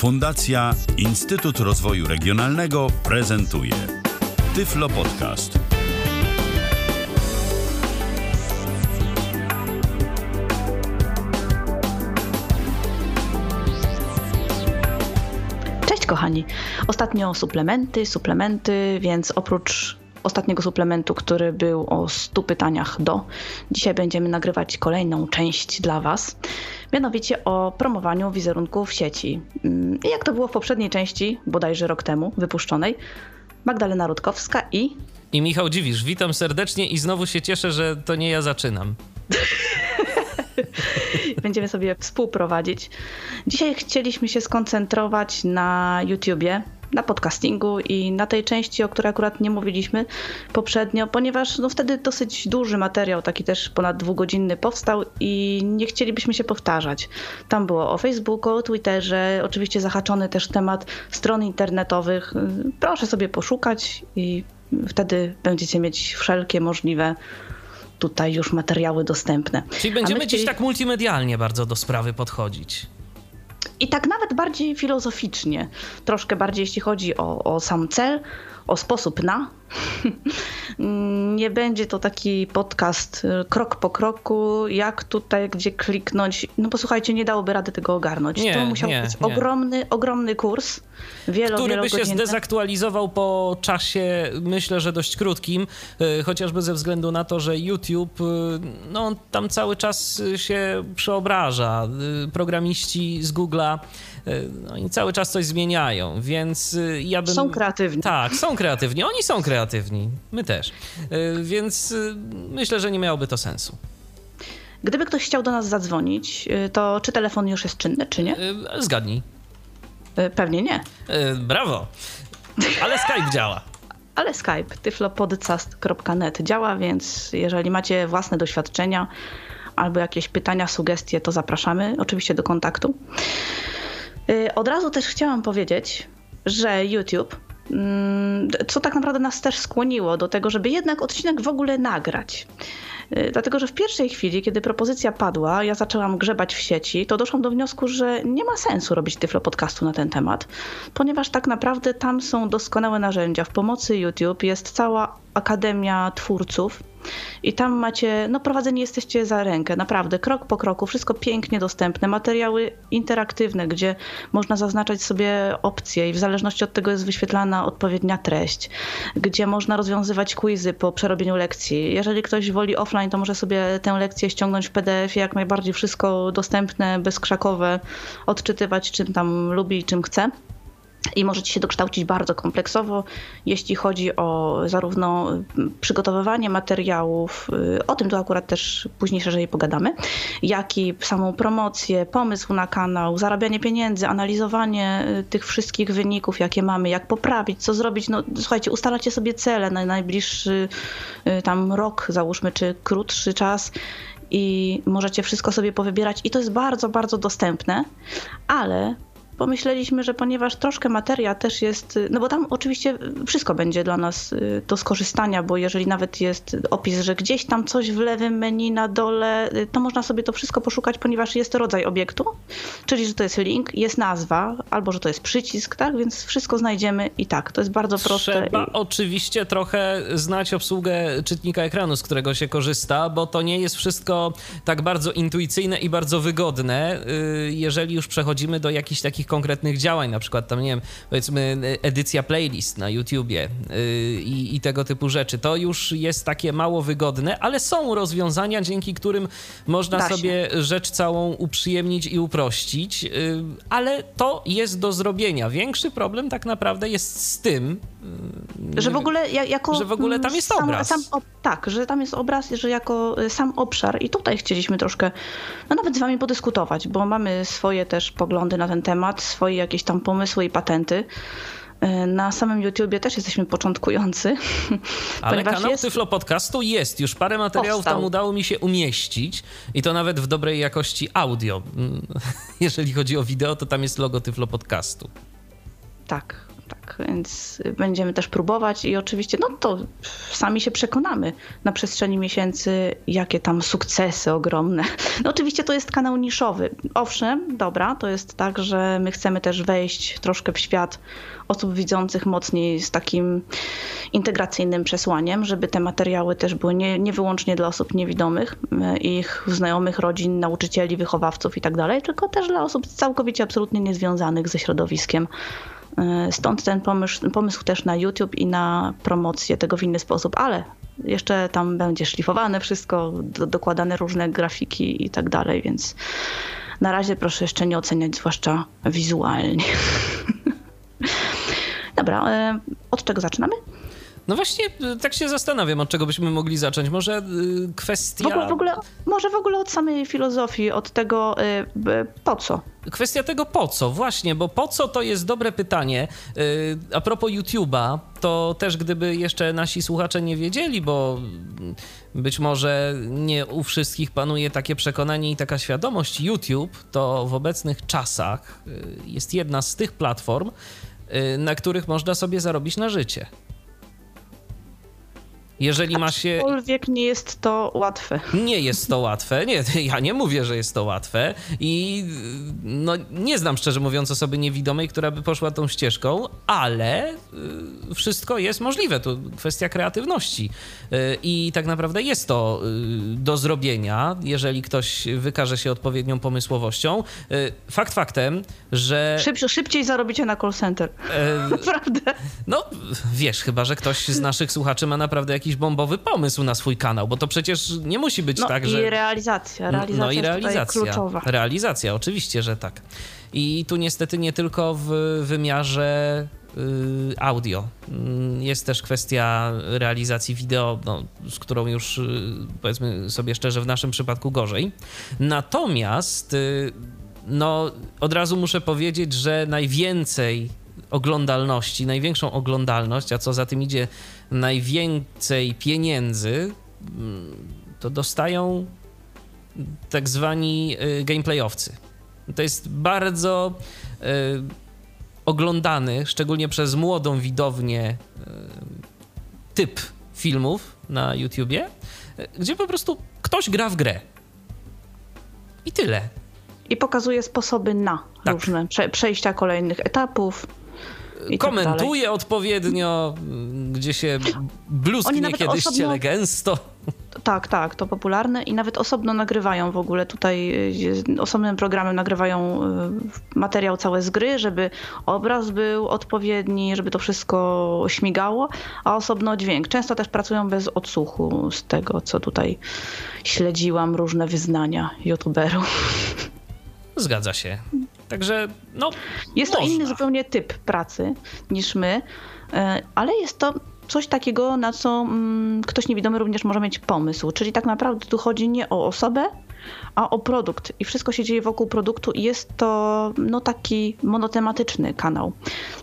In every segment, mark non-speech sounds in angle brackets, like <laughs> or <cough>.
Fundacja Instytut Rozwoju Regionalnego prezentuje Tyflo Podcast. Cześć kochani. Ostatnio suplementy, suplementy, więc oprócz ostatniego suplementu, który był o 100 pytaniach do, dzisiaj będziemy nagrywać kolejną część dla Was, mianowicie o promowaniu wizerunku w sieci. Mm, I jak to było w poprzedniej części, bodajże rok temu, wypuszczonej, Magdalena Rutkowska i I Michał Dziwisz, witam serdecznie i znowu się cieszę, że to nie ja zaczynam. <laughs> będziemy sobie współprowadzić. Dzisiaj chcieliśmy się skoncentrować na YouTubie, na podcastingu i na tej części, o której akurat nie mówiliśmy poprzednio, ponieważ no wtedy dosyć duży materiał, taki też ponad dwugodzinny powstał i nie chcielibyśmy się powtarzać. Tam było o Facebooku, o Twitterze, oczywiście zahaczony też temat stron internetowych. Proszę sobie poszukać i wtedy będziecie mieć wszelkie możliwe tutaj już materiały dostępne. Czyli będziemy chcieli... gdzieś tak multimedialnie bardzo do sprawy podchodzić. I tak nawet bardziej filozoficznie, troszkę bardziej jeśli chodzi o, o sam cel, o sposób na. <laughs> Nie będzie to taki podcast y, krok po kroku, jak tutaj, gdzie kliknąć. No posłuchajcie, nie dałoby rady tego ogarnąć. Nie, to musiał nie, być nie. ogromny, ogromny kurs. Wielo, Który by się zdezaktualizował po czasie, myślę, że dość krótkim, y, chociażby ze względu na to, że YouTube, y, no tam cały czas się przeobraża. Programiści z Google'a no cały czas coś zmieniają, więc ja bym... Są kreatywni. Tak, są kreatywni. Oni są kreatywni. My też. Więc myślę, że nie miałoby to sensu. Gdyby ktoś chciał do nas zadzwonić, to czy telefon już jest czynny, czy nie? Zgadnij. Pewnie nie. Brawo. Ale Skype działa. Ale Skype, tyflopodcast.net działa, więc jeżeli macie własne doświadczenia albo jakieś pytania, sugestie, to zapraszamy oczywiście do kontaktu. Od razu też chciałam powiedzieć, że YouTube, co tak naprawdę nas też skłoniło do tego, żeby jednak odcinek w ogóle nagrać. Dlatego, że w pierwszej chwili, kiedy propozycja padła, ja zaczęłam grzebać w sieci, to doszłam do wniosku, że nie ma sensu robić tyflo podcastu na ten temat, ponieważ tak naprawdę tam są doskonałe narzędzia. W pomocy YouTube jest cała akademia twórców, i tam macie, no prowadzeni jesteście za rękę, naprawdę, krok po kroku, wszystko pięknie dostępne, materiały interaktywne, gdzie można zaznaczać sobie opcje i w zależności od tego jest wyświetlana odpowiednia treść, gdzie można rozwiązywać quizy po przerobieniu lekcji. Jeżeli ktoś woli offline, to może sobie tę lekcję ściągnąć w PDF-ie, jak najbardziej wszystko dostępne, bezkrzakowe, odczytywać czym tam lubi czym chce i możecie się dokształcić bardzo kompleksowo, jeśli chodzi o zarówno przygotowywanie materiałów, y, o tym tu akurat też później szerzej pogadamy, jak i samą promocję, pomysł na kanał, zarabianie pieniędzy, analizowanie y, tych wszystkich wyników, jakie mamy, jak poprawić, co zrobić. No słuchajcie, ustalacie sobie cele na najbliższy y, tam rok, załóżmy, czy krótszy czas i możecie wszystko sobie powybierać i to jest bardzo, bardzo dostępne, ale pomyśleliśmy, że ponieważ troszkę materia też jest, no bo tam oczywiście wszystko będzie dla nas y, do skorzystania, bo jeżeli nawet jest opis, że gdzieś tam coś w lewym menu na dole, y, to można sobie to wszystko poszukać, ponieważ jest rodzaj obiektu, czyli że to jest link, jest nazwa, albo że to jest przycisk, tak, więc wszystko znajdziemy i tak, to jest bardzo proste. Trzeba i... oczywiście trochę znać obsługę czytnika ekranu, z którego się korzysta, bo to nie jest wszystko tak bardzo intuicyjne i bardzo wygodne, y, jeżeli już przechodzimy do jakichś takich konkretnych działań, na przykład tam, nie wiem, powiedzmy edycja playlist na YouTubie yy, i tego typu rzeczy. To już jest takie mało wygodne, ale są rozwiązania, dzięki którym można sobie rzecz całą uprzyjemnić i uprościć, yy, ale to jest do zrobienia. Większy problem tak naprawdę jest z tym, yy, że w ogóle jako że w ogóle tam jest sam, obraz. Sam, o, tak, że tam jest obraz, że jako y, sam obszar i tutaj chcieliśmy troszkę no nawet z wami podyskutować, bo mamy swoje też poglądy na ten temat, swoje jakieś tam pomysły i patenty. Y, na samym YouTubie też jesteśmy początkujący. <laughs> Ale kanał jest... Tyflo Podcastu jest. Już parę materiałów Powstał. tam udało mi się umieścić i to nawet w dobrej jakości audio. <laughs> Jeżeli chodzi o wideo, to tam jest logo Tyflo Podcastu. Tak, tak. więc będziemy też próbować i oczywiście, no to sami się przekonamy na przestrzeni miesięcy, jakie tam sukcesy ogromne. No oczywiście to jest kanał niszowy. Owszem, dobra, to jest tak, że my chcemy też wejść troszkę w świat osób widzących mocniej z takim integracyjnym przesłaniem, żeby te materiały też były nie, nie wyłącznie dla osób niewidomych, ich znajomych, rodzin, nauczycieli, wychowawców i tak dalej, tylko też dla osób całkowicie absolutnie niezwiązanych ze środowiskiem. E, stąd ten pomysł, pomysł też na YouTube i na promocję tego w inny sposób, ale jeszcze tam będzie szlifowane wszystko, do, dokładane różne grafiki i tak dalej, więc na razie proszę jeszcze nie oceniać, zwłaszcza wizualnie. <laughs> Dobra, e, od czego zaczynamy? No właśnie, y, tak się zastanawiam, od czego byśmy mogli zacząć. Może y, kwestia. W ogóle, w ogóle, może w ogóle od samej filozofii, od tego y, po co. Kwestia tego po co, właśnie, bo po co to jest dobre pytanie. A propos YouTube'a, to też gdyby jeszcze nasi słuchacze nie wiedzieli, bo być może nie u wszystkich panuje takie przekonanie i taka świadomość, YouTube to w obecnych czasach jest jedna z tych platform, na których można sobie zarobić na życie. Jeżeli ma się. Aczkolwiek nie jest to łatwe. Nie jest to łatwe. Nie, ja nie mówię, że jest to łatwe. I no, nie znam szczerze mówiąc osoby niewidomej, która by poszła tą ścieżką, ale y, wszystko jest możliwe. To kwestia kreatywności. Y, I tak naprawdę jest to y, do zrobienia, jeżeli ktoś wykaże się odpowiednią pomysłowością. Fakt faktem, że. Szyb, szybciej zarobicie na call center. E... <laughs> Naprawdę. No, wiesz, chyba, że ktoś z naszych słuchaczy ma naprawdę jakiś jakiś bombowy pomysł na swój kanał, bo to przecież nie musi być no tak, i że... i realizacja, realizacja no i realizacja, kluczowa. Realizacja, oczywiście, że tak. I tu niestety nie tylko w wymiarze y, audio. Mm, jest też kwestia realizacji wideo, no, z którą już y, powiedzmy sobie szczerze, w naszym przypadku gorzej. Natomiast y, no, od razu muszę powiedzieć, że najwięcej oglądalności, największą oglądalność, a co za tym idzie, najwięcej pieniędzy, mm, to dostają tak zwani y, gameplayowcy. To jest bardzo y, oglądany, szczególnie przez młodą widownię, y, typ filmów na YouTubie, gdzie po prostu ktoś gra w grę. I tyle. I pokazuje sposoby na tak. różne prze przejścia kolejnych etapów. Tak komentuje tak odpowiednio, gdzie się bluzgnie kiedyś osobno... ciele gęsto. Tak, tak, to popularne i nawet osobno nagrywają w ogóle tutaj y, osobnym programem nagrywają y, materiał całe z gry, żeby obraz był odpowiedni, żeby to wszystko śmigało, a osobno dźwięk. Często też pracują bez odsłuchu z tego, co tutaj śledziłam, różne wyznania youtuberów. Zgadza się. Także no. Jest można. to inny zupełnie typ pracy niż my, e, ale jest to coś takiego, na co mm, ktoś niewidomy również może mieć pomysł. Czyli tak naprawdę tu chodzi nie o osobę, a o produkt. I wszystko się dzieje wokół produktu i jest to no, taki monotematyczny kanał,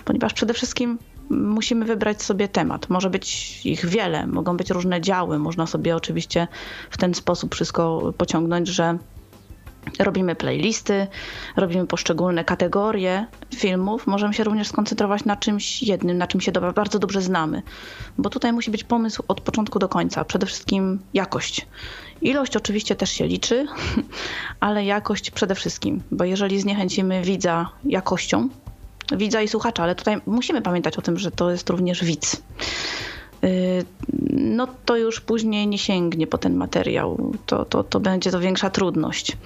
ponieważ przede wszystkim musimy wybrać sobie temat. Może być ich wiele, mogą być różne działy. Można sobie oczywiście w ten sposób wszystko pociągnąć, że Robimy playlisty, robimy poszczególne kategorie filmów. Możemy się również skoncentrować na czymś jednym, na czym się dobra, bardzo dobrze znamy, bo tutaj musi być pomysł od początku do końca. Przede wszystkim jakość. Ilość oczywiście też się liczy, <laughs> ale jakość przede wszystkim, bo jeżeli zniechęcimy widza jakością, widza i słuchacza, ale tutaj musimy pamiętać o tym, że to jest również widz no to już później nie sięgnie po ten materiał. To, to, to będzie to większa trudność.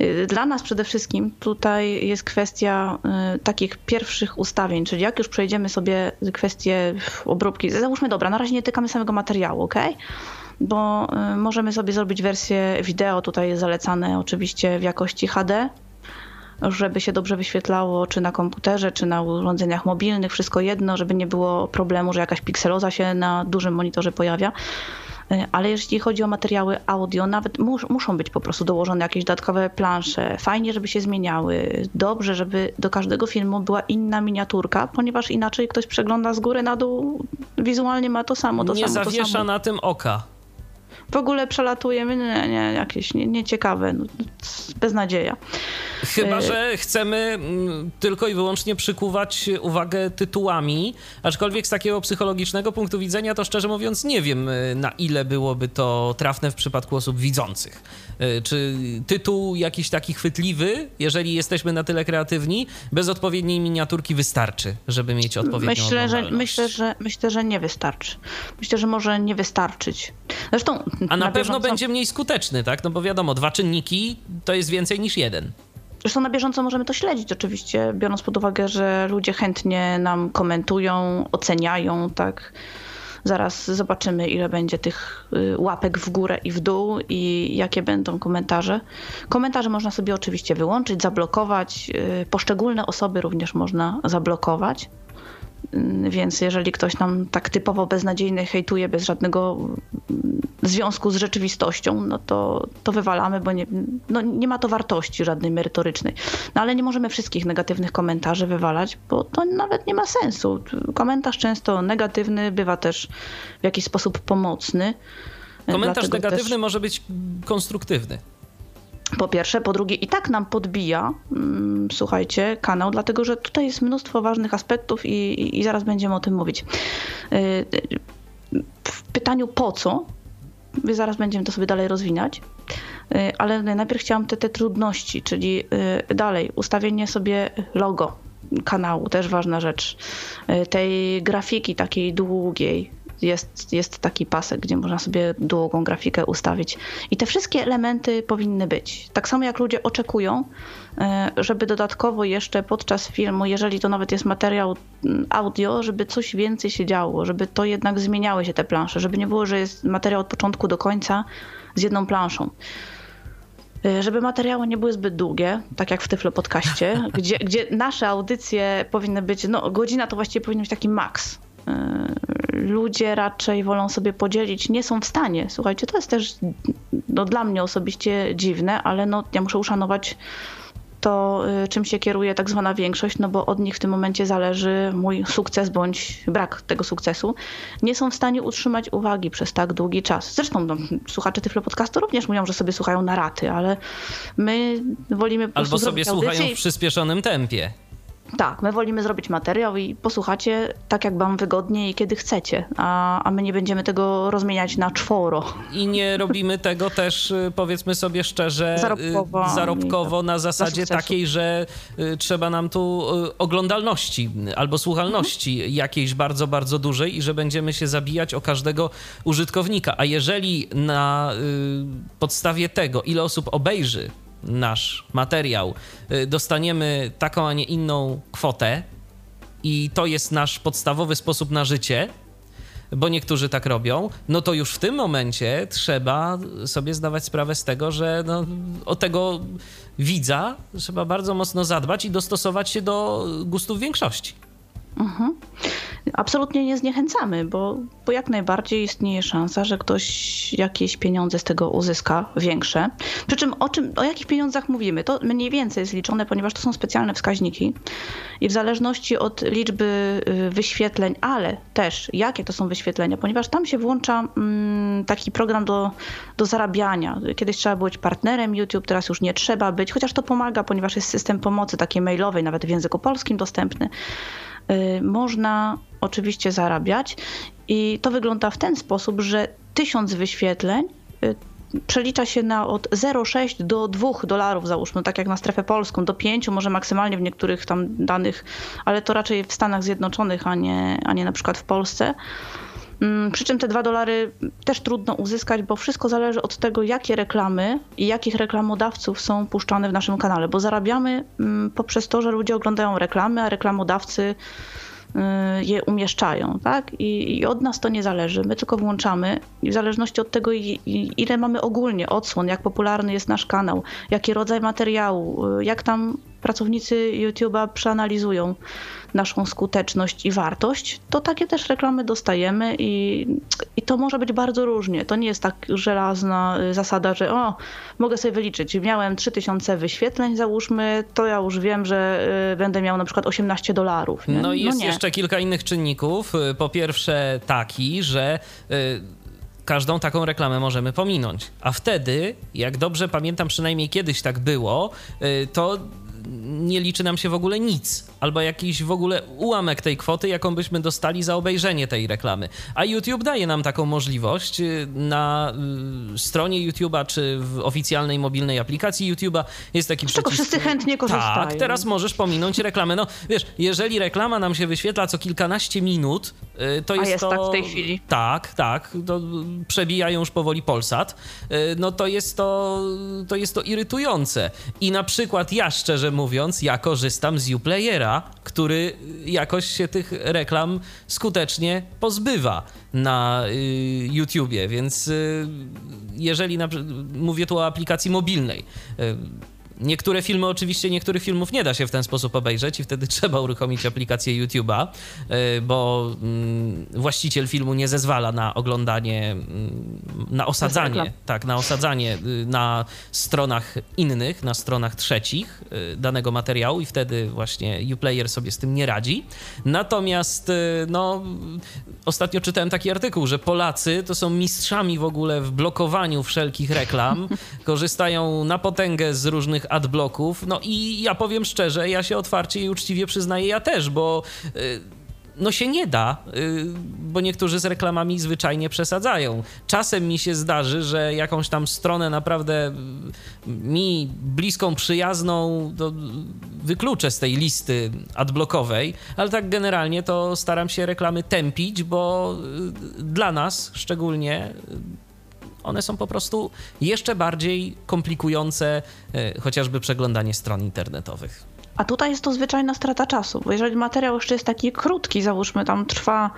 Y, dla nas przede wszystkim tutaj jest kwestia y, takich pierwszych ustawień, czyli jak już przejdziemy sobie kwestię obróbki, załóżmy, dobra, na razie nie tykamy samego materiału, ok? Bo możemy sobie zrobić wersję wideo, tutaj jest zalecane oczywiście w jakości HD, żeby się dobrze wyświetlało, czy na komputerze, czy na urządzeniach mobilnych, wszystko jedno, żeby nie było problemu, że jakaś pikseloza się na dużym monitorze pojawia. E, ale jeśli chodzi o materiały audio, nawet mus, muszą być po prostu dołożone jakieś dodatkowe plansze. Fajnie, żeby się zmieniały. Dobrze, żeby do każdego filmu była inna miniaturka, ponieważ inaczej ktoś przegląda z góry na dół, wizualnie ma to samo. To nie samo, zawiesza samo. na tym oka. W ogóle przelatujemy, nie, nie jakieś nie, nieciekawe, no, beznadzieja. Chyba, że chcemy mm, tylko i wyłącznie przykuwać uwagę tytułami, aczkolwiek z takiego psychologicznego punktu widzenia to szczerze mówiąc nie wiem, y, na ile byłoby to trafne w przypadku osób widzących. Y, czy tytuł jakiś taki chwytliwy, jeżeli jesteśmy na tyle kreatywni, bez odpowiedniej miniaturki wystarczy, żeby mieć odpowiednią myślę, że Myślę, że myślę, że nie wystarczy. Myślę, że może nie wystarczyć. Zresztą A na, na pewno będzie mniej skuteczny, tak? No bo wiadomo, dwa czynniki to jest więcej niż jeden. Zresztą na bieżąco możemy to śledzić oczywiście, biorąc pod uwagę, że ludzie chętnie nam komentują, oceniają, tak. Zaraz zobaczymy, ile będzie tych y, łapek w górę i w dół i jakie będą komentarze. Komentarze można sobie oczywiście wyłączyć, zablokować. Y, poszczególne osoby również można zablokować. Mm, więc jeżeli ktoś nam tak typowo beznadziejny hejtuje bez żadnego mm, związku z rzeczywistością, no to, to wywalamy, bo nie, no nie ma to wartości żadnej merytorycznej. No ale nie możemy wszystkich negatywnych komentarzy wywalać, bo to nawet nie ma sensu. Komentarz często negatywny bywa też w jakiś sposób pomocny. Komentarz negatywny też... może być konstruktywny. Po pierwsze, po drugie, i tak nam podbija, mm, słuchajcie, kanał, dlatego że tutaj jest mnóstwo ważnych aspektów i, i, zaraz będziemy o tym mówić. Y, y, w pytaniu po co, zaraz będziemy to sobie dalej rozwinać, y, ale najpierw chciałam te, te trudności, czyli dalej ustawienie sobie logo kanału, też ważna rzecz, tej grafiki takiej długiej, jest, jest taki pasek, gdzie można sobie długą grafikę ustawić. I te wszystkie elementy powinny być. Tak samo jak ludzie oczekują, e, żeby dodatkowo jeszcze podczas filmu, jeżeli to nawet jest materiał mm, audio, żeby coś więcej się działo, żeby to jednak zmieniały się te plansze, żeby nie było, że jest materiał od początku do końca z jedną planszą e, żeby materiały nie były zbyt długie, tak jak w Tyflo Podcaście, <laughs> gdzie, gdzie nasze audycje powinny być, no godzina to właściwie powinien być taki maks. Ludzie raczej wolą sobie podzielić, nie są w stanie. Słuchajcie, to jest też no, dla mnie osobiście dziwne, ale no, ja muszę uszanować to, y, czym się kieruje tak zwana większość, no bo od nich w tym momencie zależy mój sukces bądź brak tego sukcesu, nie są w stanie utrzymać uwagi przez tak długi czas. Zresztą no, słuchacze Tyflo Podcastu również mówią, że sobie słuchają na raty, ale my wolimy po Albo sobie słuchają w przyspieszonym tempie. Tak, my wolimy zrobić materiał i posłuchacie tak, jak wam wygodnie i kiedy chcecie, a, a my nie będziemy tego rozmieniać na czworo. I nie robimy tego też, y, powiedzmy sobie szczerze, y, zarobkowo, zarobkowo na zasadzie takiej, że y, trzeba nam tu oglądalności albo słuchalności mhm. jakiejś bardzo, bardzo dużej i że będziemy się zabijać o każdego użytkownika. A jeżeli na podstawie tego, ile osób obejrzy nasz materiał, y, dostaniemy taką, a nie inną kwotę i to jest nasz podstawowy sposób na życie, bo niektórzy tak robią, no to już w tym momencie trzeba sobie zdawać sprawę z tego, że no, o tego widza trzeba bardzo mocno zadbać i dostosować się do gustów większości. Mhm. Absolutnie nie zniechęcamy, bo, bo jak najbardziej istnieje szansa, że ktoś jakieś pieniądze z tego uzyska, większe. Przy czym o, czym, o jakich pieniądzach mówimy? To mniej więcej jest liczone, ponieważ to są specjalne wskaźniki i w zależności od liczby y, wyświetleń, ale też jakie to są wyświetlenia, ponieważ tam się włącza mm, taki program do, do zarabiania. Kiedyś trzeba być partnerem YouTube, teraz już nie trzeba być, chociaż to pomaga, ponieważ jest system pomocy takiej mailowej, nawet w języku polskim dostępny. Y, można oczywiście zarabiać i to wygląda w ten sposób, że tysiąc wyświetleń y, przelicza się na od 0,6 do 2 dolarów, załóżmy, tak jak na strefę polską, do 5, może maksymalnie w niektórych tam danych, ale to raczej w Stanach Zjednoczonych, a nie, a nie na przykład w Polsce. Mm, przy czym te dwa dolary też trudno uzyskać, bo wszystko zależy od tego, jakie reklamy i jakich reklamodawców są puszczane w naszym kanale, bo zarabiamy mm, poprzez to, że ludzie oglądają reklamy, a reklamodawcy y, je umieszczają, tak? I, I, od nas to nie zależy. My tylko włączamy i w zależności od tego, ile mamy ogólnie odsłon, jak popularny jest nasz kanał, jaki rodzaj materiału, y, jak tam pracownicy YouTube'a przeanalizują naszą skuteczność i wartość, to takie też reklamy dostajemy i, i to może być bardzo różnie. To nie jest tak żelazna y, zasada, że o, mogę sobie wyliczyć, miałem 3000 wyświetleń, załóżmy, to ja już wiem, że y, będę miał na przykład 18 dolarów. No i jest no jeszcze kilka innych czynników. Po pierwsze taki, że każdą taką reklamę możemy pominąć. A wtedy, jak dobrze pamiętam, przynajmniej kiedyś tak było, y, to nie liczy nam się w ogóle nic, albo jakiś w ogóle ułamek tej kwoty, jaką byśmy dostali za obejrzenie tej reklamy. A YouTube daje nam taką możliwość y, na y, stronie YouTube'a czy w oficjalnej mobilnej aplikacji YouTube'a jest taki Z czego przycisk. wszyscy chętnie korzystają. Tak, teraz możesz pominąć reklamę. No wiesz, jeżeli reklama nam się wyświetla co kilkanaście minut, y, to A jest jest to... tak w tej chwili. Tak, tak. To przebijają już powoli Polsat. No to jest to, to jest to irytujące. I na przykład ja szczerze mówiąc, ja korzystam z Uplayera, który jakoś się tych reklam skutecznie pozbywa na y, YouTubie, więc y, jeżeli na, mówię tu o aplikacji mobilnej, y, Niektóre filmy, oczywiście, niektórych filmów nie da się w ten sposób obejrzeć i wtedy <laughs> trzeba uruchomić aplikację YouTube'a, y, bo mm, właściciel filmu nie zezwala na oglądanie, mm, na osadzanie, tak, na osadzanie y, na stronach innych, na stronach trzecich y, danego materiału i wtedy właśnie Uplayer sobie z tym nie radzi. Natomiast, no, ostatnio czytałem taki artykuł, że Polacy to są mistrzami w ogóle w blokowaniu wszelkich reklam, <laughs> korzystają na potęgę z różnych adblocków, no i ja powiem szczerze, ja się otwarcie i uczciwie przyznaję, ja też, bo y, no się nie da, y, bo niektórzy z reklamami zwyczajnie przesadzają. Czasem mi się zdarzy, że jakąś tam stronę naprawdę y, mi bliską, przyjazną wykluczę z tej listy adblockowej, ale tak generalnie to staram się reklamy tępić, bo dla nas szczególnie one są po prostu jeszcze bardziej komplikujące y, chociażby przeglądanie stron internetowych. A tutaj jest to zwyczajna strata czasu, bo jeżeli materiał jeszcze jest taki krótki, załóżmy tam trwa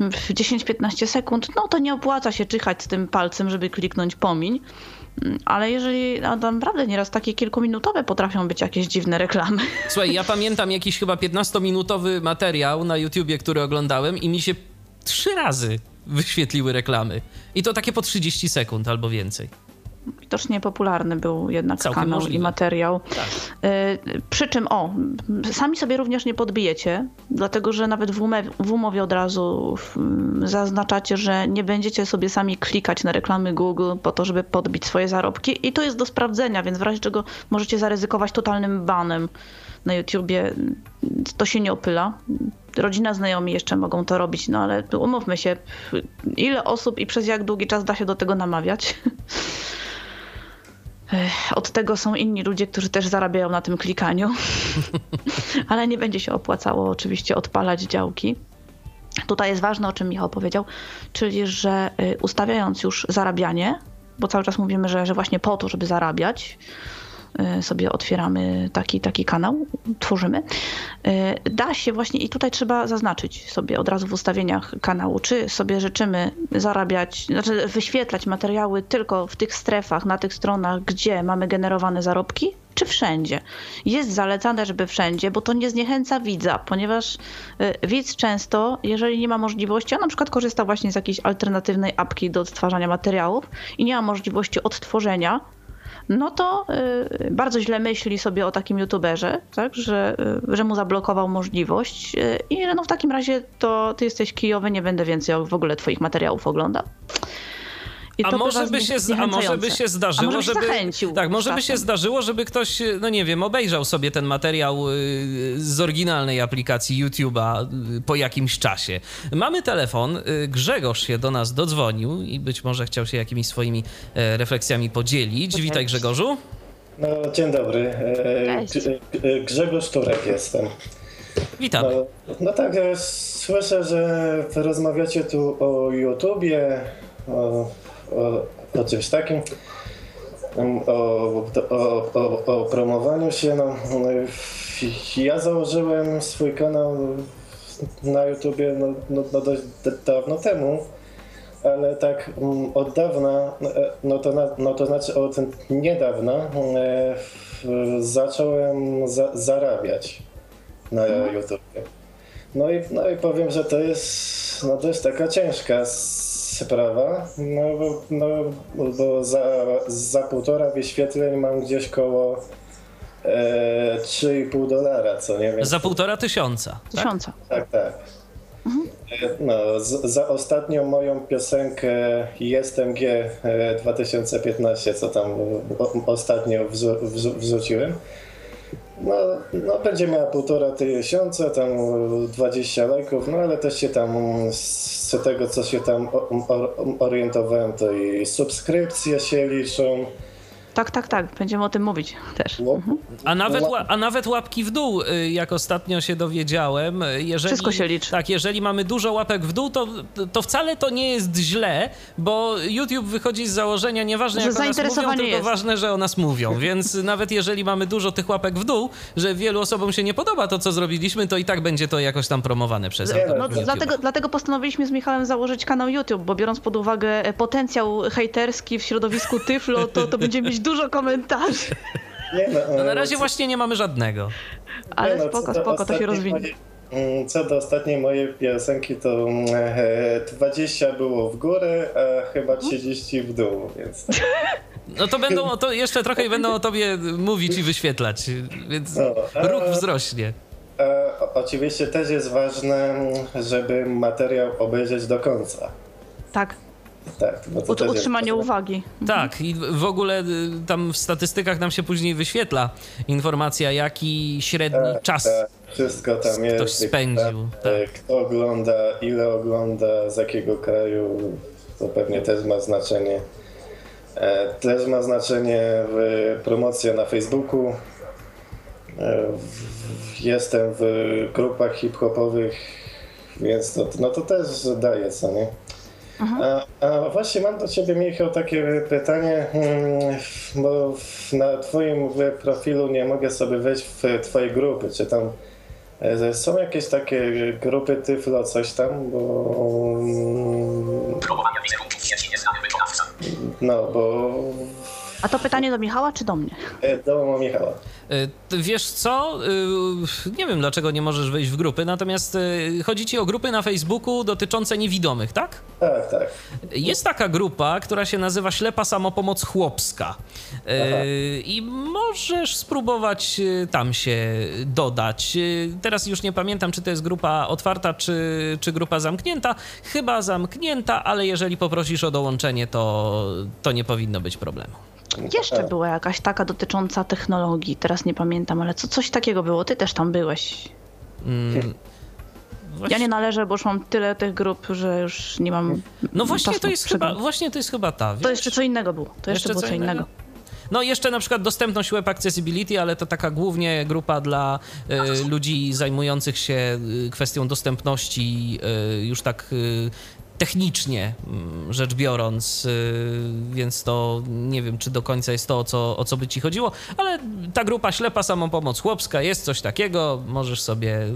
mm, 10-15 sekund, no to nie opłaca się czyhać z tym palcem, żeby kliknąć pomiń. Mm, Ale jeżeli a naprawdę nieraz takie kilkuminutowe potrafią być jakieś dziwne reklamy. <laughs> Słuchaj, ja pamiętam jakiś chyba 15-minutowy materiał na YouTubie, który oglądałem i mi się trzy razy wyświetliły reklamy. I to takie po 30 sekund albo więcej. Widocznie popularny był jednak Całkiem kanał możliwe. i materiał. Tak. Y, Przy czym, o, sami sobie również nie podbijecie, dlatego że nawet w, ume, w umowie od razu zaznaczacie, że nie będziecie sobie sami klikać na reklamy Google po to, żeby podbić swoje zarobki. I to jest do sprawdzenia, więc w razie czego możecie zaryzykować totalnym banem na YouTubie. To się nie opyla. Rodzina, znajomi jeszcze mogą to robić, no ale umówmy się, ile osób i przez jak długi czas da się do tego namawiać? <laughs> Od tego są inni ludzie, którzy też zarabiają na tym klikaniu, <laughs> ale nie będzie się opłacało oczywiście odpalać działki. Tutaj jest ważne, o czym Michał powiedział, czyli że y, ustawiając już zarabianie, bo cały czas mówimy, że, że właśnie po to, żeby zarabiać, sobie otwieramy taki, taki kanał, tworzymy. Y, Da się właśnie, i tutaj trzeba zaznaczyć sobie od razu w ustawieniach kanału, czy sobie życzymy zarabiać, znaczy wyświetlać materiały tylko w tych strefach, na tych stronach, gdzie mamy generowane zarobki, czy wszędzie. Jest zalecane, żeby wszędzie, bo to nie zniechęca widza, ponieważ y, widz często, jeżeli nie ma możliwości, a na przykład korzysta właśnie z jakiejś alternatywnej apki do odtwarzania materiałów i nie ma możliwości odtworzenia, no to y, bardzo źle myśli sobie o takim youtuberze, tak, że, y, że mu zablokował możliwość y, i no w takim razie to ty jesteś kijowy, nie będę więcej w ogóle twoich materiałów oglądał. I A to może, by się, a może by się zdarzyło, może by żeby. zachęcił tak, może by się czasem. zdarzyło, żeby ktoś, no nie wiem, obejrzał sobie ten materiał y, z oryginalnej aplikacji YouTube'a y, po jakimś czasie. Mamy telefon, y, Grzegorz się do nas dodzwonił i być może chciał się jakimiś swoimi e, refleksjami podzielić. Witaj Grzegorzu. No, dzień dobry. E, Cześć. G- Grzegorz Turek jestem. Witamy. No, no tak, e, słyszę, że rozmawiacie tu o YouTubie, o, o, o czymś takim, o, o, o, o promowaniu się. No, no, ja założyłem swój kanał na YouTubie no, no, no dość dawno temu. Ale tak mm, od dawna, e, no to, na, no to znaczy od niedawna e, zacząłem za, zarabiać na YouTubie. No i, no i powiem, że to jest, no to jest taka ciężka sprawa, no bo, no, bo za, za półtora wyświetleń mam gdzieś koło e, 3,5 dolara, co nie wiem. Za półtora tysiąca. Tak? Tysiąca. Tak, tak. No, z, za ostatnią moją piosenkę Jestem G 2015, co tam o, ostatnio wrzu, wrzu, wrzuciłem. No, no, będzie miała półtora tysiąca, tam 20 lajków, no ale też się tam z tego, co się tam orientowałem, to i subskrypcje się liczą. Tak, tak, tak. Będziemy o tym mówić też. No. Mhm. A, nawet, a nawet łapki w dół, y, jak ostatnio się dowiedziałem. Y, jeżeli, Wszystko się liczy. Tak, jeżeli mamy dużo łapek w dół, to, to wcale to nie jest źle, bo YouTube wychodzi z założenia, nieważne że jak o nas mówią, tylko jest. ważne, że o nas mówią. <laughs> Więc nawet jeżeli mamy dużo tych łapek w dół, że wielu osobom się nie podoba to, co zrobiliśmy, to i tak będzie to jakoś tam promowane przez no, dlatego, dlatego postanowiliśmy z Michałem założyć kanał YouTube, bo biorąc pod uwagę e, potencjał hejterski w środowisku Tyflo, to, to będziemy mieć <laughs> dużo komentarzy. Nie no, no na razie co... właśnie nie mamy żadnego. Ale no, spoko, spoko, to się rozwinie. Mm, co do ostatniej mojej piosenki, to 20 mm, było w górę, a chyba 30 w dół, więc... No to będą, to jeszcze trochę i będą o tobie mówić i wyświetlać, więc no, a, ruch wzrośnie. A, oczywiście też jest ważne, żeby materiał obejrzeć do końca. Tak. Tak, no to utrzymanie jest... uwagi. Tak, i w ogóle y, tam w statystykach nam się później wyświetla informacja, jaki średni tak, czas tak. Wszystko tam jest. Ktoś spędził. Tak. tak. Kto ogląda, ile ogląda, z jakiego kraju, to pewnie też ma znaczenie. E, też ma znaczenie promocja na Facebooku. E, jestem w grupach hip-hopowych, więc to, no to też daje, co nie? A, a, właśnie mam do Ciebie, Michał, takie pytanie, hmm, bo na Twoim profilu nie mogę sobie wejść w Twoje grupy. Czy tam e, są jakieś takie grupy Tyflo, coś tam, bo... Próbowania wizerunków sieci nieznany wykonawca. No, bo a to pytanie do Michała czy do mnie? E, do Michała. E, wiesz co? E, nie wiem, dlaczego nie możesz wejść w grupy, natomiast chodzi ci o grupy na Facebooku dotyczące niewidomych, tak? Tak, tak. Jest taka grupa, która się nazywa Ślepa Samopomoc Chłopska. Aha. I możesz spróbować tam się dodać. Teraz już nie pamiętam, czy to jest grupa otwarta, czy, czy grupa zamknięta. Chyba zamknięta, ale jeżeli poprosisz o dołączenie, to, to nie powinno być problemu. Jeszcze była jakaś taka dotycząca technologii, teraz nie pamiętam, ale co, coś takiego było. Ty też tam byłeś. Mm. Ja nie należę, bo już mam tyle tych grup, że już nie mam. No właśnie to jest chyba, właśnie to jest chyba ta. Wiesz? To jeszcze co innego było. To jeszcze, jeszcze było co innego. innego. No jeszcze na przykład dostępność Web Accessibility, ale to taka głównie grupa dla y, ludzi zajmujących się y, kwestią dostępności y, już tak technicznie mm, rzecz biorąc, y, więc to nie wiem, czy do końca jest to, o co, o co by ci chodziło, ale ta grupa Ślepa Samopomoc Chłopska jest coś takiego, możesz sobie y,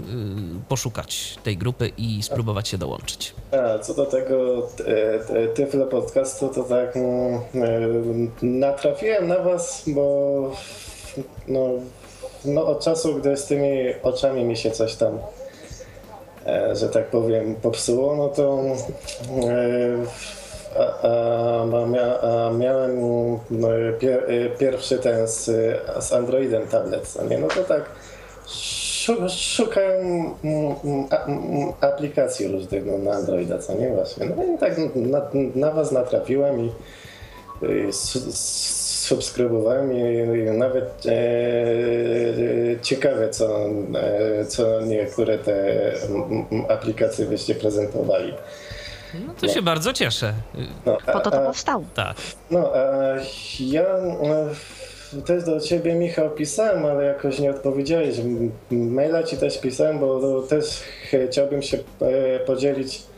poszukać tej grupy i spróbować się dołączyć. A, co do tego Tyflo Podcastu, to tak mm, y, natrafiłem na was, bo no, no od czasu, gdy z tymi oczami mi się coś tam E, że tak powiem, popsuło, no to e, a, a, a miałem no, pier, pierwszy ten z, z Androidem tablet, nie? no to tak szukałem aplikacji różnych no, na Androida, co nie właśnie. No i tak na, na was natrafiłem i, i subskrybowałem i, nawet e, ciekawe, co, e, co niektóre te aplikacje byście prezentowali. No to no. się bardzo cieszę. No, a, po to to powstało. Tak. No, a ja e, też do ciebie, Michał, pisałem, ale jakoś nie odpowiedziałeś. Maila ci też pisałem, bo też chciałbym się e, podzielić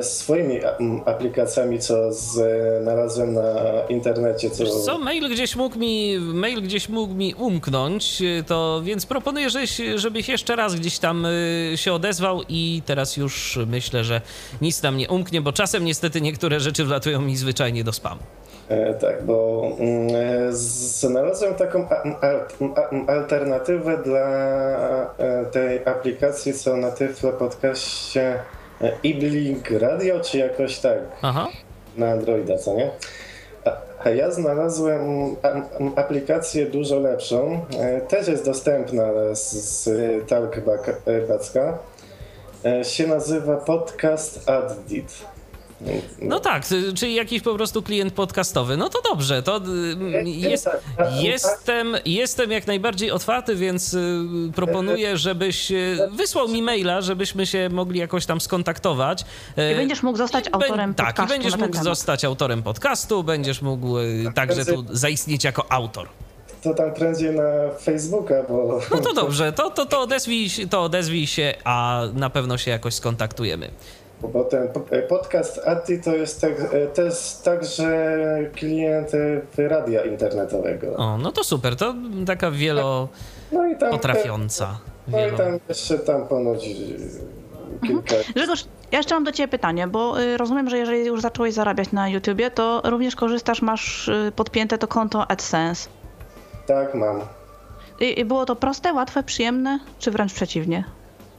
swoimi aplikacjami, co znalazłem na internecie. Co... co, mail gdzieś mógł mi, mail gdzieś mógł mi umknąć, e, to więc proponuję, żebyś, żebyś jeszcze raz gdzieś tam e, się odezwał i teraz już myślę, że nic tam nie umknie, bo czasem niestety niektóre rzeczy wlatują mi zwyczajnie do spamu. E, tak, bo mm, znalazłem taką alternatywę dla tej aplikacji, co na Tyflo Podcaście Iblink Radio, czy jakoś tak. Aha. Na Androida, co nie? A ja znalazłem aplikację dużo lepszą. E, też jest dostępna z, z Talkbacka. e, się nazywa Podcast Addit. No tak, czyli jakiś po prostu klient podcastowy. No to dobrze, to y, jest, tak, tak, tak. jestem, jestem jak najbardziej otwarty, więc y, proponuję, żebyś y, wysłał mi maila, żebyśmy się mogli jakoś tam skontaktować. I będziesz mógł zostać autorem podcastu. Tak, i będziesz mógł zostać autorem podcastu, będziesz mógł także tu zaistnieć jako autor to tam prędzej na Facebooka, bo... No to dobrze, to, to, to, odezwij, to odezwij się, a na pewno się jakoś skontaktujemy. Bo ten podcast ATI to jest, tak, to jest także klient radia internetowego. O, no to super, to taka wielo no i tam, potrafiąca. No wielo... i tam jeszcze tam ponoć kilka... Mhm. Grzegorz, ja jeszcze mam do Ciebie pytanie, bo y, rozumiem, że jeżeli już zacząłeś zarabiać na YouTubie, to również korzystasz, masz y, podpięte to konto AdSense. Tak, mam. I, I, było to proste, łatwe, przyjemne, czy wręcz przeciwnie?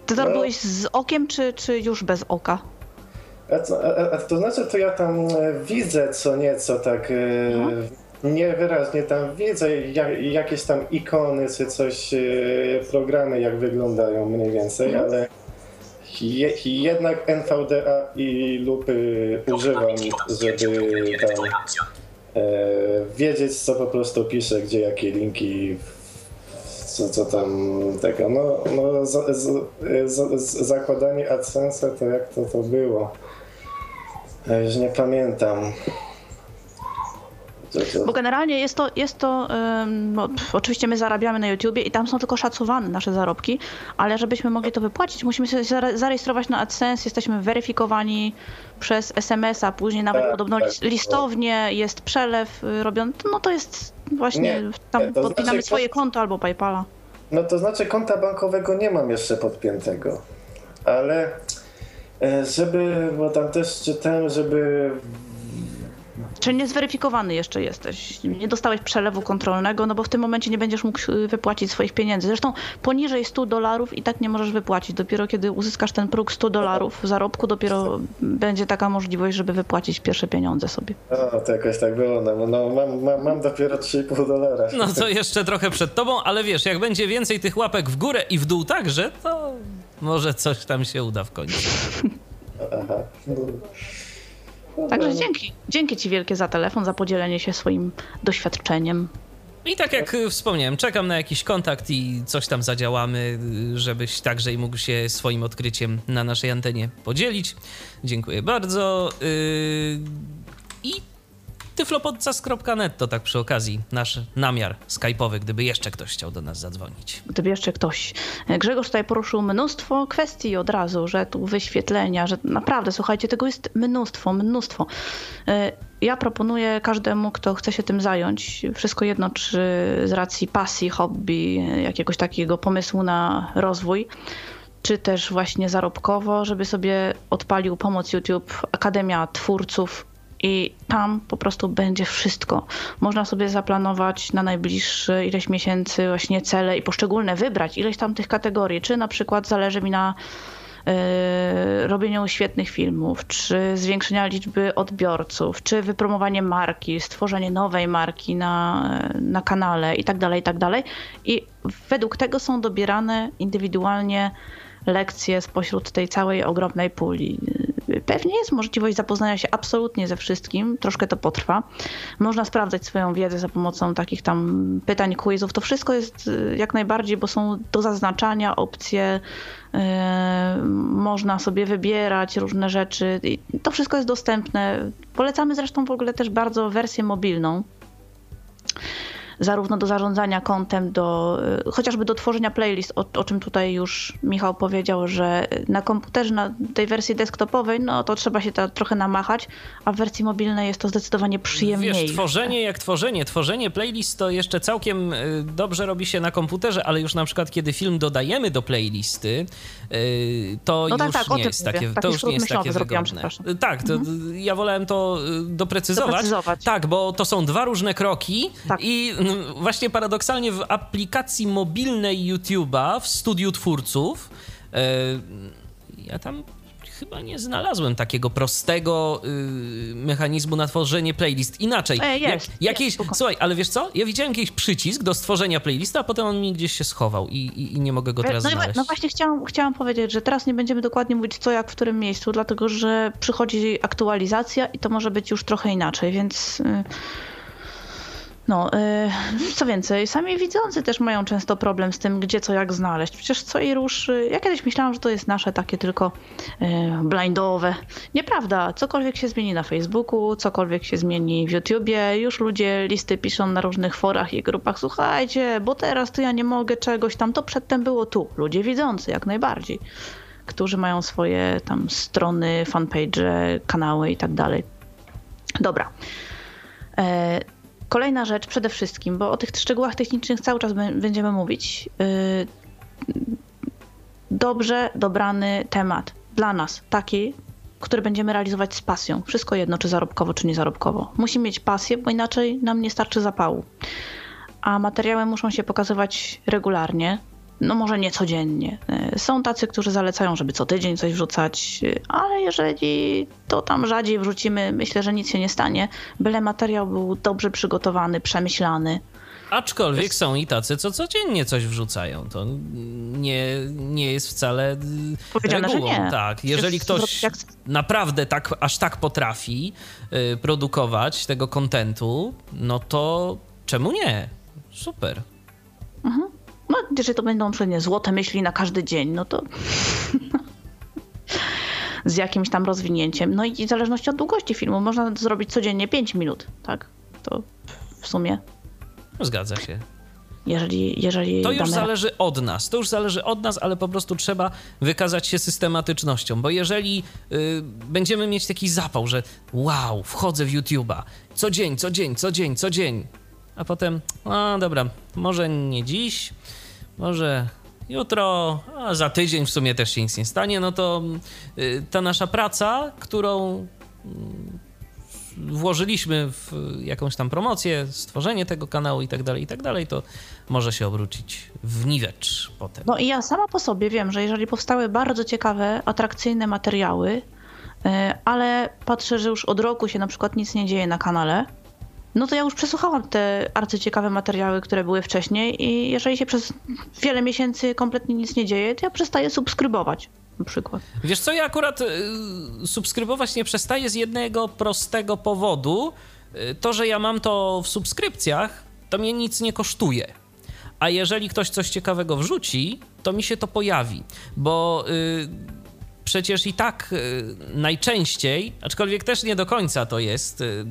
Ty to no. byłeś z okiem, czy, czy już bez oka? A, co, a, a to znaczy, to ja tam e, widzę co nieco tak no. niewyraźnie tam widzę jak, jakieś tam ikony czy coś, e, programy jak wyglądają mniej więcej, no. ale je, jednak NVDA i lupy używam, żeby tam e, wiedzieć co po prostu piszę, gdzie jakie linki co, co tam tego, no, no z, z, z, zakładanie AdSense to jak to to było? Ja już nie pamiętam. Bo generalnie jest to, jest to no, oczywiście my zarabiamy na YouTubie i tam są tylko szacowane nasze zarobki, ale żebyśmy mogli to wypłacić, musimy się zarejestrować na AdSense, jesteśmy weryfikowani przez SMS-a, później nawet tak, podobno tak, listownie, jest przelew y, robiony, no to jest właśnie, nie, tam nie, podpinamy znaczy, swoje konto albo PayPala. No to znaczy konta bankowego nie mam jeszcze podpiętego, ale żeby, bo tam też czytałem, żeby czy nie zweryfikowany jeszcze jesteś? Nie dostałeś przelewu kontrolnego, no bo w tym momencie nie będziesz mógł y, wypłacić swoich pieniędzy. Zresztą poniżej 100 dolarów i tak nie możesz wypłacić. Dopiero kiedy uzyskasz ten próg 100 dolarów zarobku, dopiero będzie taka możliwość, żeby wypłacić pierwsze pieniądze sobie. No to jakoś tak było. No, no mam, mam, mam dopiero 3,5 dolara. No to jeszcze trochę przed tobą, ale wiesz, jak będzie więcej tych łapek w górę i w dół także, to może coś tam się uda w końcu. Aha. Także dzięki. Dzięki Ci wielkie za telefon, za podzielenie się swoim doświadczeniem. I tak jak wspomniałem, czekam na jakiś kontakt i coś tam zadziałamy, żebyś także i mógł się swoim odkryciem na naszej antenie podzielić. Dziękuję bardzo. Yy, I tyflopodcast.net to tak przy okazji nasz namiar skype'owy, gdyby jeszcze ktoś chciał do nas zadzwonić. Gdyby jeszcze ktoś. Grzegorz tutaj poruszył mnóstwo kwestii od razu, że tu wyświetlenia, że naprawdę, słuchajcie, tego jest mnóstwo, mnóstwo. E, ja proponuję każdemu, kto chce się tym zająć, wszystko jedno, czy z racji pasji, hobby, jakiegoś takiego pomysłu na rozwój, czy też właśnie zarobkowo, żeby sobie odpalił pomoc YouTube, Akademia Twórców i tam po prostu będzie wszystko. Można sobie zaplanować na najbliższe ileś miesięcy właśnie cele i poszczególne wybrać ileś tam tych kategorii, czy na przykład zależy mi na Yy, robieniu świetnych filmów, czy zwiększenia liczby odbiorców, czy wypromowanie marki, stworzenie nowej marki na, na kanale itd., tak itd. Tak I według tego są dobierane indywidualnie lekcje spośród tej całej ogromnej puli. Pewnie jest możliwość zapoznania się absolutnie ze wszystkim, troszkę to potrwa. Można sprawdzać swoją wiedzę za pomocą takich tam pytań, quizów. To wszystko jest y, jak najbardziej, bo są do zaznaczania opcje, yy, można sobie wybierać różne rzeczy. I to wszystko jest dostępne. Polecamy zresztą w ogóle też bardzo wersję mobilną zarówno do zarządzania kontem, do, y, chociażby do tworzenia playlist, o, o, czym tutaj już Michał powiedział, że na komputerze, na tej wersji desktopowej, no to trzeba się ta trochę namachać, a w wersji mobilnej jest to zdecydowanie przyjemniejsze. Wiesz, tworzenie jak tworzenie. Tworzenie playlist to jeszcze całkiem y, dobrze robi się na komputerze, ale już na przykład kiedy film dodajemy do playlisty, y, to no tak, już tak, nie jest takie, to już nie jest takie wygodne. Tak, to mhm. ja wolałem to doprecyzować. doprecyzować. Tak, bo to są dwa różne kroki tak. i właśnie paradoksalnie w aplikacji mobilnej YouTube'a w studiu twórców, e, ja tam chyba nie znalazłem takiego prostego y, mechanizmu na tworzenie playlist. Inaczej. E, jest, jak, jakieś, jest, słuchaj, ale wiesz co? Ja widziałem jakiś przycisk do stworzenia playlista, a potem on mi gdzieś się schował i, i, i nie mogę go teraz no, znaleźć. no właśnie chciałam, chciałam powiedzieć, że teraz nie będziemy dokładnie mówić co, jak, w którym miejscu, dlatego że przychodzi aktualizacja i to może być już trochę inaczej, więc... Y no, yy, co więcej, sami widzący też mają często problem z tym, gdzie co jak znaleźć. Przecież co i rusz, y, ja kiedyś myślałam, że to jest nasze takie tylko yy, blindowe. Nieprawda, cokolwiek się zmieni na Facebooku, cokolwiek się zmieni w YouTubie, już ludzie listy piszą na różnych forach i grupach, słuchajcie, bo teraz to ja nie mogę czegoś tam, to przedtem było tu. Ludzie widzący, jak najbardziej, którzy mają swoje tam strony, fanpage, kanały i tak dalej. Dobra. Yy, Kolejna rzecz przede wszystkim, bo o tych szczegółach technicznych cały czas będziemy mówić. Y, dobrze dobrany temat dla nas, taki, który będziemy realizować z pasją. Wszystko jedno, czy zarobkowo, czy niezarobkowo. Musi mieć pasję, bo inaczej nam nie starczy zapału. A materiały muszą się pokazywać regularnie, no może nie codziennie. E, są tacy, którzy zalecają, żeby co tydzień coś wrzucać, e, ale jeżeli to tam rzadziej wrzucimy, myślę, że nic się nie stanie, byle materiał był dobrze przygotowany, przemyślany. Aczkolwiek są i tacy, co codziennie coś wrzucają. To nie, nie jest wcale e, Powiedziane, regułą. Że nie. Tak, jeżeli ktoś naprawdę tak, aż tak potrafi produkować tego kontentu, no to czemu nie? Super. Mhm. No, jeżeli to będą przynajmniej złote myśli na każdy dzień, no to <laughs> z jakimś tam rozwinięciem. No i w zależności od długości filmu można zrobić codziennie 5 minut, tak? To w sumie. No, zgadza się. Jeżeli, jeżeli to już damy... zależy od nas. To już zależy od nas, ale po prostu trzeba wykazać się systematycznością, bo jeżeli y, będziemy mieć taki zapał, że wow, wchodzę w YouTube'a, co dzień, co dzień, co dzień, co dzień, a potem, a dobra, może nie dziś, może jutro, a za tydzień w sumie też się nic nie stanie, no to y, ta nasza praca, którą y, włożyliśmy w jakąś tam promocję, stworzenie tego kanału i tak dalej, i tak dalej, to może się obrócić w niwecz potem. No i ja sama po sobie wiem, że jeżeli powstały bardzo ciekawe, atrakcyjne materiały, y, ale patrzę, że już od roku się na przykład nic nie dzieje na kanale, no to ja już przesłuchałam te arcyciekawe materiały, które były wcześniej i jeżeli się przez wiele miesięcy kompletnie nic nie dzieje, to ja przestaję subskrybować na przykład. Wiesz co, ja akurat y, subskrybować nie przestaję z jednego prostego powodu. Y, to, że ja mam to w subskrypcjach, to mnie nic nie kosztuje. A jeżeli ktoś coś ciekawego wrzuci, to mi się to pojawi, bo... Y, przecież i tak y, najczęściej, aczkolwiek też nie do końca to jest y,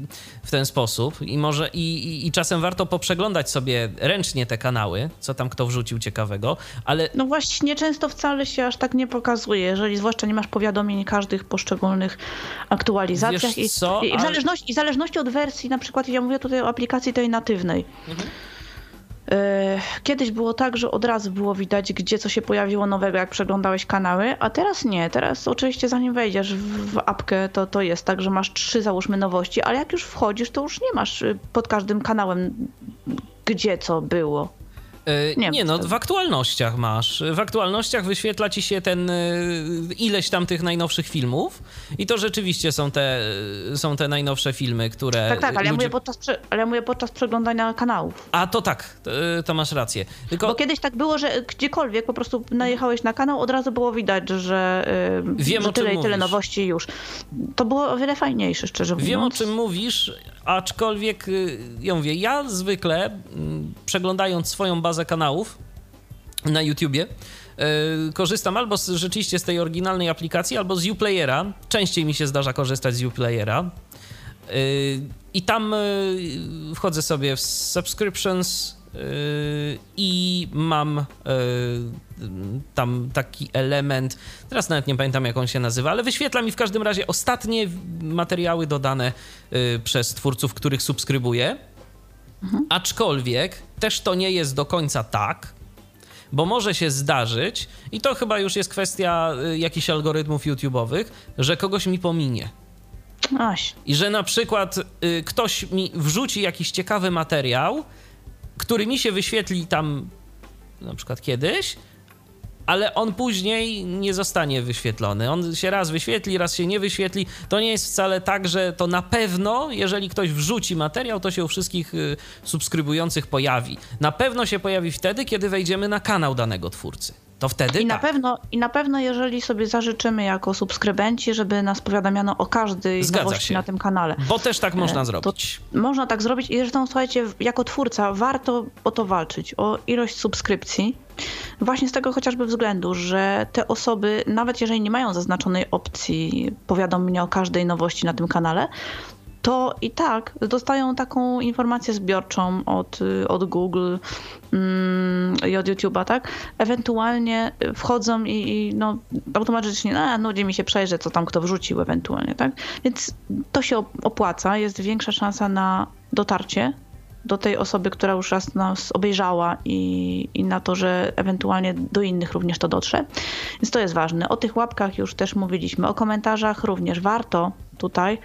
w ten sposób. I może i, i, i, czasem warto poprzeglądać sobie ręcznie te kanały, co tam kto wrzucił ciekawego, ale... No właśnie często wcale się aż tak nie pokazuje, jeżeli zwłaszcza nie masz powiadomień każdych poszczególnych aktualizacjach Wiesz co, i, i, w zależności, i w zależności od wersji, na przykład ja mówię tutaj o aplikacji tej natywnej, mhm kiedyś było tak, że od razu było widać, gdzie co się pojawiło nowego, jak przeglądałeś kanały, a teraz nie. Teraz oczywiście zanim wejdziesz w apkę, to, to jest tak, że masz trzy załóżmy nowości, ale jak już wchodzisz, to już nie masz y, pod każdym kanałem, gdzie co było. E, nie, nie no, w aktualnościach masz. W aktualnościach wyświetla ci się ten e, ileś tam tych najnowszych filmów i to rzeczywiście są te, są te najnowsze filmy, które. Tak, tak, ale, ludzie... ja, mówię podczas, ale ja mówię podczas przeglądania kanałów. A to tak, to, to masz rację. Tylko... Bo kiedyś tak było, że gdziekolwiek po prostu najechałeś na kanał, od razu było widać, że, Wiem, że tyle i tyle nowości już. To było o wiele fajniejsze, szczerze mówiąc. Wiem o czym mówisz, aczkolwiek y, ja mówię, ja zwykle mm, przeglądając swoją bazę kanałów na YouTubie, y, korzystam albo z, rzeczywiście z tej oryginalnej aplikacji, albo z Uplayera. Częściej mi się zdarza korzystać z Uplayera. Y, I tam wchodzę sobie w subscriptions i mam tam taki element, teraz nawet nie pamiętam jak on się nazywa, ale wyświetla mi w każdym razie ostatnie materiały dodane przez twórców, których subskrybuję. Mhm. Aczkolwiek też to nie jest do końca tak, bo może się zdarzyć, i to chyba już jest kwestia y, jakichś algorytmów YouTube'owych, że kogoś mi pominie. Aś. I że na przykład y, ktoś mi wrzuci jakiś ciekawy materiał, który mi się wyświetli tam na przykład kiedyś, ale on później nie zostanie wyświetlony. On się raz wyświetli, raz się nie wyświetli. To nie jest wcale tak, że to na pewno, jeżeli ktoś wrzuci materiał, to się u wszystkich y, subskrybujących pojawi. Na pewno się pojawi wtedy, kiedy wejdziemy na kanał danego twórcy. To wtedy I na, tak. pewno, I na pewno, jeżeli sobie zażyczymy jako subskrybenci, żeby nas powiadamiano o każdej Zgadza nowości się. na tym kanale. Bo też tak można To zrobić. Można tak zrobić i zresztą słuchajcie, jako twórca warto o to walczyć, o ilość subskrypcji. Właśnie z tego chociażby względu, że te osoby, nawet jeżeli nie mają zaznaczonej opcji powiadom mnie o każdej nowości na tym kanale, to i tak dostają taką informację zbiorczą od, od Google mm, i od YouTube'a, tak? Ewentualnie wchodzą i, i no, automatycznie, a nudzi mi się przejrzeć, co tam kto wrzucił ewentualnie, tak? Więc to się op- opłaca, jest większa szansa na dotarcie do tej osoby, która już raz nas obejrzała i, i na to, że ewentualnie do innych również to dotrze. Więc to jest ważne. O tych łapkach już też mówiliśmy, o komentarzach również warto tutaj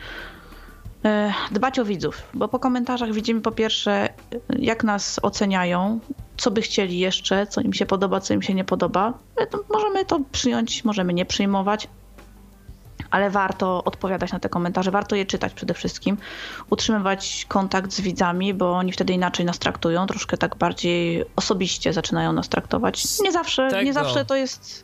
dbać o widzów, bo po komentarzach widzimy po pierwsze, jak nas oceniają, co by chcieli jeszcze, co im się podoba, co im się nie podoba. E, Możemy to przyjąć, możemy nie przyjmować, ale warto odpowiadać na te komentarze, warto je czytać przede wszystkim, utrzymywać kontakt z widzami, bo oni wtedy inaczej nas traktują, troszkę tak bardziej osobiście zaczynają nas traktować. Nie zawsze, nie zawsze to jest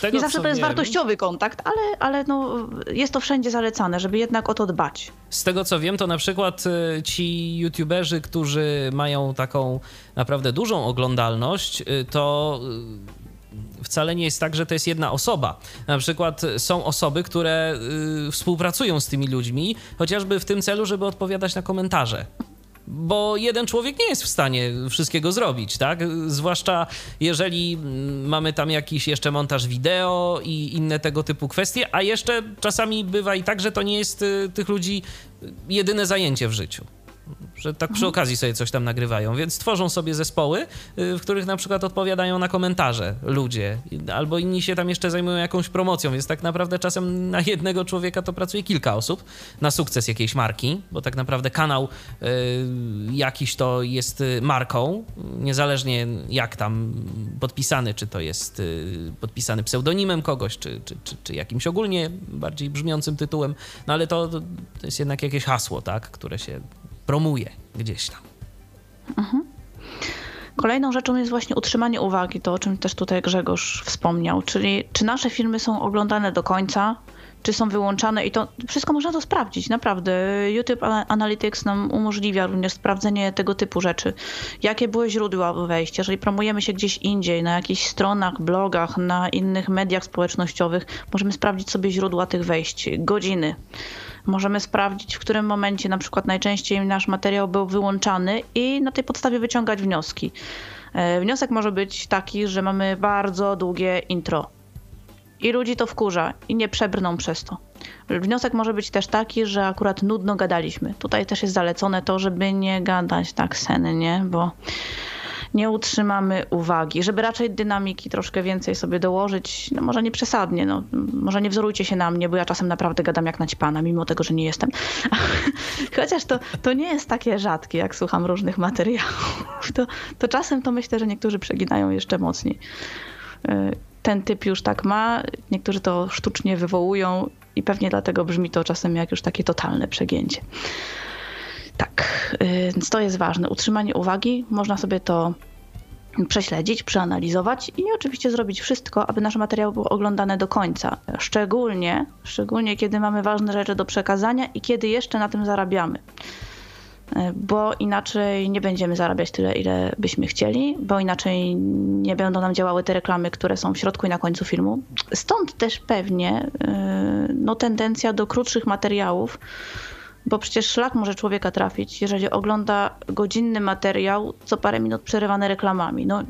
tego, nie zawsze to jest wiem, wartościowy kontakt, ale, ale no, jest to wszędzie zalecane, żeby jednak o to dbać. Z tego co wiem, to na przykład y, ci youtuberzy, którzy mają taką naprawdę dużą oglądalność, y, to y, wcale nie jest tak, że to jest jedna osoba. Na przykład są osoby, które y, współpracują z tymi ludźmi, chociażby w tym celu, żeby odpowiadać na komentarze. Bo jeden człowiek nie jest w stanie wszystkiego zrobić, tak? Zwłaszcza jeżeli mm, mamy tam jakiś jeszcze montaż wideo i inne tego typu kwestie, a jeszcze czasami bywa i tak, że to nie jest y, tych ludzi jedyne zajęcie w życiu. Że tak przy okazji sobie coś tam nagrywają, więc tworzą sobie zespoły, y, w których na przykład odpowiadają na komentarze ludzie, albo inni się tam jeszcze zajmują jakąś promocją, więc tak naprawdę czasem na jednego człowieka to pracuje kilka osób na sukces jakiejś marki, bo tak naprawdę kanał y, jakiś to jest y, marką, niezależnie jak tam podpisany, czy to jest podpisany pseudonimem kogoś, czy, czy, czy, czy jakimś ogólnie bardziej brzmiącym tytułem, no ale to, to jest jednak jakieś hasło, tak, które się promuje gdzieś tam. Kolejną rzeczą jest właśnie utrzymanie uwagi, to o czym też tutaj Grzegorz wspomniał, czyli czy nasze filmy są oglądane do końca, czy są wyłączane i to wszystko można to sprawdzić, naprawdę. YouTube Ana- Analytics nam umożliwia również sprawdzenie tego typu rzeczy. Jakie były źródła wejścia, jeżeli promujemy się gdzieś indziej, na jakichś stronach, blogach, na innych mediach społecznościowych, możemy sprawdzić sobie źródła tych wejść, godziny. Możemy sprawdzić, w którym momencie na przykład najczęściej nasz materiał był wyłączany i na tej podstawie wyciągać wnioski. E, Wniosek może być taki, że mamy bardzo długie intro i ludzi to wkurza i nie przebrną przez to. Wniosek może być też taki, że akurat nudno gadaliśmy. Tutaj też jest zalecone to, żeby nie gadać tak sennie, bo nie utrzymamy uwagi, żeby raczej dynamiki troszkę więcej sobie dołożyć, no może nie przesadnie, no, może nie wzorujcie się na mnie, bo ja czasem naprawdę gadam jak naćpana, mimo tego, że nie jestem. <laughs> Chociaż to, to nie jest takie rzadkie, jak słucham różnych materiałów, to, to czasem to myślę, że niektórzy przeginają jeszcze mocniej. Y, Ten typ już tak ma, niektórzy to sztucznie wywołują i pewnie dlatego brzmi to czasem jak już takie totalne przegięcie. Tak, y, więc to jest ważne. Utrzymanie uwagi, można sobie to prześledzić, przeanalizować i oczywiście zrobić wszystko, aby nasze materiały były oglądane do końca. Szczególnie, szczególnie kiedy mamy ważne rzeczy do przekazania i kiedy jeszcze na tym zarabiamy. Y, Bo inaczej nie będziemy zarabiać tyle, ile byśmy chcieli, bo inaczej nie będą nam działały te reklamy, które są w środku i na końcu filmu. Stąd też pewnie y, no, tendencja do krótszych materiałów, bo przecież szlak może człowieka trafić, jeżeli ogląda godzinny materiał, co parę minut przerywany reklamami. No,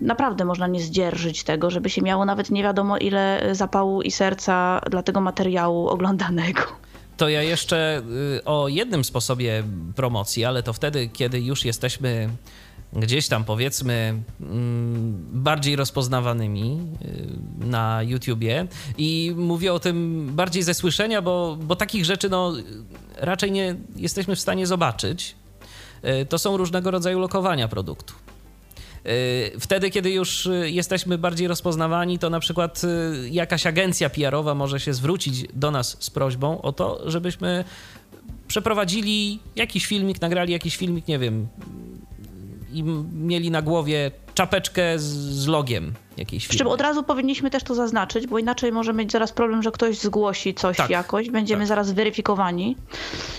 naprawdę można nie zdzierżyć tego, żeby się miało nawet nie wiadomo ile zapału i serca dla tego materiału oglądanego. To ja jeszcze y, o jednym sposobie promocji, ale to wtedy, kiedy już jesteśmy gdzieś tam powiedzmy mm, bardziej rozpoznawanymi y, na YouTubie i mówię o tym bardziej ze słyszenia, bo, bo takich rzeczy no raczej nie jesteśmy w stanie zobaczyć. Y, To są różnego rodzaju lokowania produktu. Wtedy, kiedy już jesteśmy bardziej rozpoznawani, to na przykład jakaś agencja PR-owa może się zwrócić do nas z prośbą o to, żebyśmy przeprowadzili jakiś filmik, nagrali jakiś filmik, nie wiem, i mieli na głowie czapeczkę z, logiem jakiejś firmy. Przy czym od razu powinniśmy też to zaznaczyć, bo inaczej może mieć zaraz problem, że ktoś zgłosi coś Tak, jakoś, będziemy tak. zaraz weryfikowani.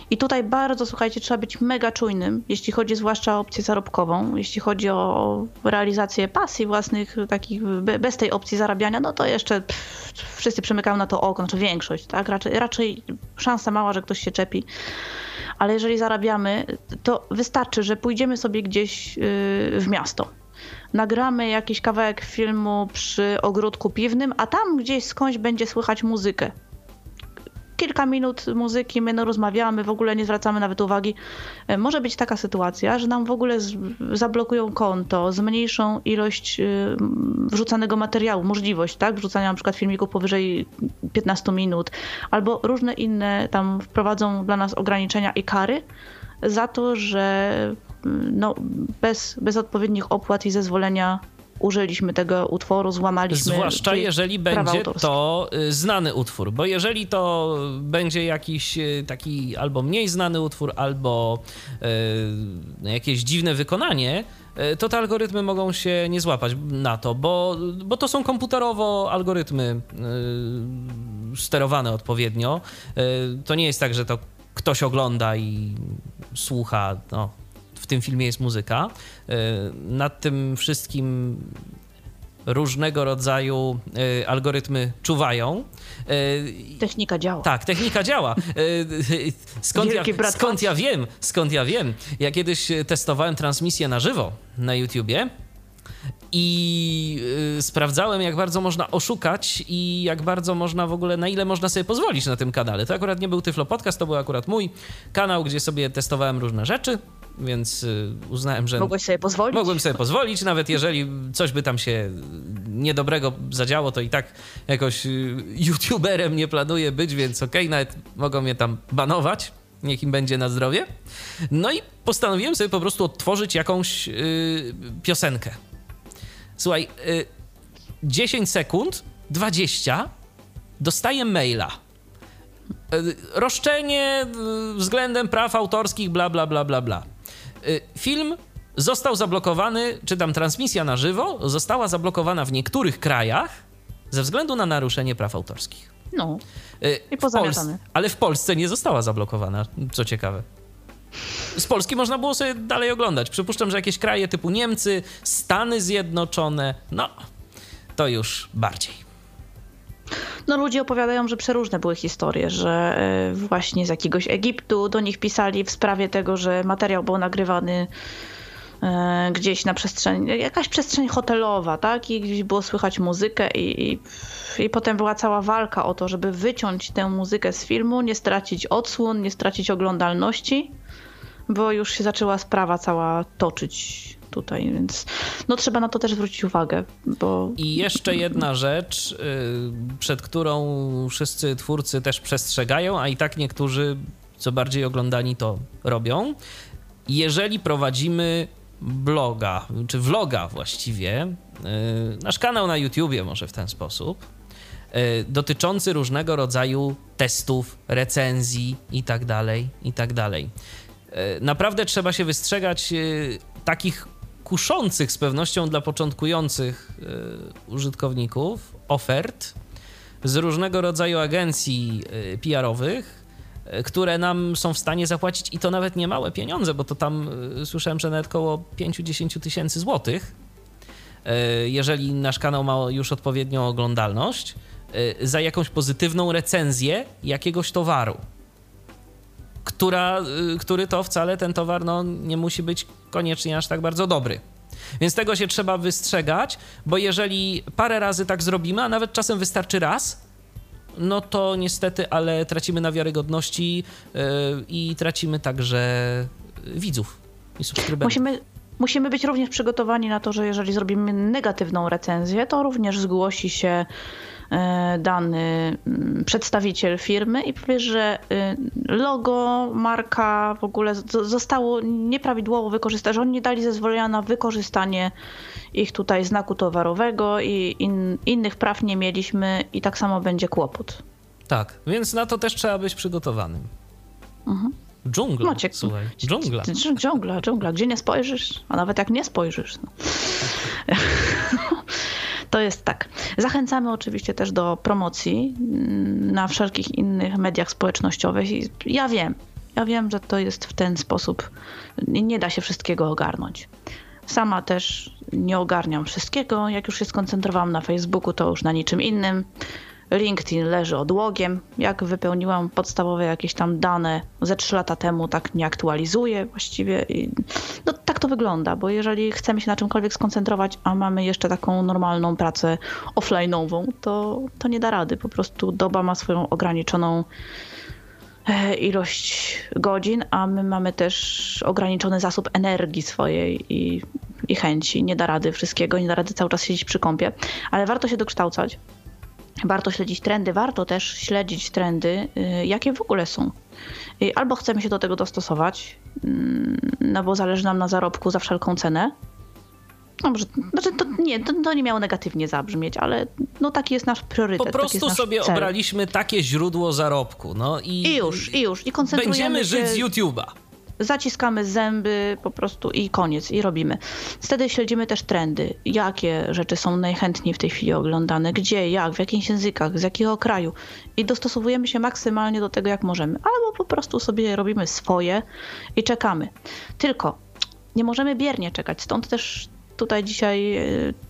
I tutaj bardzo, słuchajcie, trzeba być mega czujnym, jeśli chodzi zwłaszcza o opcję zarobkową, jeśli chodzi o realizację pasji własnych, takich be- bez tej opcji zarabiania, no to jeszcze pff, wszyscy przymykają na to oko, znaczy większość, tak? Raczej, raczej szansa mała, że ktoś się czepi. Ale jeżeli zarabiamy, to wystarczy, że pójdziemy sobie gdzieś yy, w miasto nagramy jakiś kawałek filmu przy ogródku piwnym, a tam gdzieś skądś będzie słychać muzykę. Kilka minut muzyki, my no rozmawiamy, w ogóle nie zwracamy nawet uwagi. E, Może być taka sytuacja, że nam w ogóle z, zablokują konto, zmniejszą ilość y, wrzucanego materiału, możliwość, tak, wrzucania na przykład filmików powyżej 15 minut, albo różne inne tam wprowadzą dla nas ograniczenia i kary za to, że no, bez, bez odpowiednich opłat i zezwolenia użyliśmy tego utworu, złamaliśmy. Zwłaszcza jeżeli będzie autorskie. to y, znany utwór, bo jeżeli to będzie jakiś y, taki albo mniej znany utwór, albo y, jakieś dziwne wykonanie, to te algorytmy mogą się nie złapać na to, bo, bo to są komputerowo algorytmy sterowane odpowiednio. To nie jest tak, że to ktoś ogląda i słucha, no, w tym filmie jest muzyka. Y, Nad tym wszystkim różnego rodzaju y, algorytmy czuwają. Y, Technika działa. tak, technika działa. Y, Skąd ja, skąd ja wiem? Skąd ja wiem? Ja kiedyś testowałem transmisję na żywo na YouTubie i y, sprawdzałem, jak bardzo można oszukać i jak bardzo można w ogóle, na ile można sobie pozwolić na tym kanale. To akurat nie był Tyflo Podcast, to był akurat mój kanał, gdzie sobie testowałem różne rzeczy, więc y, uznałem, że Mogłeś sobie pozwolić? Mogłem sobie pozwolić, nawet jeżeli coś by tam się niedobrego zadziało, to i tak jakoś y, youtuberem nie planuję być, więc okej, nawet mogą mnie tam banować, niech im będzie na zdrowie. No i postanowiłem sobie po prostu odtworzyć jakąś y, piosenkę. Słuchaj, y, 10 sekund, 20, dostaję maila. Y, Roszczenie względem praw autorskich, bla, bla, bla, bla, bla. Y, Film został zablokowany, czy tam transmisja na żywo została zablokowana w niektórych krajach ze względu na naruszenie praw autorskich. No. Y, I pozamiatane. Pols- Ale w Polsce nie została zablokowana, co ciekawe. Z Polski można było sobie dalej oglądać. Przypuszczam, że jakieś kraje typu Niemcy, Stany Zjednoczone, no to już bardziej. No ludzie opowiadają, że przeróżne były historie, że e, właśnie z jakiegoś Egiptu do nich pisali w sprawie tego, że materiał był nagrywany e, gdzieś na przestrzeni, jakaś przestrzeń hotelowa, tak? I gdzieś było słychać muzykę i, i, i potem była cała walka o to, żeby wyciąć tę muzykę z filmu, nie stracić odsłon, nie stracić oglądalności, bo już się zaczęła sprawa cała toczyć tutaj, więc no trzeba na to też zwrócić uwagę, bo I jeszcze jedna rzecz, y, przed którą wszyscy twórcy też przestrzegają, a i tak niektórzy, co bardziej oglądani, to robią. Jeżeli prowadzimy bloga, czy vloga właściwie, y, nasz kanał na YouTubie może w ten sposób, y, dotyczący różnego rodzaju testów, recenzji i tak dalej, i tak dalej. Y, Naprawdę trzeba się wystrzegać y, takich kuszących z pewnością dla początkujących y, użytkowników ofert z różnego rodzaju agencji PR-owych, które nam są w stanie zapłacić i to nawet nie małe pieniądze, bo to tam słyszałem, że nawet około 5-10 tysięcy złotych, jeżeli nasz kanał ma już odpowiednią oglądalność, za jakąś pozytywną recenzję jakiegoś towaru która, y, który to wcale ten towar no, nie musi być koniecznie aż tak bardzo dobry. Więc tego się trzeba wystrzegać, bo jeżeli parę razy tak zrobimy, a nawet czasem wystarczy raz, no to niestety, ale tracimy na wiarygodności yy, i tracimy także widzów i subskrybentów. Musimy, musimy być również przygotowani na to, że jeżeli zrobimy negatywną recenzję, to również zgłosi się dany mm, przedstawiciel firmy i powie, że y, logo, marka w ogóle zostało nieprawidłowo wykorzystane, że oni nie dali zezwolenia na wykorzystanie ich tutaj znaku towarowego i in, innych praw nie mieliśmy i tak samo będzie kłopot. Tak, więc na to też trzeba być przygotowanym. Mhm. Dżungla, słuchaj, dżungla. Dżungla, dżungla, gdzie nie spojrzysz, a nawet jak nie spojrzysz. No. <laughs> To jest tak. Zachęcamy oczywiście też do promocji mm, na wszelkich innych mediach społecznościowych. Ja wiem, ja wiem, że to jest w ten sposób. Nie da się wszystkiego ogarnąć. Sama też nie ogarniam wszystkiego. Jak już się skoncentrowałam na Facebooku, to już na niczym innym. LinkedIn leży odłogiem. Jak wypełniłam podstawowe jakieś tam dane ze 3 lata temu, tak nie aktualizuję właściwie. I no tak to wygląda, bo jeżeli chcemy się na czymkolwiek skoncentrować, a mamy jeszcze taką normalną pracę offline'ową, to, to nie da rady. Po prostu doba ma swoją ograniczoną e, ilość godzin, a my mamy też ograniczony zasób energii swojej i, i chęci. Nie da rady wszystkiego, nie da rady cały czas siedzieć przy kąpie, ale warto się dokształcać warto śledzić trendy, warto też śledzić trendy, y, jakie w ogóle są. Y, albo chcemy się do tego dostosować, mm, no bo zależy nam na zarobku za wszelką cenę. Dobrze, znaczy to nie, to, to, nie miało negatywnie zabrzmieć, ale no taki jest nasz priorytet. Po prostu sobie cel. obraliśmy takie źródło zarobku. No i, I już, i już. I koncentrujemy Będziemy się... żyć z YouTube'a zaciskamy zęby po prostu i koniec, i robimy. Wtedy śledzimy też trendy, jakie rzeczy są najchętniej w tej chwili oglądane, gdzie, jak, w jakich językach, z jakiego kraju i dostosowujemy się maksymalnie do tego, jak możemy. Albo po prostu sobie robimy swoje i czekamy. Tylko nie możemy biernie czekać, stąd też tutaj dzisiaj e,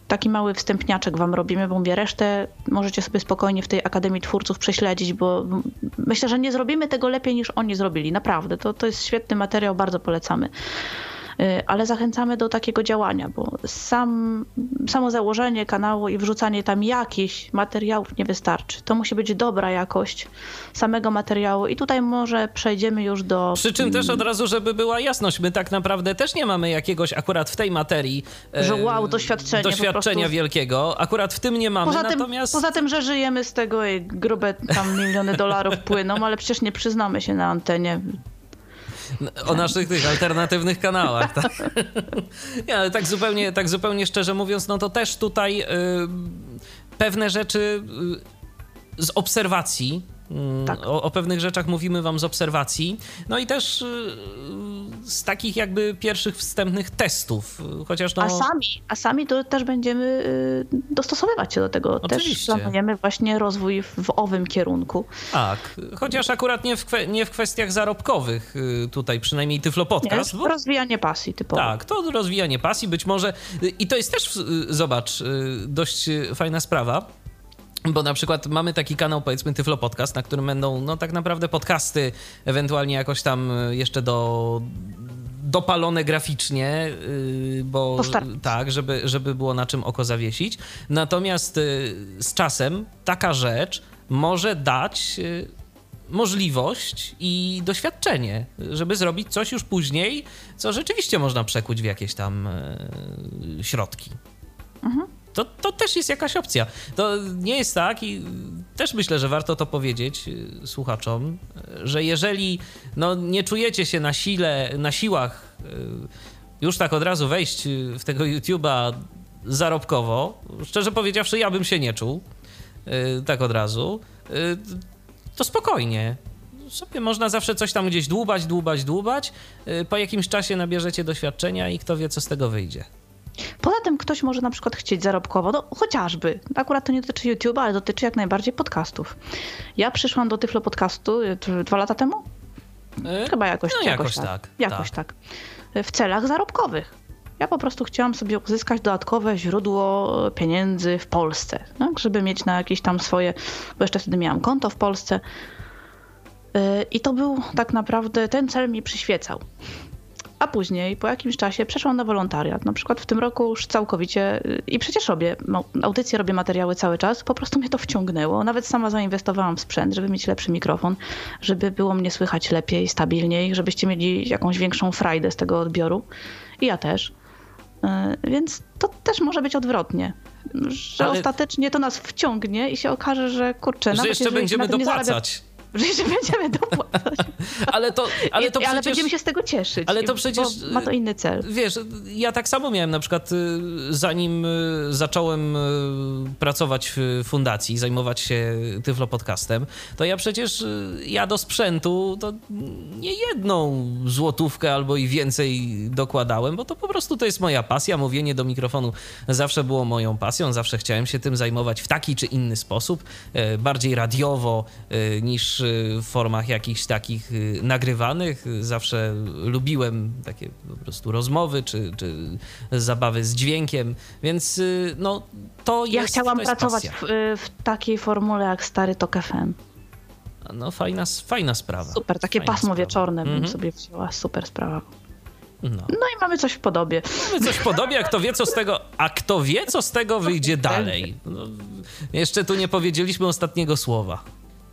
taki mały wstępniaczek wam robimy, bo mówię, resztę możecie sobie spokojnie w tej Akademii Twórców prześledzić, bo myślę, że nie zrobimy tego lepiej niż oni zrobili. Naprawdę, to, to jest świetny materiał, bardzo polecamy. Y, ale zachęcamy do takiego działania, bo sam, samo założenie kanału i wrzucanie tam jakichś materiałów nie wystarczy. To musi być dobra jakość samego materiału i tutaj może przejdziemy już do... Przy czym też od razu, żeby była jasność, my tak naprawdę też nie mamy jakiegoś akurat w tej materii że wow, doświadczenia, doświadczenia wielkiego. Akurat w tym nie mamy, poza tym, natomiast... Poza tym, że żyjemy z tego i grube tam miliony dolarów płyną, ale przecież nie przyznamy się na antenie o naszych tych alternatywnych kanałach. Tak? Nie, ale tak zupełnie, tak zupełnie szczerze mówiąc, no to też tutaj y, pewne rzeczy y, z obserwacji tak. O, o, pewnych rzeczach mówimy wam z obserwacji, no i też y, z takich jakby pierwszych wstępnych testów, chociaż no... A sami, a sami to też będziemy y, dostosowywać się do tego. Oczywiście. Też planujemy właśnie rozwój w owym kierunku. Tak, chociaż akurat nie w, nie w kwestiach zarobkowych y, tutaj, przynajmniej Tyflo Podcast. Nie, bo... rozwijanie pasji typowo. Tak, to rozwijanie pasji być może i to jest też, zobacz, dość fajna sprawa, bo na przykład mamy taki kanał, powiedzmy Tyflo Podcast, na którym będą no tak naprawdę podcasty, ewentualnie jakoś tam jeszcze do dopalone graficznie, y, bo tak, żeby, żeby było na czym oko zawiesić. Natomiast y, z czasem taka rzecz może dać y, możliwość i doświadczenie, żeby zrobić coś już później, co rzeczywiście można przekuć w jakieś tam środki. Mhm to, to też jest jakaś opcja. To nie jest tak i też myślę, że warto to powiedzieć y, słuchaczom, że jeżeli no, nie czujecie się na sile, na siłach y, już tak od razu wejść y, w tego YouTube'a zarobkowo, szczerze powiedziawszy, ja bym się nie czuł tak od razu, to spokojnie. Sobie można zawsze coś tam gdzieś dłubać, dłubać, dłubać. Po jakimś czasie nabierzecie doświadczenia i kto wie, co z tego wyjdzie. Poza tym ktoś może na przykład chcieć zarobkowo, no chociażby, akurat to nie dotyczy YouTube'a, ale dotyczy jak najbardziej podcastów. Ja przyszłam do Tyflo Podcastu y, dwa lata temu? Yy, Chyba jakoś, no, jakoś, jakoś tak. tak. Jakoś tak. tak. W celach zarobkowych. Ja po prostu chciałam sobie uzyskać dodatkowe źródło pieniędzy w Polsce, tak? żeby mieć na jakieś tam swoje, bo jeszcze wtedy miałam konto w Polsce. Y, I to był tak naprawdę, ten cel mi przyświecał a później po jakimś czasie przeszłam na wolontariat. Na przykład w tym roku już całkowicie i przecież robię audycje, robię materiały cały czas, po prostu mnie to wciągnęło. Nawet sama zainwestowałam w sprzęt, żeby mieć lepszy mikrofon, żeby było mnie słychać lepiej, stabilniej, żebyście mieli jakąś większą frajdę z tego odbioru. I ja też. Więc to też może być odwrotnie. Że Ale... ostatecznie to nas wciągnie i się okaże, że kurczę, że jeszcze będziemy dopłacać że jeszcze będziemy dopłacać. <laughs> ale to, ale to przecież, ale będziemy się z tego cieszyć. Ale to przecież. ma to inny cel. Wiesz, ja tak samo miałem na przykład, y, zanim y, zacząłem y, pracować w fundacji, zajmować się Tyflo Podcastem, to ja przecież ja do sprzętu to nie jedną złotówkę albo i więcej dokładałem, bo to po prostu to jest moja pasja. Mówienie do mikrofonu zawsze było moją pasją, zawsze chciałem się tym zajmować w taki czy inny sposób, bardziej radiowo niż w formach jakichś takich y, nagrywanych. Zawsze lubiłem takie po prostu rozmowy czy, czy zabawy z dźwiękiem, więc y, no to jest Ja chciałam jest pracować w, y, w, takiej formule jak stary Tok FM. No fajna, fajna sprawa. Super, takie fajna pasmo sprawa. wieczorne bym mhm. sobie wzięła, super sprawa. No. no. i mamy coś w podobie. Mamy coś w podobie, a kto wie, co z tego, a kto wie, co z tego wyjdzie dalej. No, jeszcze tu nie powiedzieliśmy ostatniego słowa.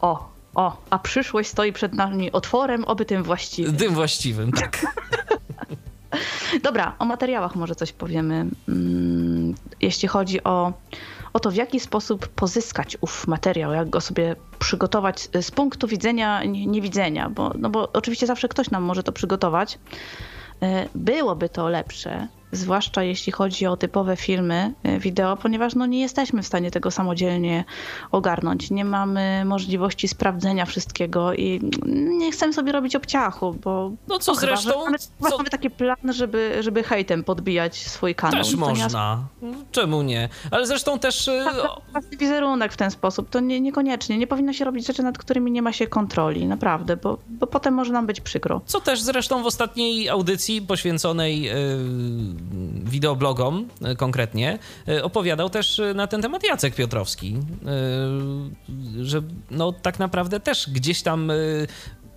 O, o, a przyszłość stoi przed nami otworem, oby tym właściwym. Tym właściwym, tak. <laughs> Dobra, o materiałach może coś powiemy. Mm, jeśli chodzi o, o to, w jaki sposób pozyskać ów materiał, jak go sobie przygotować z punktu widzenia niewidzenia, bo, no bo oczywiście zawsze ktoś nam może to przygotować. E, byłoby to lepsze, zwłaszcza jeśli chodzi o typowe filmy e, wideo, ponieważ no nie jesteśmy w stanie tego samodzielnie ogarnąć. Nie mamy możliwości sprawdzenia wszystkiego i nie chcemy sobie robić obciachu, bo no co no, zresztą chyba, mamy, co... mamy taki plan, żeby, żeby hejtem podbijać swój kanał. Też można. Czemu nie? Ale zresztą też... E, tak, wizerunek w ten sposób, to nie, niekoniecznie. Nie powinno się robić rzeczy, nad którymi nie ma się kontroli, naprawdę, bo, bo potem może nam być przykro. Co też zresztą w ostatniej audycji poświęconej yy wideoblogom e, konkretnie, e, opowiadał też e, na ten temat Jacek Piotrowski, że no tak naprawdę też gdzieś tam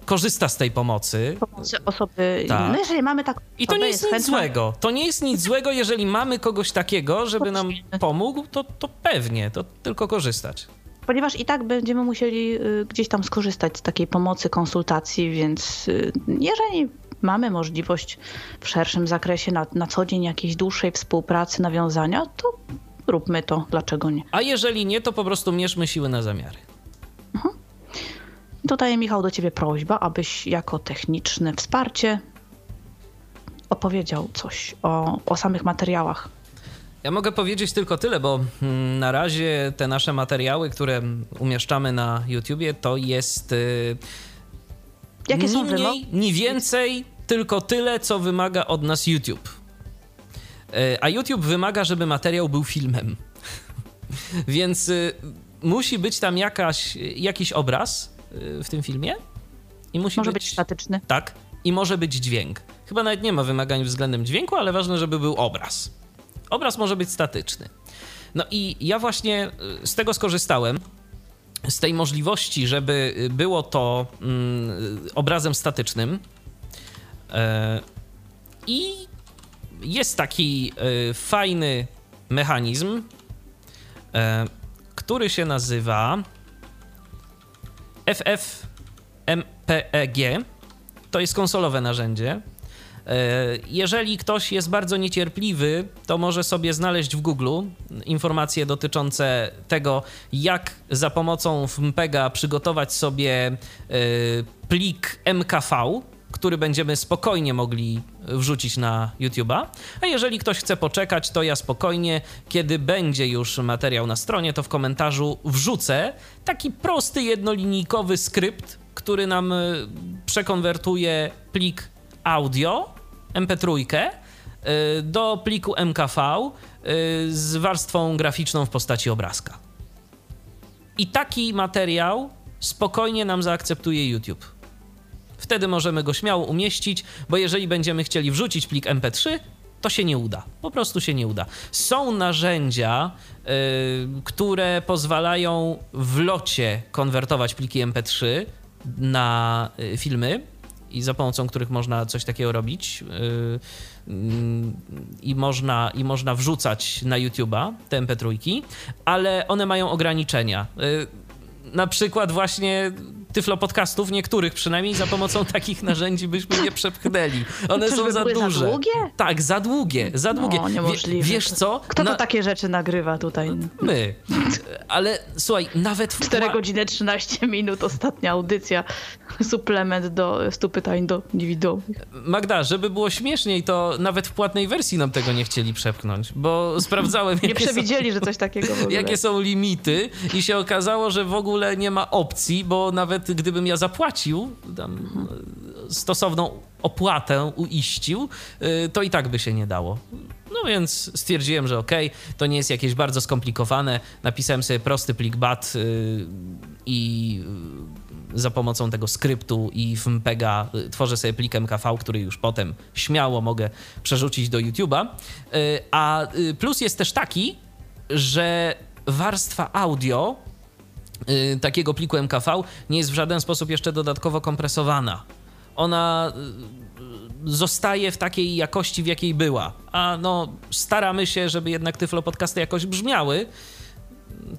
korzysta z tej pomocy. Pomocy osoby. Tak. No jeżeli mamy tak. I to nie jest, jest nic chętna... złego. To nie jest nic złego, jeżeli mamy kogoś takiego, żeby nam pomógł, to, to pewnie, to tylko korzystać. Ponieważ i tak będziemy musieli gdzieś tam skorzystać z takiej pomocy, konsultacji, więc jeżeli mamy możliwość w szerszym zakresie na, na co dzień jakiejś dłuższej współpracy, nawiązania, to róbmy to, dlaczego nie. A jeżeli nie, to po prostu mierzmy siły na zamiary. Mhm. Tutaj, Michał, do ciebie prośba, abyś jako techniczne wsparcie opowiedział coś o, o samych materiałach. Ja mogę powiedzieć tylko tyle, bo mm, na razie te nasze materiały, które umieszczamy na YouTubie, to jest. Yy, Jakie są ni mniej, ni więcej tylko tyle, co wymaga od nas YouTube. E, a YouTube wymaga, żeby materiał był filmem. <laughs> Więc e, musi być tam jakaś, jakiś obraz e, w tym filmie. I musi może być, być statyczny. Tak. I może być dźwięk. Chyba nawet nie ma wymagań względem dźwięku, ale ważne, żeby był obraz. Obraz może być statyczny. No i ja właśnie z tego skorzystałem z tej możliwości, żeby było to mm, obrazem statycznym, I jest taki e, fajny mechanizm, e, który się nazywa FFmpeg. To jest konsolowe narzędzie. Jeżeli ktoś jest bardzo niecierpliwy, to może sobie znaleźć w Google informacje dotyczące tego, jak za pomocą FMPEGa przygotować sobie plik MKV, który będziemy spokojnie mogli wrzucić na YouTube'a. A jeżeli ktoś chce poczekać, to ja spokojnie, kiedy będzie już materiał na stronie, to w komentarzu wrzucę taki prosty, jednolinijkowy skrypt, który nam y, przekonwertuje plik audio MP3 y, do pliku MKV y, z warstwą graficzną w postaci obrazka. I taki materiał spokojnie nam zaakceptuje YouTube. Wtedy możemy go śmiało umieścić, bo jeżeli będziemy chcieli wrzucić plik MP3, to się nie uda. Po prostu się nie uda. Są narzędzia, yy, które pozwalają w locie konwertować pliki MP3 na y, filmy i za pomocą których można coś takiego robić. Yy, i można, i można wrzucać na YouTube'a te MP3, ale one mają ograniczenia. Yy, na przykład właśnie Tyflo podcastów, niektórych przynajmniej za pomocą <laughs> takich narzędzi byśmy nie przepchnęli. One są za duże. Za długie? Tak, za długie, za długie. No, niemożliwe. wiesz co? Kto to Na... takie rzeczy nagrywa tutaj? My. Ale słuchaj, nawet... W... 4 godziny 13 minut, ostatnia audycja, suplement do 100 pytań do niewidomych. Magda, żeby było śmieszniej, to nawet w płatnej wersji nam tego nie chcieli przepchnąć, bo <laughs> sprawdzałem... nie przewidzieli, są... że coś takiego. <laughs> Jakie są limity i się okazało, że w ogóle nie ma opcji, bo nawet gdybym ja zapłacił stosowną opłatę uiścił, y, to i tak by się nie dało. No więc stwierdziłem, że okej, okay, to nie jest jakieś bardzo skomplikowane. Napisałem sobie prosty plik BAT y, i y, za pomocą tego skryptu i w MPEGA tworzę sobie plik MKV, który już potem śmiało mogę przerzucić do YouTube'a. A plus jest też taki, że warstwa audio takiego pliku MKV nie jest w żaden sposób jeszcze dodatkowo kompresowana. Ona y, zostaje w takiej jakości, w jakiej była. A no, staramy się, żeby jednak Tyflo Podcasty jakoś brzmiały,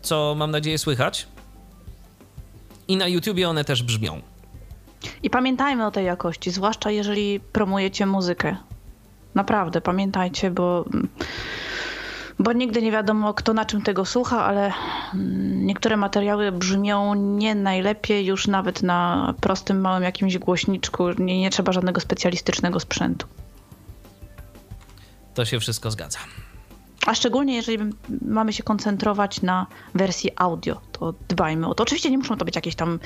co mam nadzieję słychać. I na YouTubie one też brzmią. I pamiętajmy o tej jakości, zwłaszcza jeżeli promujecie muzykę. Naprawdę, pamiętajcie, bo bo nigdy nie wiadomo, kto na czym tego słucha, ale mm, niektóre materiały brzmią nie najlepiej już nawet na prostym, małym jakimś głośniczku. Nie, nie trzeba żadnego specjalistycznego sprzętu. To się wszystko zgadza. A szczególnie jeżeli mamy się koncentrować na wersji audio, to dbajmy o to. Oczywiście nie muszą to być jakieś tam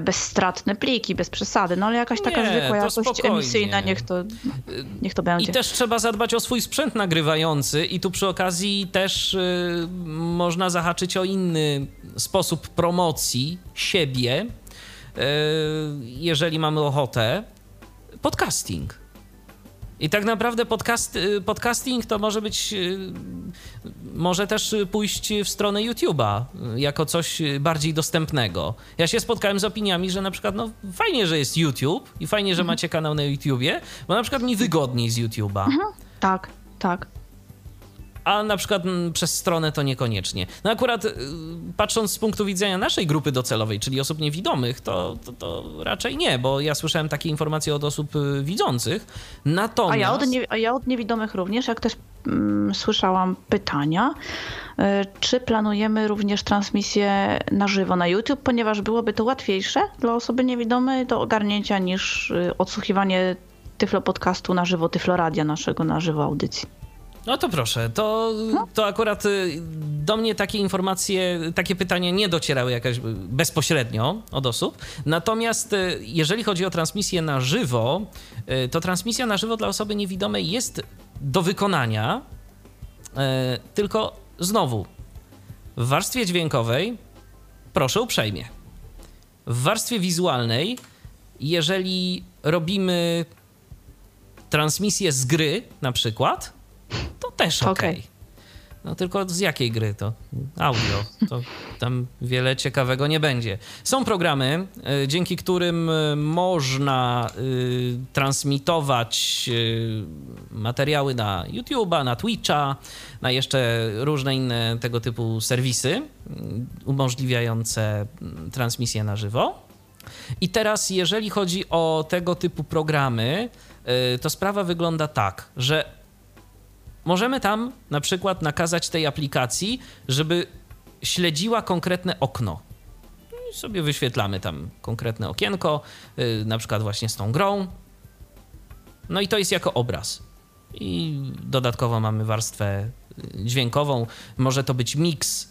bezstratne pliki, bez przesady, no ale jakaś taka nie, zwykła jakość spokojnie. emisyjna, niech to, niech to będzie. I też trzeba zadbać o swój sprzęt nagrywający i tu przy okazji też y, można zahaczyć o inny sposób promocji siebie, y, jeżeli mamy ochotę, podcasting. I tak naprawdę podcast, y, podcasting to może być, y, może też pójść w stronę YouTube'a y, jako coś bardziej dostępnego. Ja się spotkałem z opiniami, że na przykład no fajnie, że jest YouTube i fajnie, że mhm. macie kanał na YouTubie, bo na przykład mi wygodniej z YouTube'a. Mhm. Tak, tak a na przykład mm, przez stronę to niekoniecznie. No akurat y, patrząc z punktu widzenia naszej grupy docelowej, czyli osób niewidomych, to, to, to raczej nie, bo ja słyszałem takie informacje od osób y, widzących. Natomiast... A ja od, nie, a ja od niewidomych również, jak też mm, słyszałam pytania, y, czy planujemy również transmisję na żywo na YouTube, ponieważ byłoby to łatwiejsze dla osoby niewidomej do ogarnięcia niż odsłuchiwanie Tyflo podcastu na żywo, Tyflo radia naszego na żywo audycji. No to proszę, to, no. to akurat y, do mnie takie informacje, takie pytania nie docierały jakaś bezpośrednio od osób. Natomiast y, jeżeli chodzi o transmisję na żywo, y, to transmisja na żywo dla osoby niewidomej jest do wykonania, tylko znowu w warstwie dźwiękowej proszę uprzejmie. W warstwie wizualnej, jeżeli robimy transmisję z gry na przykład, to też okej. Okay. No tylko z jakiej gry to? Audio. To tam wiele ciekawego nie będzie. Są programy, y, dzięki którym y, można y, transmitować materiały na YouTube'a, na Twitcha, na jeszcze różne inne tego typu serwisy umożliwiające mm, transmisję na żywo. I teraz, jeżeli chodzi o tego typu programy, to sprawa wygląda tak, że możemy tam na przykład nakazać tej aplikacji, żeby śledziła konkretne okno. I sobie wyświetlamy tam konkretne okienko, yy, na przykład właśnie z tą grą. No i to jest jako obraz. I dodatkowo mamy warstwę y, dźwiękową. Może to być miks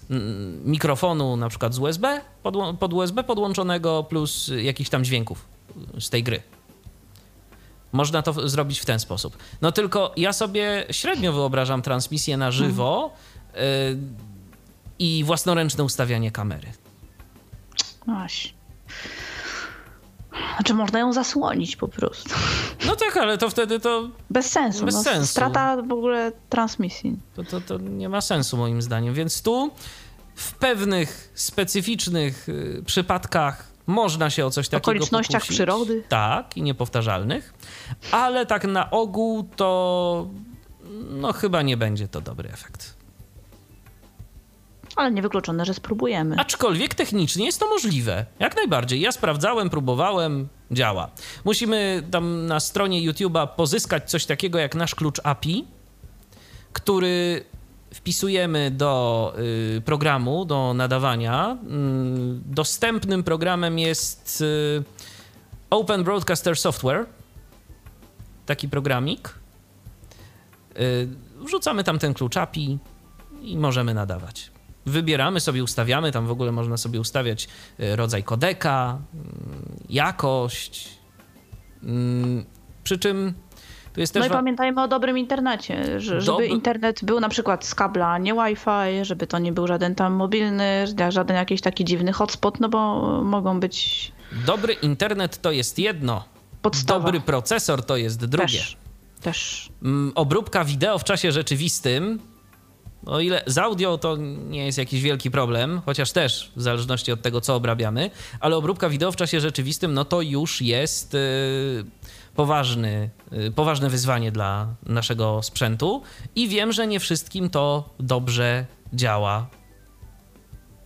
mikrofonu na przykład z USB, pod USB podłączonego plus jakichś tam dźwięków z tej gry. Można to zrobić w ten sposób. No tylko ja sobie średnio wyobrażam transmisję na żywo hmm. i własnoręczne ustawianie kamery. Właśnie. Znaczy można ją zasłonić po prostu. No tak, ale to wtedy to... Bez sensu. Bez no, sensu. Strata w ogóle transmisji. To, to, to nie ma sensu moim zdaniem. Więc tu w pewnych specyficznych y, przypadkach można się o coś takiego okolicznościach pokusić. przyrody. Tak, i niepowtarzalnych, ale tak na ogół to no chyba nie będzie to dobry efekt. ale niewykluczone, że spróbujemy. Aczkolwiek technicznie jest to możliwe. Jak najbardziej. Ja sprawdzałem, próbowałem, działa. Musimy tam na stronie YouTube'a pozyskać coś takiego jak nasz klucz API, który wpisujemy do y, programu, do nadawania. Y, dostępnym programem jest y, Open Broadcaster Software. Taki programik. Y, wrzucamy tam ten klucz API i możemy nadawać. Wybieramy sobie, ustawiamy, tam w ogóle można sobie ustawiać rodzaj kodeka, jakość. Przy czym tu jest też. No i pamiętajmy o dobrym internecie, że, żeby internet był na przykład z kabla, nie Wi-Fi, żeby to nie był żaden tam mobilny, żaden jakiś taki dziwny hotspot, no bo mogą być. Dobry internet to jest jedno. Podstawa. Dobry procesor to jest drugie. Też. Też. Mm, obróbka wideo w czasie rzeczywistym. O ile z audio to nie jest jakiś wielki problem, chociaż też w zależności od tego, co obrabiamy, ale obróbka wideo w czasie rzeczywistym, no to już jest. Poważny, y, poważne wyzwanie dla naszego sprzętu i wiem, że nie wszystkim to dobrze działa.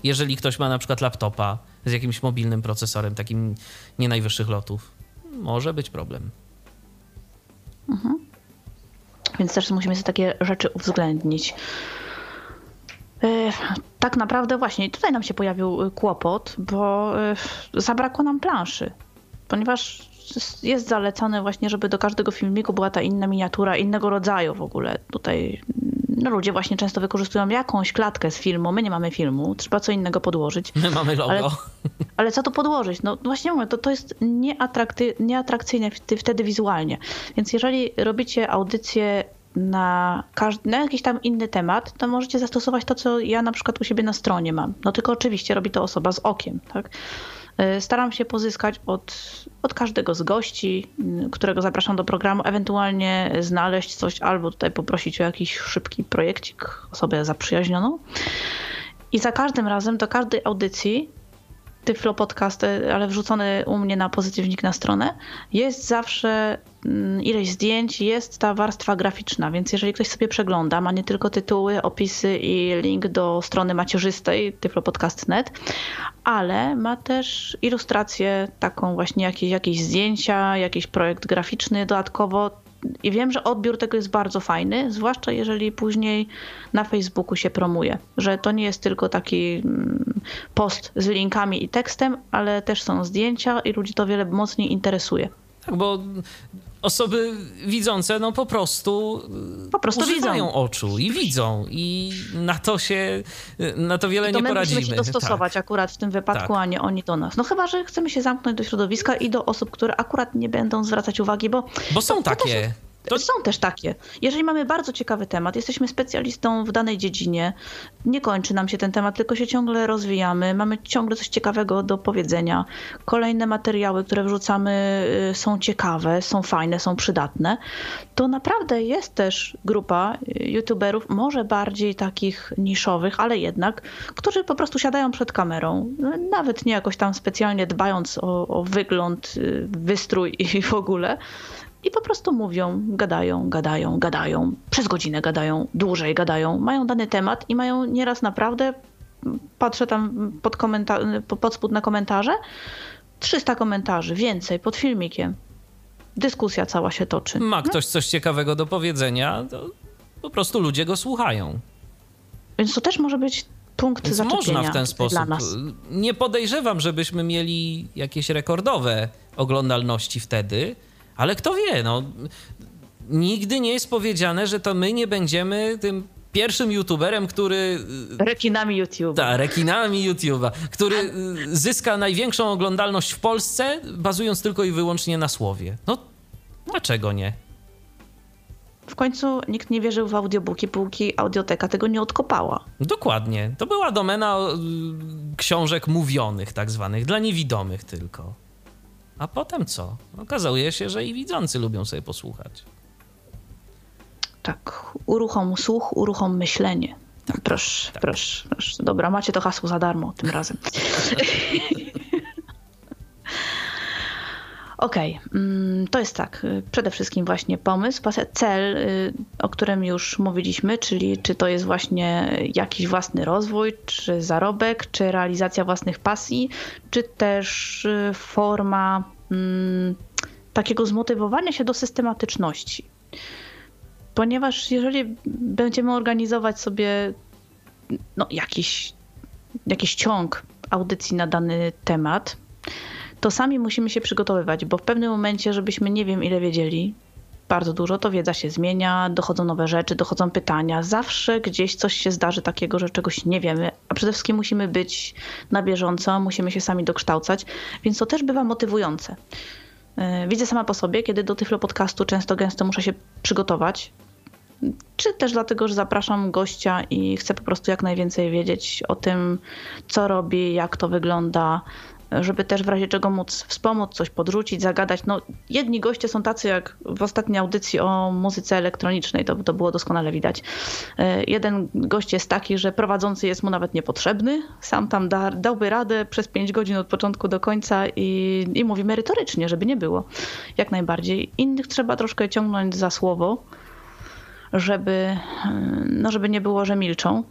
Jeżeli ktoś ma na przykład laptopa z jakimś mobilnym procesorem, takim nie najwyższych lotów, może być problem. Mhm. Więc też musimy sobie takie rzeczy uwzględnić. E, tak naprawdę właśnie tutaj nam się pojawił kłopot, bo e, zabrakło nam planszy, ponieważ jest zalecane właśnie, żeby do każdego filmiku była ta inna miniatura, innego rodzaju w ogóle. Tutaj no ludzie właśnie często wykorzystują jakąś klatkę z filmu. My nie mamy filmu, trzeba co innego podłożyć. My mamy logo. Ale, ale co tu podłożyć? No właśnie mówię, to, to jest nieatrakty, nieatrakcyjne wtedy wizualnie. Więc jeżeli robicie audycję na, każdy, na jakiś tam inny temat, to możecie zastosować to, co ja na przykład u siebie na stronie mam. No tylko oczywiście robi to osoba z okiem, tak? E, staram się pozyskać od, od każdego z gości, którego zapraszam do programu, ewentualnie znaleźć coś albo tutaj poprosić o jakiś szybki projekcik, osobę zaprzyjaźnioną. I za każdym razem do każdej audycji Tyflo Podcast, e, ale wrzucony u mnie na pozytywnik na stronę, jest zawsze ileś zdjęć, jest ta warstwa graficzna, więc jeżeli ktoś sobie przegląda, ma nie tylko tytuły, opisy i link do strony macierzystej tyflopodcast.net, ale ma też ilustrację, taką właśnie jakieś, jakieś zdjęcia, jakiś projekt graficzny dodatkowo, i wiem, że odbiór tego jest bardzo fajny, zwłaszcza jeżeli później na Facebooku się promuje, że to nie jest tylko taki mm, post z linkami i tekstem, ale też są zdjęcia i ludzi to wiele mocniej interesuje. Tak, bo osoby widzące no po prostu, po prostu widzą. oczu i widzą i na to się, na to wiele to nie my poradzimy. musimy się dostosować tak. akurat w tym wypadku, tak. a nie oni do nas. No chyba, że chcemy się zamknąć do środowiska i do osób, które akurat nie będą zwracać uwagi, bo... Bo są to, takie... To... Są też takie. Jeżeli mamy bardzo ciekawy temat, jesteśmy specjalistą w danej dziedzinie, nie kończy nam się ten temat, tylko się ciągle rozwijamy, mamy ciągle coś ciekawego do powiedzenia. Kolejne materiały, które wrzucamy, y, są ciekawe, są fajne, są przydatne. To naprawdę jest też grupa y, youtuberów, może bardziej takich niszowych, ale jednak, którzy po prostu siadają przed kamerą, nawet nie jakoś tam specjalnie dbając o, o wygląd, y, wystrój i w ogóle i po prostu mówią, gadają, gadają, gadają, przez godzinę gadają, dłużej gadają, mają dany temat i mają nieraz naprawdę, patrzę tam pod, komenta- pod spód na komentarze, 300 komentarzy, więcej pod filmikiem. Dyskusja cała się toczy. Ma ktoś coś ciekawego do powiedzenia, to po prostu ludzie go słuchają. Więc to też może być punkt Więc można w ten sposób. Dla nas. Nie podejrzewam, żebyśmy mieli jakieś rekordowe oglądalności wtedy, ale kto wie, no. Nigdy nie jest powiedziane, że to my nie będziemy tym pierwszym youtuberem, który. Rekinami YouTube'a. Tak, rekinami YouTube'a, który y, zyska największą oglądalność w Polsce, bazując tylko i wyłącznie na słowie. No, dlaczego nie? W końcu nikt nie wierzył w audiobooki, póki audioteka tego nie odkopała. Dokładnie. To była domena y, książek mówionych, tak zwanych, dla niewidomych tylko. A potem co? Okazuje się, że i widzący lubią sobie posłuchać. Tak, uruchom słuch, uruchom myślenie. Tak, proszę, tak. proszę, proszę. Dobra, macie to hasło za darmo tym razem. <laughs> Okej, okay. Mm, to jest tak. Przede wszystkim właśnie pomysł, cel, y, o którym już mówiliśmy, czyli czy to jest właśnie jakiś własny rozwój, czy zarobek, czy realizacja własnych pasji, czy też y, forma mm, takiego zmotywowania się do systematyczności. Ponieważ jeżeli będziemy organizować sobie no, jakiś, jakiś ciąg audycji na dany temat, to sami musimy się przygotowywać, bo w pewnym momencie, żebyśmy nie wiem ile wiedzieli, bardzo dużo, to wiedza się zmienia, dochodzą nowe rzeczy, dochodzą pytania. Zawsze gdzieś coś się zdarzy takiego, że czegoś nie wiemy, a przede wszystkim musimy być na bieżąco, musimy się sami dokształcać, więc to też bywa motywujące. E, widzę sama po sobie, kiedy do Tyflo Podcastu często gęsto muszę się przygotować, czy też dlatego, że zapraszam gościa i chcę po prostu jak najwięcej wiedzieć o tym, co robi, jak to wygląda, żeby też w razie czego móc wspomóc, coś podrzucić, zagadać. No, jedni goście są tacy jak w ostatniej audycji o muzyce elektronicznej, to, to było doskonale widać. E, jeden gość jest taki, że prowadzący jest mu nawet niepotrzebny, sam tam da, dałby radę przez 5 godzin od początku do końca i, i mówi merytorycznie, żeby nie było. Jak najbardziej. Innych trzeba troszkę ciągnąć za słowo żeby, no żeby nie było, że milczą.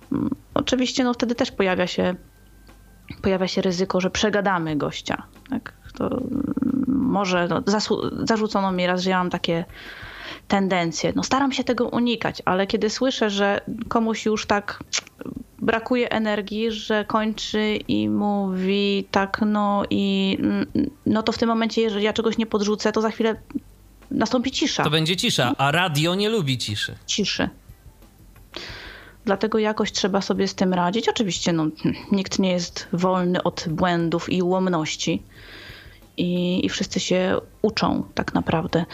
Oczywiście no wtedy też pojawia się pojawia się ryzyko, że przegadamy gościa. Tak? To może no, zarzucono mi raz, że ja mam takie tendencje. No staram się tego unikać, ale kiedy słyszę, że komuś już tak brakuje energii, że kończy i mówi tak, no i no to w tym momencie, jeżeli ja czegoś nie podrzucę, to za chwilę nastąpi cisza. To będzie cisza, a radio nie lubi ciszy. Ciszy. Dlatego jakoś trzeba sobie z tym radzić. Oczywiście no, nikt nie jest wolny od błędów i ułomności. I, I wszyscy się uczą tak naprawdę.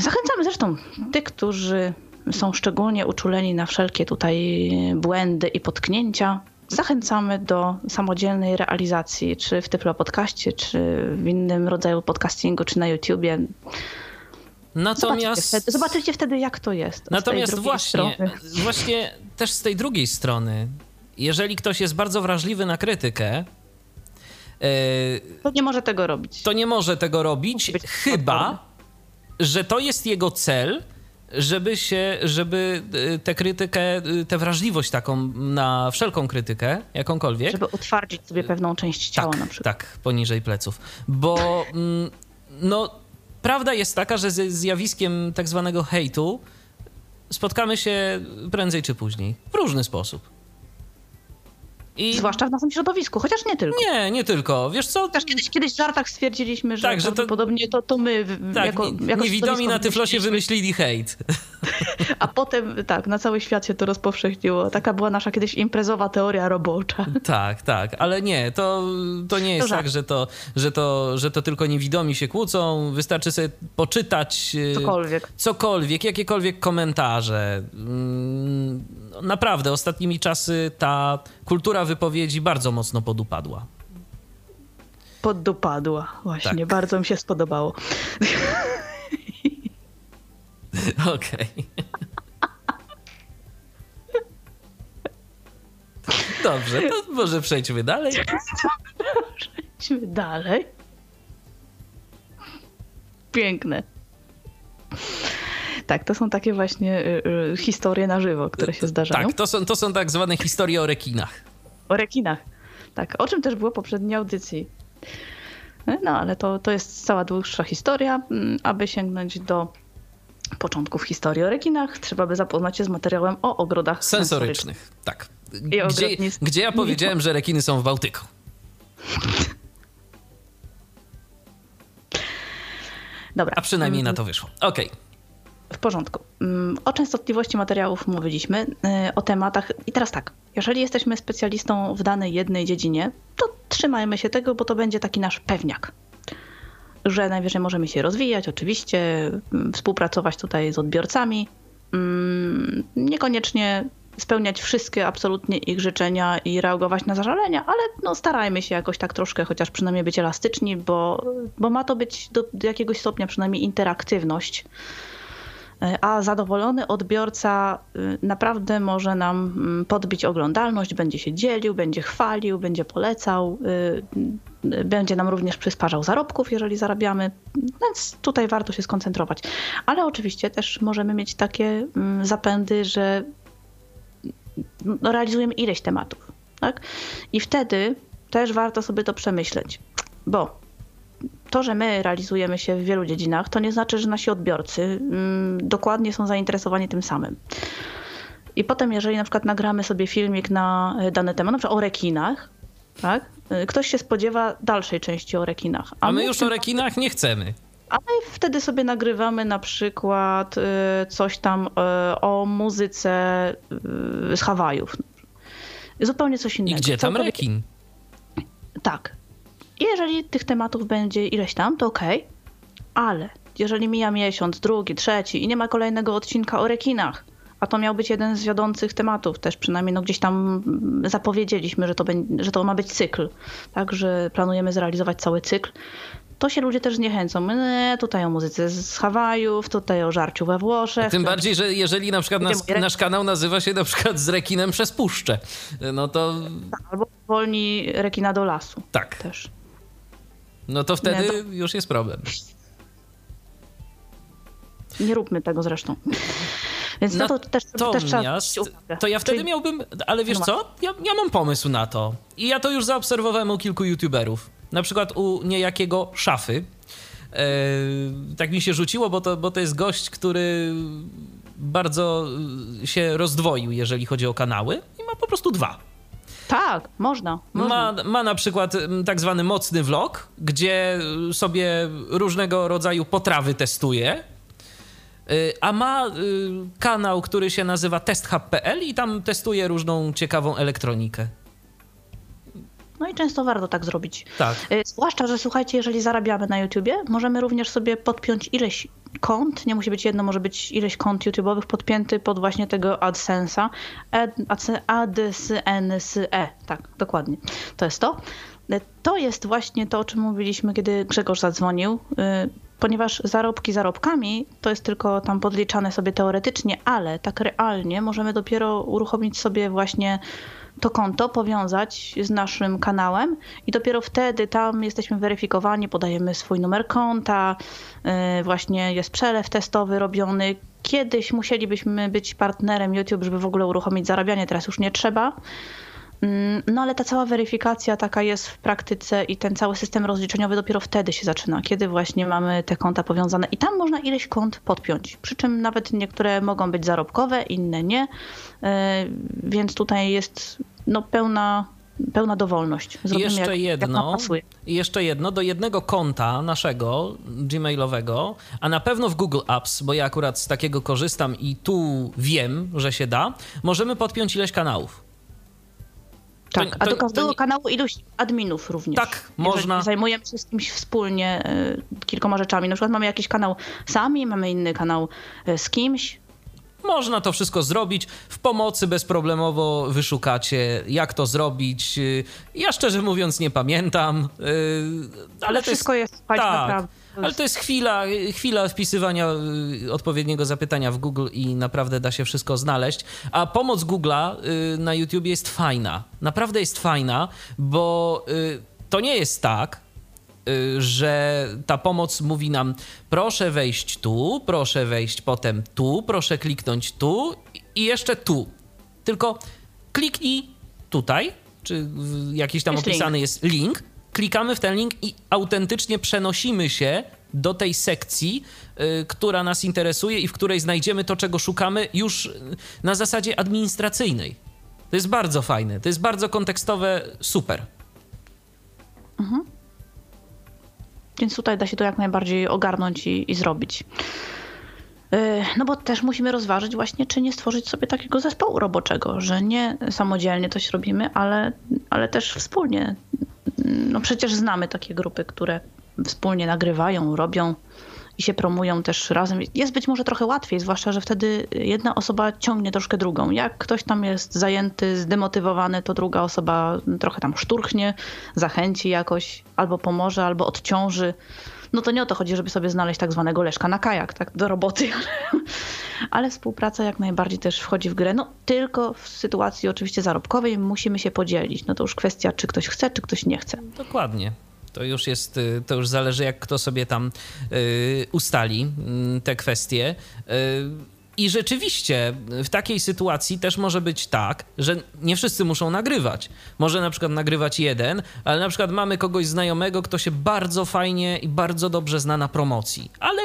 Zachęcamy zresztą tych, którzy są szczególnie uczuleni na wszelkie tutaj błędy i potknięcia. Zachęcamy do samodzielnej realizacji, czy w Tyflo Podcaście, czy w innym rodzaju podcastingu, czy na YouTubie. Natomiast zobaczycie wtedy, zobaczycie wtedy, jak to jest. Natomiast właśnie, <laughs> właśnie też z tej drugiej strony, jeżeli ktoś jest bardzo wrażliwy na krytykę, yy, to nie może tego robić. To nie może tego robić, chyba, że to jest jego cel, żeby się, żeby y, tę krytykę, y, tę wrażliwość taką na wszelką krytykę, jakąkolwiek. Żeby utwardzić sobie pewną część ciała tak, na przykład. Tak, poniżej pleców. Bo mm, no prawda jest taka, że ze zjawiskiem tak zwanego hejtu spotkamy się prędzej czy później. W różny sposób. I... Zwłaszcza w naszym środowisku, chociaż nie tylko. Nie, nie tylko. Wiesz co? Chociaż kiedyś, kiedyś w żartach stwierdziliśmy, że, tak, że to, podobnie to, to my tak, jako, jako Niewidomi na Tyflosie wymyślili hejt. <laughs> A potem tak, na cały świat się to rozpowszechniło. Taka była nasza kiedyś imprezowa teoria robocza. Tak, tak, ale nie, to, to nie jest to tak, że to, że, to, że to tylko niewidomi się kłócą. Wystarczy sobie poczytać y, cokolwiek, cokolwiek jakiekolwiek komentarze. Mm, naprawdę, ostatnimi czasy ta kultura wypowiedzi bardzo mocno podupadła. Podupadła, właśnie. Tak. Bardzo mi się spodobało. <laughs> Okej. <laughs> Dobrze, to może przejdźmy dalej. Przejdźmy dalej. Piękne. Tak, to są takie właśnie y, y, historie na żywo, które się zdarzają. Tak, to są, to są tak zwane historie o rekinach. O rekinach. Tak, o czym też było poprzedniej audycji. No, ale to, to jest cała dłuższa historia. Mm, aby sięgnąć do początków historii o rekinach, trzeba by zapoznać się z materiałem o ogrodach sensorycznych. sensorycznych. Tak. Gdzie, gdzie ja powiedziałem, że rekiny są w Bałtyku. <laughs> Dobra. A przynajmniej na to wyszło. Okej. Okay. W porządku. Mm, o częstotliwości materiałów mówiliśmy, y, o tematach. I teraz tak, jeżeli jesteśmy specjalistą w danej jednej dziedzinie, to trzymajmy się tego, bo to będzie taki nasz pewniak. Że najwyżej możemy się rozwijać, oczywiście, mm, współpracować tutaj z odbiorcami, mm, niekoniecznie spełniać wszystkie absolutnie ich życzenia i reagować na zażalenia, ale no starajmy się jakoś tak troszkę chociaż przynajmniej być elastyczni, bo, bo ma to być do, do jakiegoś stopnia przynajmniej interaktywność a zadowolony odbiorca naprawdę może nam mm, podbić oglądalność, będzie się dzielił, będzie chwalił, będzie polecał, będzie nam również przysparzał zarobków, jeżeli zarabiamy, więc tutaj warto się skoncentrować. Ale oczywiście też możemy mieć takie mm, zapędy, że no, realizujemy ileś tematów. Tak? I wtedy też warto sobie to przemyśleć, bo to, że my realizujemy się w wielu dziedzinach, to nie znaczy, że nasi odbiorcy mm, dokładnie są zainteresowani tym samym. I potem, jeżeli na przykład nagramy sobie filmik na dany temat, na przykład o rekinach, tak? Ktoś się spodziewa dalszej części o rekinach. A, a my już o rekinach nie chcemy. A my wtedy sobie nagrywamy na przykład y, coś tam o muzyce z Hawajów. Zupełnie coś innego. I gdzie tam rekin? Tak. I jeżeli tych tematów będzie ileś tam, to okej, okay. ale jeżeli mija miesiąc, drugi, trzeci i nie ma kolejnego odcinka o rekinach, a to miał być jeden z wiodących tematów też, przynajmniej no gdzieś tam zapowiedzieliśmy, że to, będzie, że to ma być cykl, tak, że planujemy zrealizować cały cykl, to się ludzie też zniechęcą. Nie, tutaj o muzyce z Hawajów, tutaj o żarciu we Włoszech. Tym bardziej, że jeżeli na przykład nas, nasz kanał nazywa się na przykład z rekinem przez puszczę, no to... Tak, albo wolni rekina do lasu. Tak. Też. No to wtedy nie, to... już jest problem. Nie róbmy tego zresztą. Więc no to też, to też trzeba To ja wtedy Czyli... miałbym, ale wiesz co? Ja, ja mam pomysł na to. I ja to już zaobserwowałem u kilku youtuberów. Na przykład u niejakiego Szafy. E, tak mi się rzuciło, bo to, bo to jest gość, który bardzo się rozdwoił, jeżeli chodzi o kanały i ma po prostu dwa. Tak, można. można. Ma, ma na przykład tak zwany mocny vlog, gdzie sobie różnego rodzaju potrawy testuje Y, a ma y, kanał, który się nazywa testhub.pl i tam testuje różną ciekawą elektronikę. No i często warto tak zrobić. Tak. Y, zwłaszcza, że słuchajcie, jeżeli zarabiamy na YouTubie, możemy również sobie podpiąć ileś kont, nie musi być jedno, może być ileś kont YouTube'owych podpięty pod właśnie tego AdSense'a. Ad, AdSense, tak, dokładnie. To jest to. To jest właśnie to, o czym mówiliśmy, kiedy Grzegorz zadzwonił ponieważ zarobki zarobkami to jest tylko tam podliczane sobie teoretycznie, ale tak realnie możemy dopiero uruchomić sobie właśnie to konto, powiązać z naszym kanałem i dopiero wtedy tam jesteśmy weryfikowani, podajemy swój numer konta, y, właśnie jest przelew testowy robiony. Kiedyś musielibyśmy być partnerem YouTube, żeby w ogóle uruchomić zarabianie, teraz już nie trzeba. Mm, no ale ta cała weryfikacja taka jest w praktyce i ten cały system rozliczeniowy dopiero wtedy się zaczyna, kiedy właśnie mamy te konta powiązane i tam można ileś kont podpiąć. Przy czym nawet niektóre mogą być zarobkowe, inne nie, e, więc tutaj jest no, pełna pełna dowolność. Zrobimy jeszcze jak, jedno, jak jeszcze jedno, do jednego konta naszego gmailowego, a na pewno w Google Apps, bo ja akurat z takiego korzystam i tu wiem, że się da, możemy podpiąć ileś kanałów. Tak, a do każdego kanału ilość adminów również. Tak, można. Zajmujemy się z kimś wspólnie y, kilkoma rzeczami. Na przykład mamy jakiś kanał sami, mamy inny kanał y, z kimś. Można to wszystko zrobić. W pomocy bezproblemowo wyszukacie, jak to zrobić. Y, ja szczerze mówiąc nie pamiętam. Ale, ale wszystko jest, jest tak, naprawdę. Ale to jest chwila, chwila wpisywania y, odpowiedniego zapytania w Google i naprawdę da się wszystko znaleźć. A pomoc Google'a y, na YouTube jest fajna. Naprawdę jest fajna, bo y, to nie jest tak, że ta pomoc mówi nam proszę wejść tu, proszę wejść potem tu, proszę kliknąć tu i jeszcze tu. Tylko kliknij tutaj, czy jakiś tam jest opisany link. jest link, klikamy w ten link i autentycznie przenosimy się do tej sekcji, y, która nas interesuje i w której znajdziemy to, czego szukamy, już na zasadzie administracyjnej. To jest bardzo fajne, to jest bardzo kontekstowe, super. Mhm. Więc tutaj da się to jak najbardziej ogarnąć i, i zrobić. Y, no bo też musimy rozważyć właśnie, czy nie stworzyć sobie takiego zespołu roboczego, że nie samodzielnie coś robimy, ale, ale też wspólnie no przecież znamy takie grupy, które wspólnie nagrywają, robią i się promują też razem. Jest być może trochę łatwiej, zwłaszcza, że wtedy jedna osoba ciągnie troszkę drugą. Jak ktoś tam jest zajęty, zdemotywowany, to druga osoba trochę tam szturchnie, zachęci jakoś, albo pomoże, albo odciąży. No to nie o to chodzi, żeby sobie znaleźć tak zwanego leszka na kajak, tak, do roboty, <laughs> ale, współpraca jak najbardziej też wchodzi w grę. No tylko w sytuacji oczywiście zarobkowej musimy się podzielić. No to już kwestia, czy ktoś chce, czy ktoś nie chce. Dokładnie. To już jest, y, to już zależy, jak kto sobie tam y, ustali y, te kwestie. Y, I rzeczywiście w takiej sytuacji też może być tak, że nie wszyscy muszą nagrywać. Może na przykład nagrywać jeden, ale na przykład mamy kogoś znajomego, kto się bardzo fajnie i bardzo dobrze zna na promocji, ale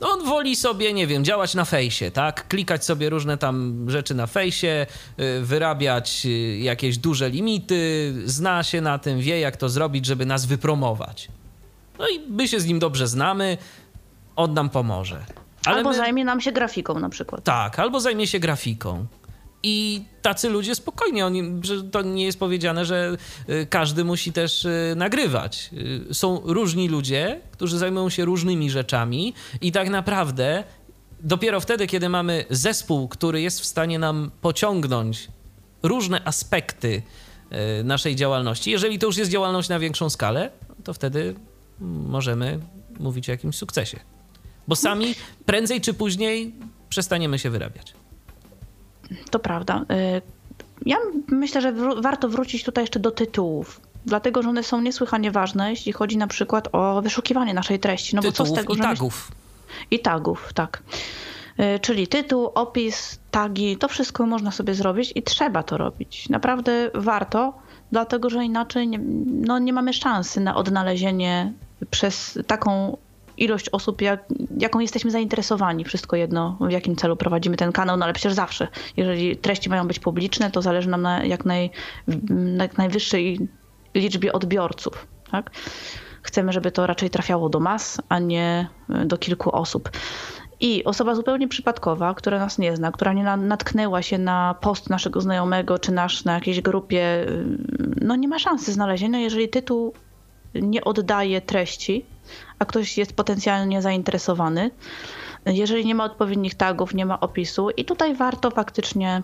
on woli sobie, nie wiem, działać na fejsie, tak? Klikać sobie różne tam rzeczy na fejsie, y, wyrabiać y, jakieś duże limity, zna się na tym, wie jak to zrobić, żeby nas wypromować. No i my się z nim dobrze znamy, on nam pomoże. Ale albo my... zajmie nam się grafiką na przykład. Tak, albo zajmie się grafiką. I tacy ludzie spokojnie, oni, to nie jest powiedziane, że y, każdy musi też y, nagrywać. Y, są różni ludzie, którzy zajmują się różnymi rzeczami i tak naprawdę dopiero wtedy, kiedy mamy zespół, który jest w stanie nam pociągnąć różne aspekty naszej działalności, jeżeli to już jest działalność na większą skalę, to wtedy możemy mówić o jakimś sukcesie. Bo sami prędzej czy później przestaniemy się wyrabiać. To prawda. Y, ja myślę, że warto wrócić tutaj jeszcze do tytułów. Dlatego, że one są niesłychanie ważne, jeśli chodzi na przykład o wyszukiwanie naszej treści. No Tytułów bo co z tego, i tagów. I tagów, tak. Y, czyli tytuł, opis, tagi, to wszystko można sobie zrobić i trzeba to robić. Naprawdę warto, dlatego że inaczej nie, no nie mamy szansy na odnalezienie przez taką ilość osób, jak, jaką jesteśmy zainteresowani. Wszystko jedno, w jakim celu prowadzimy ten kanał, no ale przecież zawsze, jeżeli treści mają być publiczne, to zależy nam na jak, naj, na jak najwyższej liczbie odbiorców. Tak? Chcemy, żeby to raczej trafiało do mas, a nie do kilku osób. I osoba zupełnie przypadkowa, która nas nie zna, która nie natknęła się na post naszego znajomego czy nasz na jakiejś grupie, no nie ma szansy znalezienia, jeżeli tytuł nie oddaje treści, a ktoś jest potencjalnie zainteresowany. Jeżeli nie ma odpowiednich tagów, nie ma opisu, i tutaj warto faktycznie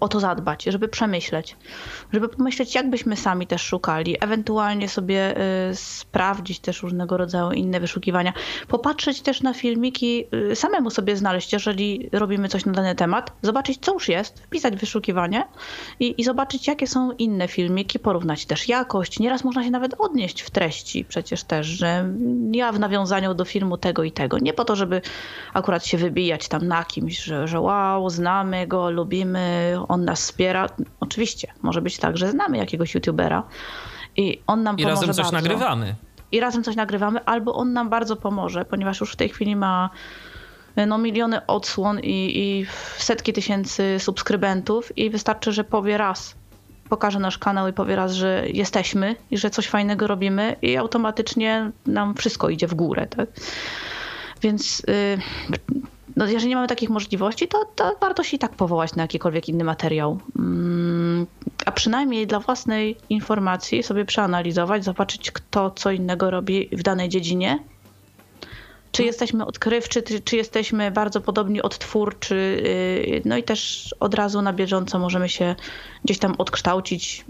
o to zadbać, żeby przemyśleć, żeby pomyśleć, jak byśmy sami też szukali, ewentualnie sobie y, sprawdzić też różnego rodzaju inne wyszukiwania, popatrzeć też na filmiki, y, samemu sobie znaleźć, jeżeli robimy coś na dany temat, zobaczyć, co już jest, wpisać wyszukiwanie i, i zobaczyć, jakie są inne filmiki, porównać też jakość. Nieraz można się nawet odnieść w treści przecież też, że ja w nawiązaniu do filmu tego i tego. Nie po to, żeby akurat się wybijać tam na kimś, że, że wow, znamy go, lubimy, on nas wspiera. Oczywiście, może być tak, że znamy jakiegoś youtubera i on nam I pomoże razem coś bardzo. nagrywamy. I razem coś nagrywamy, albo on nam bardzo pomoże, ponieważ już w tej chwili ma no, miliony odsłon i, i setki tysięcy subskrybentów i wystarczy, że powie raz, pokaże nasz kanał i powie raz, że jesteśmy i że coś fajnego robimy i automatycznie nam wszystko idzie w górę. Tak? Więc y, no jeżeli nie mamy takich możliwości, to, to warto się i tak powołać na jakikolwiek inny materiał. Mm, a przynajmniej dla własnej informacji sobie przeanalizować, zobaczyć kto co innego robi w danej dziedzinie. Czy mhm. jesteśmy odkrywczy, czy, czy jesteśmy bardzo podobni odtwórczy, y, no i też od razu na bieżąco możemy się gdzieś tam odkształcić,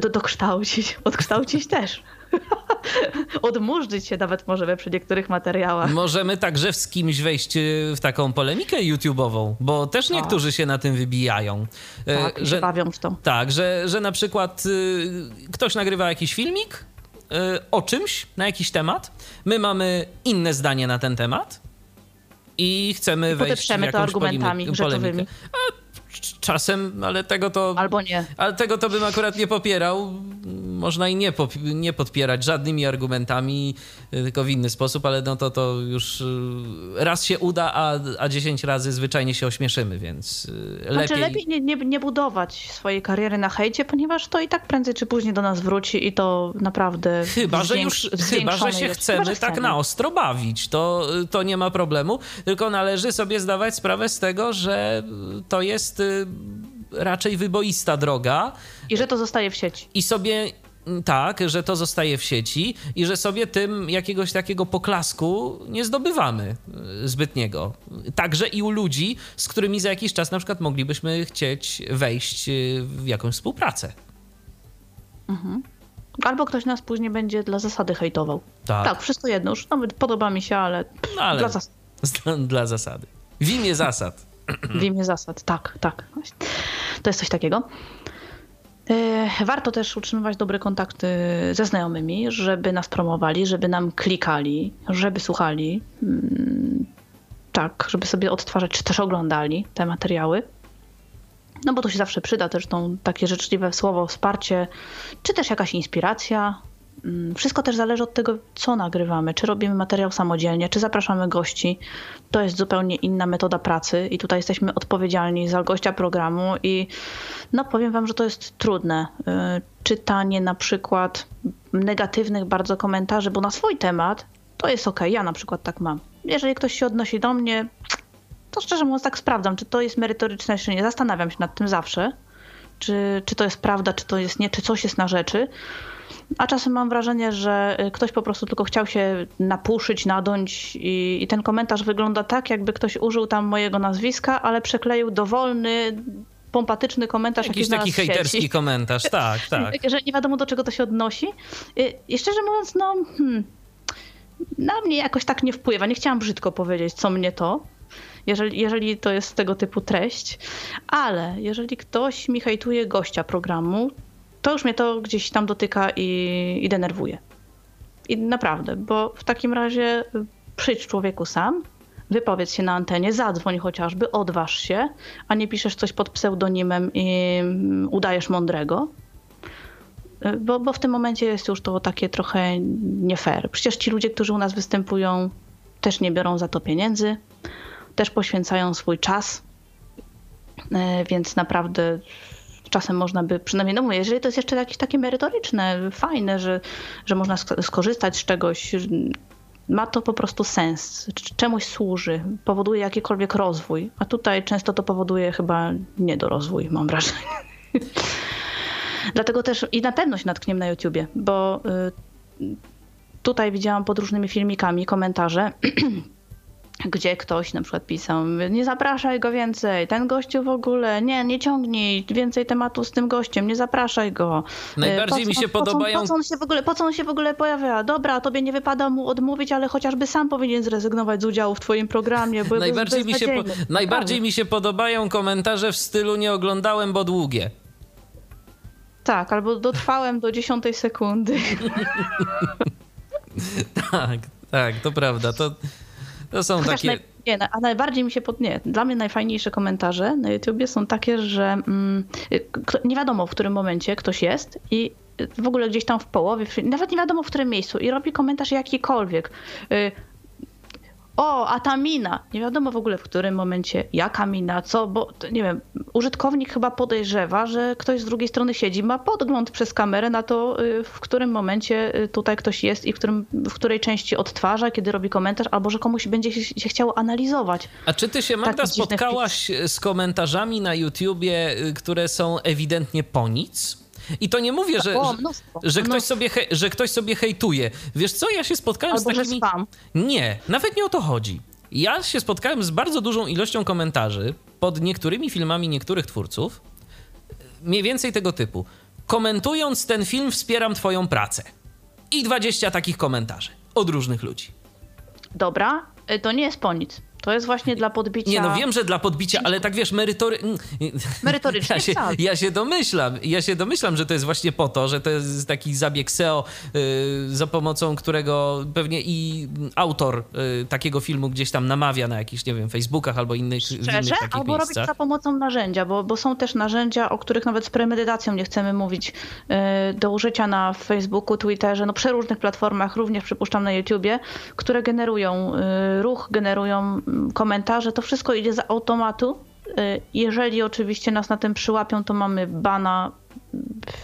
do, dokształcić, <laughs> odkształcić też. <laughs> Odmurzyć się nawet możemy przy niektórych materiałach. Możemy także z kimś wejść y, w taką polemikę YouTube'ową, bo też niektórzy się na tym wybijają. E, tak, że, bawią w to. Tak, że, że na przykład y, ktoś nagrywa jakiś filmik y, o czymś, na jakiś temat. My mamy inne zdanie na ten temat i chcemy I wejść w jakąś to argumentami polemikę. A czasem, ale tego to. Albo nie. Ale tego to bym akurat nie popierał. Można i nie, pop, nie podpierać żadnymi argumentami, tylko w inny sposób, ale no to, to już y, raz się uda, a, a 10 razy zwyczajnie się ośmieszymy, więc y, lepiej. Znaczy, lepiej nie, nie, nie budować swojej kariery na hejcie, ponieważ to i tak prędzej czy później do nas wróci i to naprawdę. Chyba, że już chyba, że się chcemy chyba, że tak na ostro bawić, to, to nie ma problemu, tylko należy sobie zdawać sprawę z tego, że to jest raczej wyboista droga. I że to zostaje w sieci. I sobie tak, że to zostaje w sieci i że sobie tym jakiegoś takiego poklasku nie zdobywamy y, zbytniego. Także i u ludzi, z którymi za jakiś czas na przykład moglibyśmy chcieć wejść y, w jakąś współpracę. Mhm. Albo ktoś nas później będzie dla zasady hejtował. Tak, tak wszystko jedno. Już nawet podoba mi się, ale, no, ale dla, zas <laughs> dla zasady. W imię zasad. W imię zasad, tak, tak. To jest coś takiego. E, warto też utrzymywać dobre kontakty ze znajomymi, żeby nas promowali, żeby nam klikali, żeby słuchali. Mm, tak, żeby sobie odtwarzać, czy też oglądali te materiały. No bo to się zawsze przyda też tą takie życzliwe słowo, wsparcie, czy też jakaś inspiracja. Mm, wszystko też zależy od tego, co nagrywamy. Czy robimy materiał samodzielnie, czy zapraszamy gości. To jest zupełnie inna metoda pracy i tutaj jesteśmy odpowiedzialni za gościa programu i no powiem wam, że to jest trudne. Y, czytanie na przykład negatywnych bardzo komentarzy, bo na swój temat to jest ok, ja na przykład tak mam. Jeżeli ktoś się odnosi do mnie, to szczerze mówiąc tak sprawdzam, czy to jest merytoryczne, czy nie. Zastanawiam się nad tym zawsze, czy, czy to jest prawda, czy to jest nie, czy coś jest na rzeczy. A czasem mam wrażenie, że y, ktoś po prostu tylko chciał się napuszyć, nadąć i, i ten komentarz wygląda tak, jakby ktoś użył tam mojego nazwiska, ale przekleił dowolny, pompatyczny komentarz. Jakiś taki hejterski komentarz, tak, <laughs> tak. że nie wiadomo do czego to się odnosi. Y, I szczerze mówiąc, no hmm, na mnie jakoś tak nie wpływa. Nie chciałam brzydko powiedzieć, co mnie to, jeżeli, jeżeli to jest tego typu treść, ale jeżeli ktoś mi hejtuje gościa programu, to już mnie to gdzieś tam dotyka i, i denerwuje. I naprawdę, bo w takim razie przyjdź człowieku sam, wypowiedz się na antenie, zadzwoń chociażby, odważ się, a nie piszesz coś pod pseudonimem i udajesz mądrego. Bo, bo w tym momencie jest już to takie trochę nie fair. Przecież ci ludzie, którzy u nas występują, też nie biorą za to pieniędzy, też poświęcają swój czas, e, więc naprawdę czasem można by, przynajmniej no mówię, jeżeli to jest jeszcze jakieś takie merytoryczne, fajne, że, że można skorzystać z czegoś, ma to po prostu sens, czemuś służy, powoduje jakikolwiek rozwój, a tutaj często to powoduje chyba niedorozwój, mam wrażenie. <laughs> Dlatego też i na pewno się natkniemy na YouTubie, bo y, tutaj widziałam pod różnymi filmikami komentarze <clears throat> gdzie ktoś na przykład pisał, nie zapraszaj go więcej, ten gościu w ogóle, nie, nie ciągnij więcej tematu z tym gościem, nie zapraszaj go. Najbardziej po, mi się po, podobają... Po co, on się w ogóle, po co on się w ogóle pojawia? Dobra, tobie nie wypada mu odmówić, ale chociażby sam powinien zrezygnować z udziału w twoim programie, bo <laughs> najbardziej mi się, po... najbardziej mi się podobają komentarze w stylu nie oglądałem, bo długie. Tak, albo dotrwałem do dziesiątej sekundy. <laughs> tak, tak, to prawda. To, to są Chociaż takie... Naj, nie, a najbardziej mi się pod... Nie, dla mnie najfajniejsze komentarze na YouTubie są takie, że mm, nie wiadomo w którym momencie ktoś jest i w ogóle gdzieś tam w połowie, nawet nie wiadomo w którym miejscu i robi komentarz jakikolwiek. O, a ta mina. Nie wiadomo w ogóle w którym momencie, jaka mina, co, bo nie wiem, użytkownik chyba podejrzewa, że ktoś z drugiej strony siedzi, ma podgląd przez kamerę na to, y, w którym momencie y, tutaj ktoś jest i w, którym, w której części odtwarza, kiedy robi komentarz, albo że komuś będzie się chciało analizować. A czy ty się, Magda, spotkałaś z komentarzami na YouTubie, y, które są ewidentnie po nic? I to nie mówię, że, o, mnóstwo, że, ktoś sobie hej, że ktoś sobie hejtuje. Wiesz co, ja się spotkałem Albo, z takimi... Że spam. Nie, nawet nie o to chodzi. Ja się spotkałem z bardzo dużą ilością komentarzy pod niektórymi filmami niektórych twórców, mniej więcej tego typu. Komentując ten film, wspieram twoją pracę. I 20 takich komentarzy od różnych ludzi. Dobra, y, to nie jest po nic. To jest właśnie dla podbicia. Nie, no wiem, że dla podbicia, ale tak wiesz, merytory... Mm, merytorycznie. Ja się, tak. ja się domyślam, ja się domyślam, że to jest właśnie po to, że to jest taki zabieg SEO, yy, za pomocą którego pewnie i autor yy, takiego filmu gdzieś tam namawia na jakichś, nie wiem, Facebookach albo innych, Szczerze? innych takich albo miejscach. robić za pomocą narzędzia, bo, bo są też narzędzia, o których nawet z premedytacją nie chcemy mówić, yy, do użycia na Facebooku, Twitterze, no przeróżnych platformach, również przypuszczam na YouTubie, które generują y, ruch, generują komentarze, to wszystko idzie z automatu. Y, jeżeli oczywiście nas na tym przyłapią, to mamy bana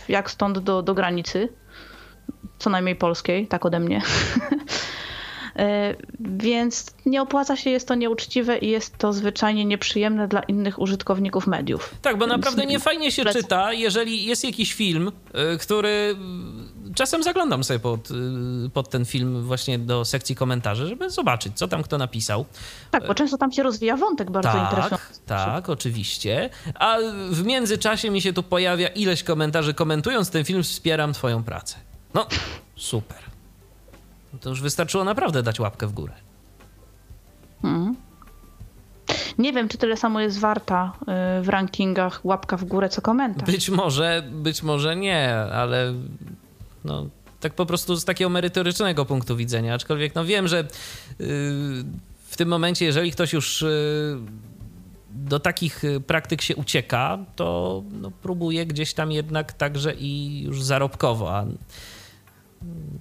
jak stąd do, do granicy, co najmniej polskiej, tak ode mnie. E, <laughs> więc nie opłaca się, jest to nieuczciwe i jest to zwyczajnie nieprzyjemne dla innych użytkowników mediów. Tak, bo naprawdę nie fajnie się czyta, jeżeli jest jakiś film, y, który y, czasem zaglądam sobie pod, y, pod ten film właśnie do sekcji komentarzy, żeby zobaczyć, co tam kto napisał. Tak, bo często tam się rozwija wątek bardzo tak, interesujący. Tak, oczywiście. A w międzyczasie mi się tu pojawia ileś komentarzy komentując ten film, wspieram twoją pracę. No, super. To już wystarczyło naprawdę dać łapkę w górę. Hmm. Nie wiem, czy tyle samo jest warta y, w rankingach łapka w górę, co komentarz. Być może, być może nie, ale no, tak po prostu z takiego merytorycznego punktu widzenia. Aczkolwiek no wiem, że yy, w tym momencie, jeżeli ktoś już yy, do takich praktyk się ucieka, to no, próbuje gdzieś tam jednak także i już zarobkowo, a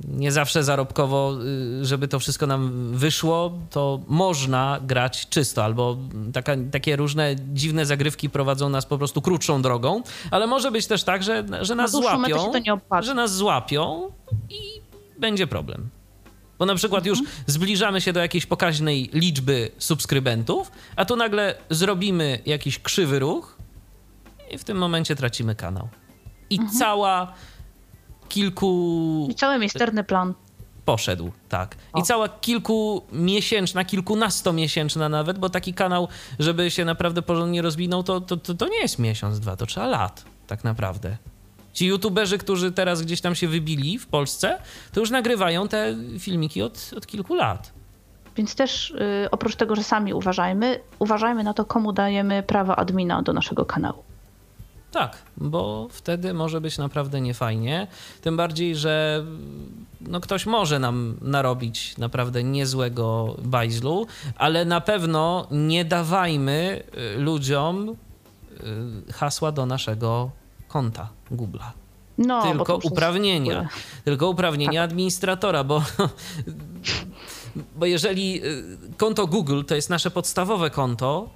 nie zawsze zarobkowo, y, żeby to wszystko nam wyszło, to można grać czysto, albo taka, takie różne dziwne zagrywki prowadzą nas po prostu krótszą drogą, ale może być też tak, że, że nas złapią, że nas złapią i będzie problem. Bo na przykład już mhm. zbliżamy się do jakiejś pokaźnej liczby subskrybentów, a tu nagle zrobimy jakiś krzywy ruch i w tym momencie tracimy kanał. I mhm. cała kilku... I cały misterny plan. Poszedł, tak. O. I cała kilkumiesięczna, kilkunastomiesięczna nawet, bo taki kanał, żeby się naprawdę porządnie rozwinął, to, to, to, to nie jest miesiąc, dwa, to trzeba lat tak naprawdę. Ci youtuberzy, którzy teraz gdzieś tam się wybili w Polsce, to już nagrywają te filmiki od, od kilku lat. Więc też yy, oprócz tego, że sami uważajmy, uważajmy na to, komu dajemy prawa admina do naszego kanału. Tak, bo wtedy może być naprawdę niefajnie. Tym bardziej, że no ktoś może nam narobić naprawdę niezłego bajzlu, ale na pewno nie dawajmy y, ludziom y, hasła do naszego konta Google'a. No, tylko uprawnienia. Tylko uprawnienia tak. administratora, bo, bo jeżeli y, konto Google to jest nasze podstawowe konto,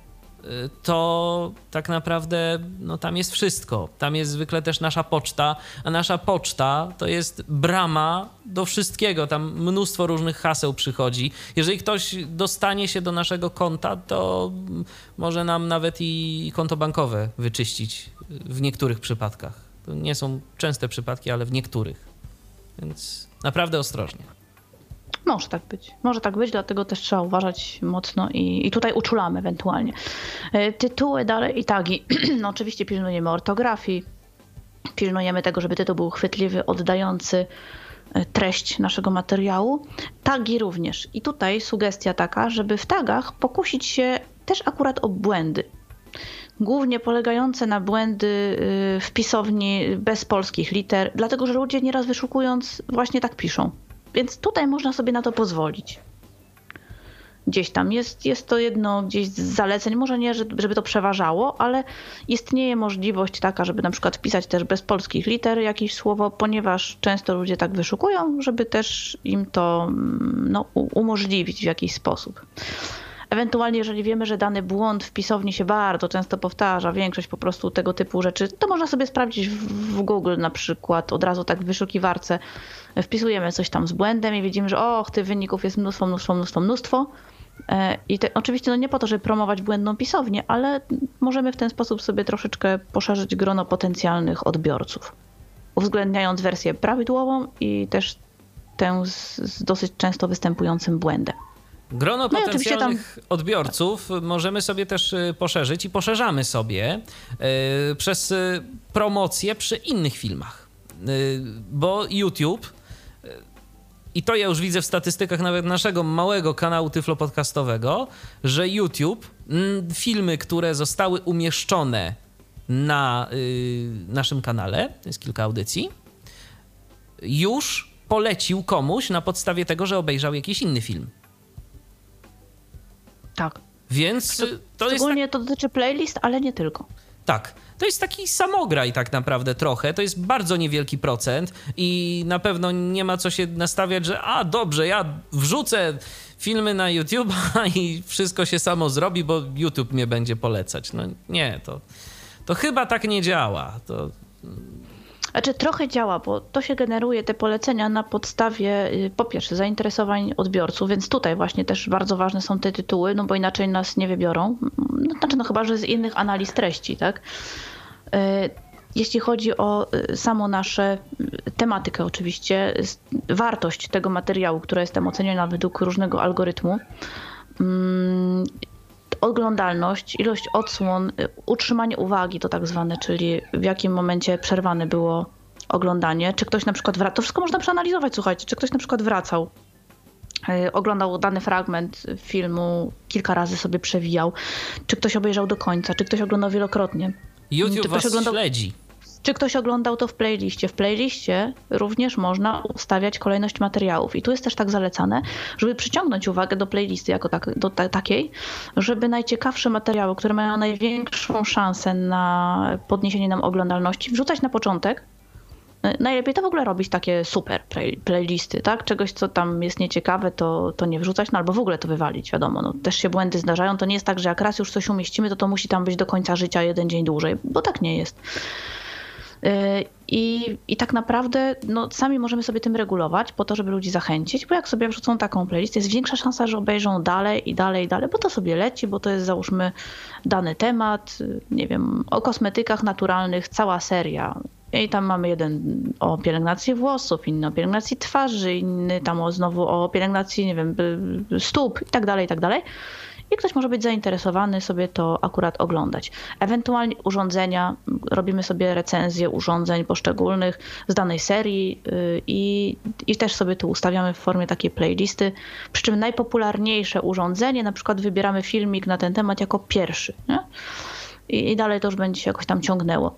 to tak naprawdę no, tam jest wszystko. Tam jest zwykle też nasza poczta, a nasza poczta to jest brama do wszystkiego. Tam mnóstwo różnych haseł przychodzi. Jeżeli ktoś dostanie się do naszego konta, to może nam nawet i konto bankowe wyczyścić w niektórych przypadkach. To nie są częste przypadki, ale w niektórych. Więc naprawdę ostrożnie. Może tak być. Może tak być, dlatego też trzeba uważać mocno i, i tutaj uczulamy ewentualnie. E, tytuły dalej i tagi. <clears throat> No oczywiście pilnujemy ortografii, pilnujemy tego, żeby tytuł był chwytliwy, oddający e, treść naszego materiału. Tagi również. I tutaj sugestia taka, żeby w tagach pokusić się też akurat o błędy. Głównie polegające na błędy y, w pisowni bez polskich liter, dlatego że ludzie nieraz wyszukując właśnie tak piszą. Więc tutaj można sobie na to pozwolić. Gdzieś tam jest, jest to jedno gdzieś z zaleceń, może nie, żeby to przeważało, ale istnieje możliwość taka, żeby na przykład wpisać też bez polskich liter jakieś słowo, ponieważ często ludzie tak wyszukują, żeby też im to mm, no, umożliwić w jakiś sposób. Ewentualnie, jeżeli wiemy, że dany błąd w pisowni się bardzo często powtarza, większość po prostu tego typu rzeczy, to można sobie sprawdzić w, Google na przykład, od razu tak w wyszukiwarce wpisujemy coś tam z błędem i widzimy, że och, tych wyników jest mnóstwo, mnóstwo, mnóstwo, mnóstwo. E, I te, oczywiście no nie po to, żeby promować błędną pisownię, ale możemy w ten sposób sobie troszeczkę poszerzyć grono potencjalnych odbiorców, uwzględniając wersję prawidłową i też tę z, z dosyć często występującym błędem. Grono no potencjalnych tam... odbiorców możemy sobie też y, poszerzyć i poszerzamy sobie yy, przez y, promocję przy innych filmach. Bo YouTube, i to ja już widzę w statystykach nawet naszego małego kanału Tyflo Podcastowego, że YouTube mm, filmy, które zostały umieszczone na y, naszym kanale, to jest kilka audycji, już polecił komuś na podstawie tego, że obejrzał jakiś inny film. Tak. Więc to, to Szczególnie jest tak... to dotyczy playlist, ale nie tylko. Tak. To jest taki samograj tak naprawdę trochę. To jest bardzo niewielki procent i na pewno nie ma co się nastawiać, że a dobrze, ja wrzucę filmy na YouTube <laughs> i wszystko się samo zrobi, bo YouTube mnie będzie polecać. No nie, to, to chyba tak nie działa. To Znaczy trochę działa, bo to się generuje, te polecenia na podstawie y, po pierwsze zainteresowań odbiorców, więc tutaj właśnie też bardzo ważne są te tytuły, no bo inaczej nas nie wybiorą. No, znaczy no chyba, że z innych analiz treści, tak? Y, jeśli chodzi o y, samą nasze tematykę oczywiście, wartość tego materiału, która jest tam oceniana według różnego algorytmu, mm, oglądalność, ilość odsłon, utrzymanie uwagi to tak zwane, czyli w jakim momencie przerwane było oglądanie, czy ktoś na przykład wracał, to wszystko można przeanalizować, słuchajcie, czy ktoś na przykład wracał, y, oglądał dany fragment filmu, kilka razy sobie przewijał, czy ktoś obejrzał do końca, czy ktoś oglądał wielokrotnie. YouTube czy was oglądał... śledzi. Czy ktoś oglądał to w playliście? W playliście również można ustawiać kolejność materiałów. I tu jest też tak zalecane, żeby przyciągnąć uwagę do playlisty jako tak, do ta, takiej, żeby najciekawsze materiały, które mają największą szansę na podniesienie nam oglądalności, wrzucać na początek, Najlepiej to w ogóle robić takie super play, playlisty, tak? Czegoś, co tam jest nieciekawe, to, to nie wrzucać, no albo w ogóle to wywalić, wiadomo. No, też się błędy zdarzają. To nie jest tak, że jak raz już coś umieścimy, to to musi tam być do końca życia jeden dzień dłużej, bo tak nie jest. Y, I, I tak naprawdę no, sami możemy sobie tym regulować po to, żeby ludzi zachęcić, bo jak sobie wrzucą taką playlist, jest większa szansa, że obejrzą dalej i dalej i dalej, bo to sobie leci, bo to jest załóżmy dany temat, nie wiem, o kosmetykach naturalnych, cała seria. I tam mamy jeden o pielęgnacji włosów, inny o pielęgnacji twarzy, inny tam o, znowu o pielęgnacji, nie wiem, stóp i tak dalej, i tak dalej i ktoś może być zainteresowany sobie to akurat oglądać. Ewentualnie urządzenia, robimy sobie recenzję urządzeń poszczególnych z danej serii y, i, i też sobie tu ustawiamy w formie takiej playlisty, przy czym najpopularniejsze urządzenie, na przykład wybieramy filmik na ten temat jako pierwszy. Nie? I, I dalej to już będzie się jakoś tam ciągnęło.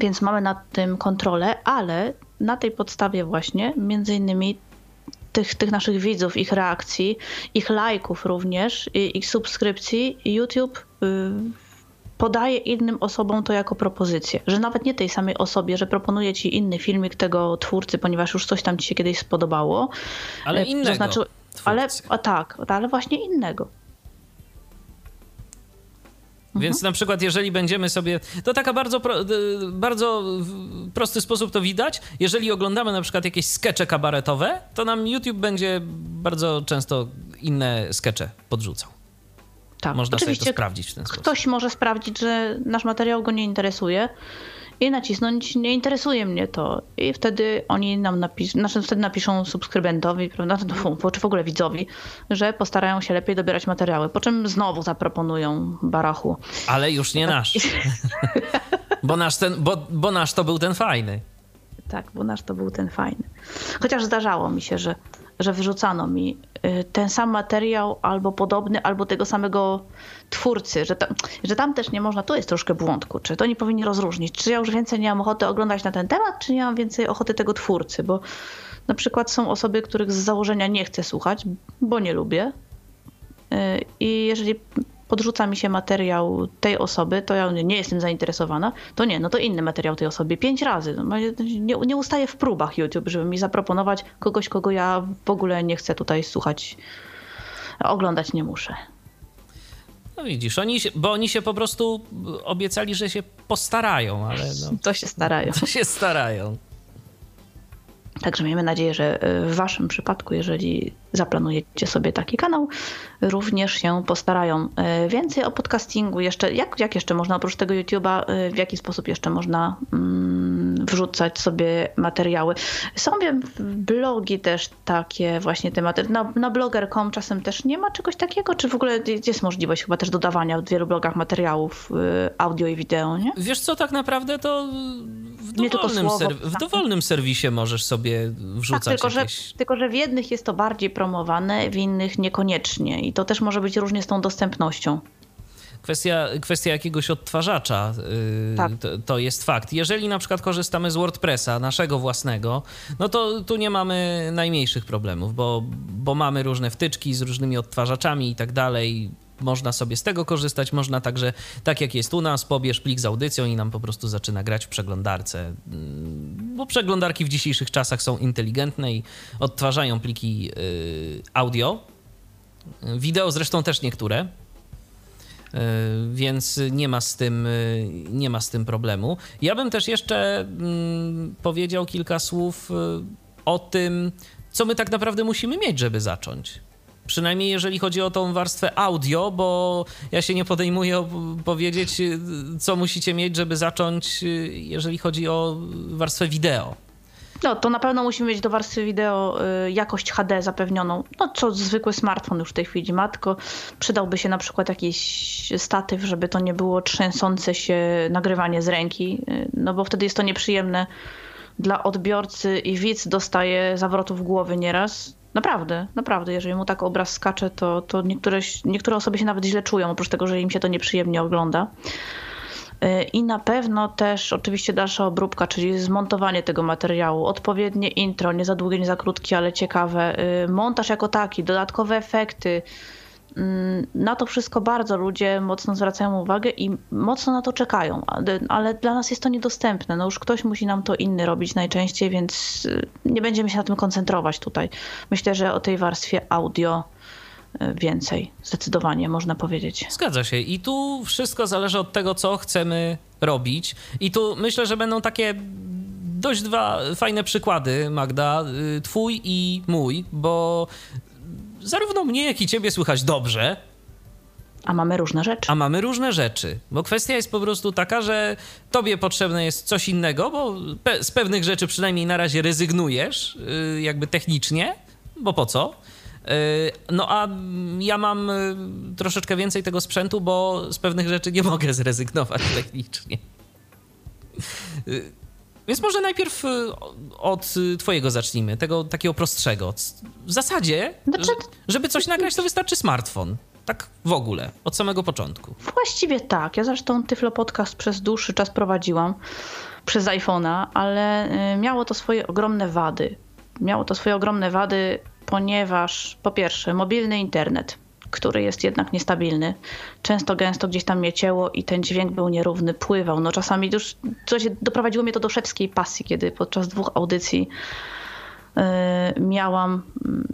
Więc mamy nad tym kontrolę, ale na tej podstawie właśnie między innymi tych, tych naszych widzów, ich reakcji, ich lajków również, ich subskrypcji, YouTube y, podaje innym osobom to jako propozycję, że nawet nie tej samej osobie, że proponuje ci inny filmik tego twórcy, ponieważ już coś tam ci się kiedyś spodobało. Ale y, innego. Znaczy, ale a tak, ale właśnie innego. Więc mhm. na przykład, jeżeli będziemy sobie. To taka bardzo, pro, bardzo prosty sposób to widać. Jeżeli oglądamy na przykład jakieś skecze kabaretowe, to nam YouTube będzie bardzo często inne skecze podrzucał. Tak, Można Oczywiście sobie to sprawdzić w ten sposób. Ktoś może sprawdzić, że nasz materiał go nie interesuje i nacisnąć nie interesuje mnie to. I wtedy oni nam napiszą, znaczy wtedy napiszą subskrybentowi, prawda, no, czy w ogóle widzowi, że postarają się lepiej dobierać materiały, po czym znowu zaproponują barachu. Ale już nie nasz. <laughs> bo, nasz ten, bo, bo nasz to był ten fajny. Tak, bo nasz to był ten fajny. Chociaż zdarzało mi się, że że wyrzucano mi y, ten sam materiał, albo podobny, albo tego samego twórcy, że, tam, że tam też nie można, to jest troszkę błąd, czy to nie powinni rozróżnić, czy ja już więcej nie mam ochoty oglądać na ten temat, czy nie mam więcej ochoty tego twórcy, bo na przykład są osoby, których z założenia nie chcę słuchać, bo nie lubię. Y, I jeżeli podrzuca mi się materiał tej osoby, to ja nie jestem zainteresowana, to nie, no to inny materiał tej osoby. Pięć razy. No, nie, nie ustaję w próbach YouTube, żeby mi zaproponować kogoś, kogo ja w ogóle nie chcę tutaj słuchać, oglądać nie muszę. No widzisz, oni się, bo oni się po prostu obiecali, że się postarają, ale no, To się starają. To się starają. Także miejmy nadzieję, że w Waszym przypadku, jeżeli zaplanujecie sobie taki kanał, również się postarają. E, więcej o podcastingu jeszcze, jak, jak jeszcze można oprócz tego YouTube'a, e, w jaki sposób jeszcze można mm, wrzucać sobie materiały. Są blogi też takie właśnie tematy. Na, na blogger.com czasem też nie ma czegoś takiego, czy w ogóle jest możliwość chyba też dodawania w wielu blogach materiałów e, audio i wideo, nie? Wiesz co, tak naprawdę to w dowolnym, serw w dowolnym serwisie możesz sobie wrzucać tak, tylko, jakieś... że, tylko, że w jednych jest to bardziej promowane, w innych niekoniecznie i to też może być różnie z tą dostępnością. Kwestia, kwestia jakiegoś odtwarzacza yy, tak. to, to, jest fakt. Jeżeli na przykład korzystamy z WordPressa, naszego własnego, no to tu nie mamy najmniejszych problemów, bo, bo mamy różne wtyczki z różnymi odtwarzaczami i tak dalej można sobie z tego korzystać, można także, tak jak jest u nas, pobierz plik z audycją i nam po prostu zaczyna grać w przeglądarce. Mm, bo przeglądarki w dzisiejszych czasach są inteligentne i odtwarzają pliki y, audio. Wideo zresztą też niektóre. więc nie ma z tym, nie ma z tym problemu. Ja bym też jeszcze mm, powiedział kilka słów o tym, co my tak naprawdę musimy mieć, żeby zacząć. Przynajmniej jeżeli chodzi o tą warstwę audio, bo ja się nie podejmuję powiedzieć, co musicie mieć, żeby zacząć, jeżeli chodzi o warstwę wideo. No, to na pewno musimy mieć do warstwy wideo y, jakość HD zapewnioną, no co zwykły smartfon już w tej chwili ma, tylko przydałby się na przykład jakiś statyw, żeby to nie było trzęsące się nagrywanie z ręki, y, no bo wtedy jest to nieprzyjemne dla odbiorcy i widz dostaje zawrotów głowy nieraz. Naprawdę, naprawdę. Jeżeli mu tak obraz skacze, to, to niektóre, niektóre osoby się nawet źle czują, oprócz tego, że im się to nieprzyjemnie ogląda. Y, I na pewno też oczywiście dalsza obróbka, czyli zmontowanie tego materiału, odpowiednie intro, nie za długie, nie za krótkie, ale ciekawe, y, montaż jako taki, dodatkowe efekty, na to wszystko bardzo ludzie mocno zwracają uwagę i mocno na to czekają, ale dla nas jest to niedostępne. No już ktoś musi nam to inny robić najczęściej, więc y, nie będziemy się na tym koncentrować tutaj. Myślę, że o tej warstwie audio y, więcej, zdecydowanie można powiedzieć. Zgadza się. I tu wszystko zależy od tego, co chcemy robić. I tu myślę, że będą takie dość dwa fajne przykłady, Magda, y, twój i mój, bo zarówno mnie, jak i ciebie słychać dobrze. A mamy różne rzeczy. A mamy różne rzeczy, bo kwestia jest po prostu taka, że tobie potrzebne jest coś innego, bo pe z pewnych rzeczy przynajmniej na razie rezygnujesz, yy, jakby technicznie, bo po co? Yy, no a ja mam yy, troszeczkę więcej tego sprzętu, bo z pewnych rzeczy nie <laughs> mogę zrezygnować technicznie. Więc może najpierw y, od y, twojego zacznijmy, tego takiego prostszego. W zasadzie, żeby coś nagrać, to wystarczy smartfon. Tak w ogóle, od samego początku. Właściwie tak. Ja zresztą Tyflo Podcast przez dłuższy czas prowadziłam przez iPhone'a, ale y, miało to swoje ogromne wady. Miało to swoje ogromne wady, ponieważ po pierwsze mobilny internet który jest jednak niestabilny. Często, gęsto gdzieś tam mnie cięło i ten dźwięk był nierówny, pływał. No czasami już coś doprowadziło mnie to do szewskiej pasji, kiedy podczas dwóch audycji yy, miałam,